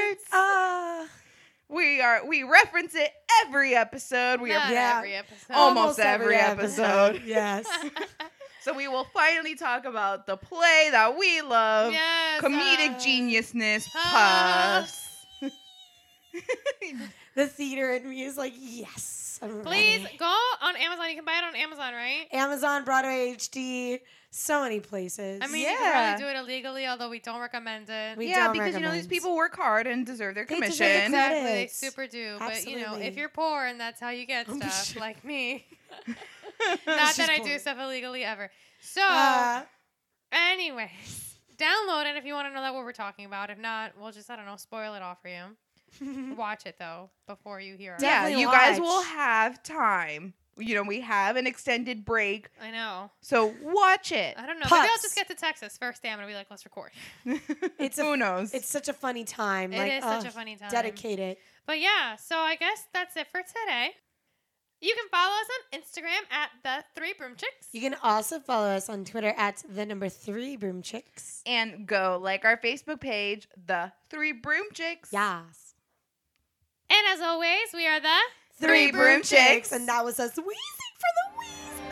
wizards. Ah. We are. We reference it every episode. We Not are. Yeah. every episode. Almost every episode. yes. So we will finally talk about the play that we love. yes, Comedic uh, geniusness, Puffs. puffs. the theater in me is like, yes. I'm Please ready. go on Amazon. You can buy it on Amazon, right? Amazon, Broadway HD, so many places. I mean, you Yeah. can probably do it illegally, although we don't recommend it. We yeah, don't because you know these people work hard and deserve their They deserve commission. the Exactly, they credits. super do. But you know, if you're poor and that's how you get Oh, stuff, shit. like me, not that I poor. do stuff illegally ever. So, Uh, anyways, download it if you want to know that what we're talking about. If not, we'll just I don't know, spoil it all for you. Watch it though before you hear. Yeah. Yeah, yeah, Definitely you guys will have time. You know, we have an extended break, I know. so watch it. I don't know. Maybe I'll just get to Texas first day. I'm gonna be like, let's record. It's a- Who knows? it's such a funny time. It like, is such a funny time. Dedicated. But yeah, so I guess that's it for today. You can follow us on Instagram at the Three Broom Chicks. You can also follow us on Twitter at the number three broom chicks. and go like our Facebook page, the Three Broom Chicks. Yes. And as always, we are the Three Broomchicks. And that was us wheezing for the wheeze.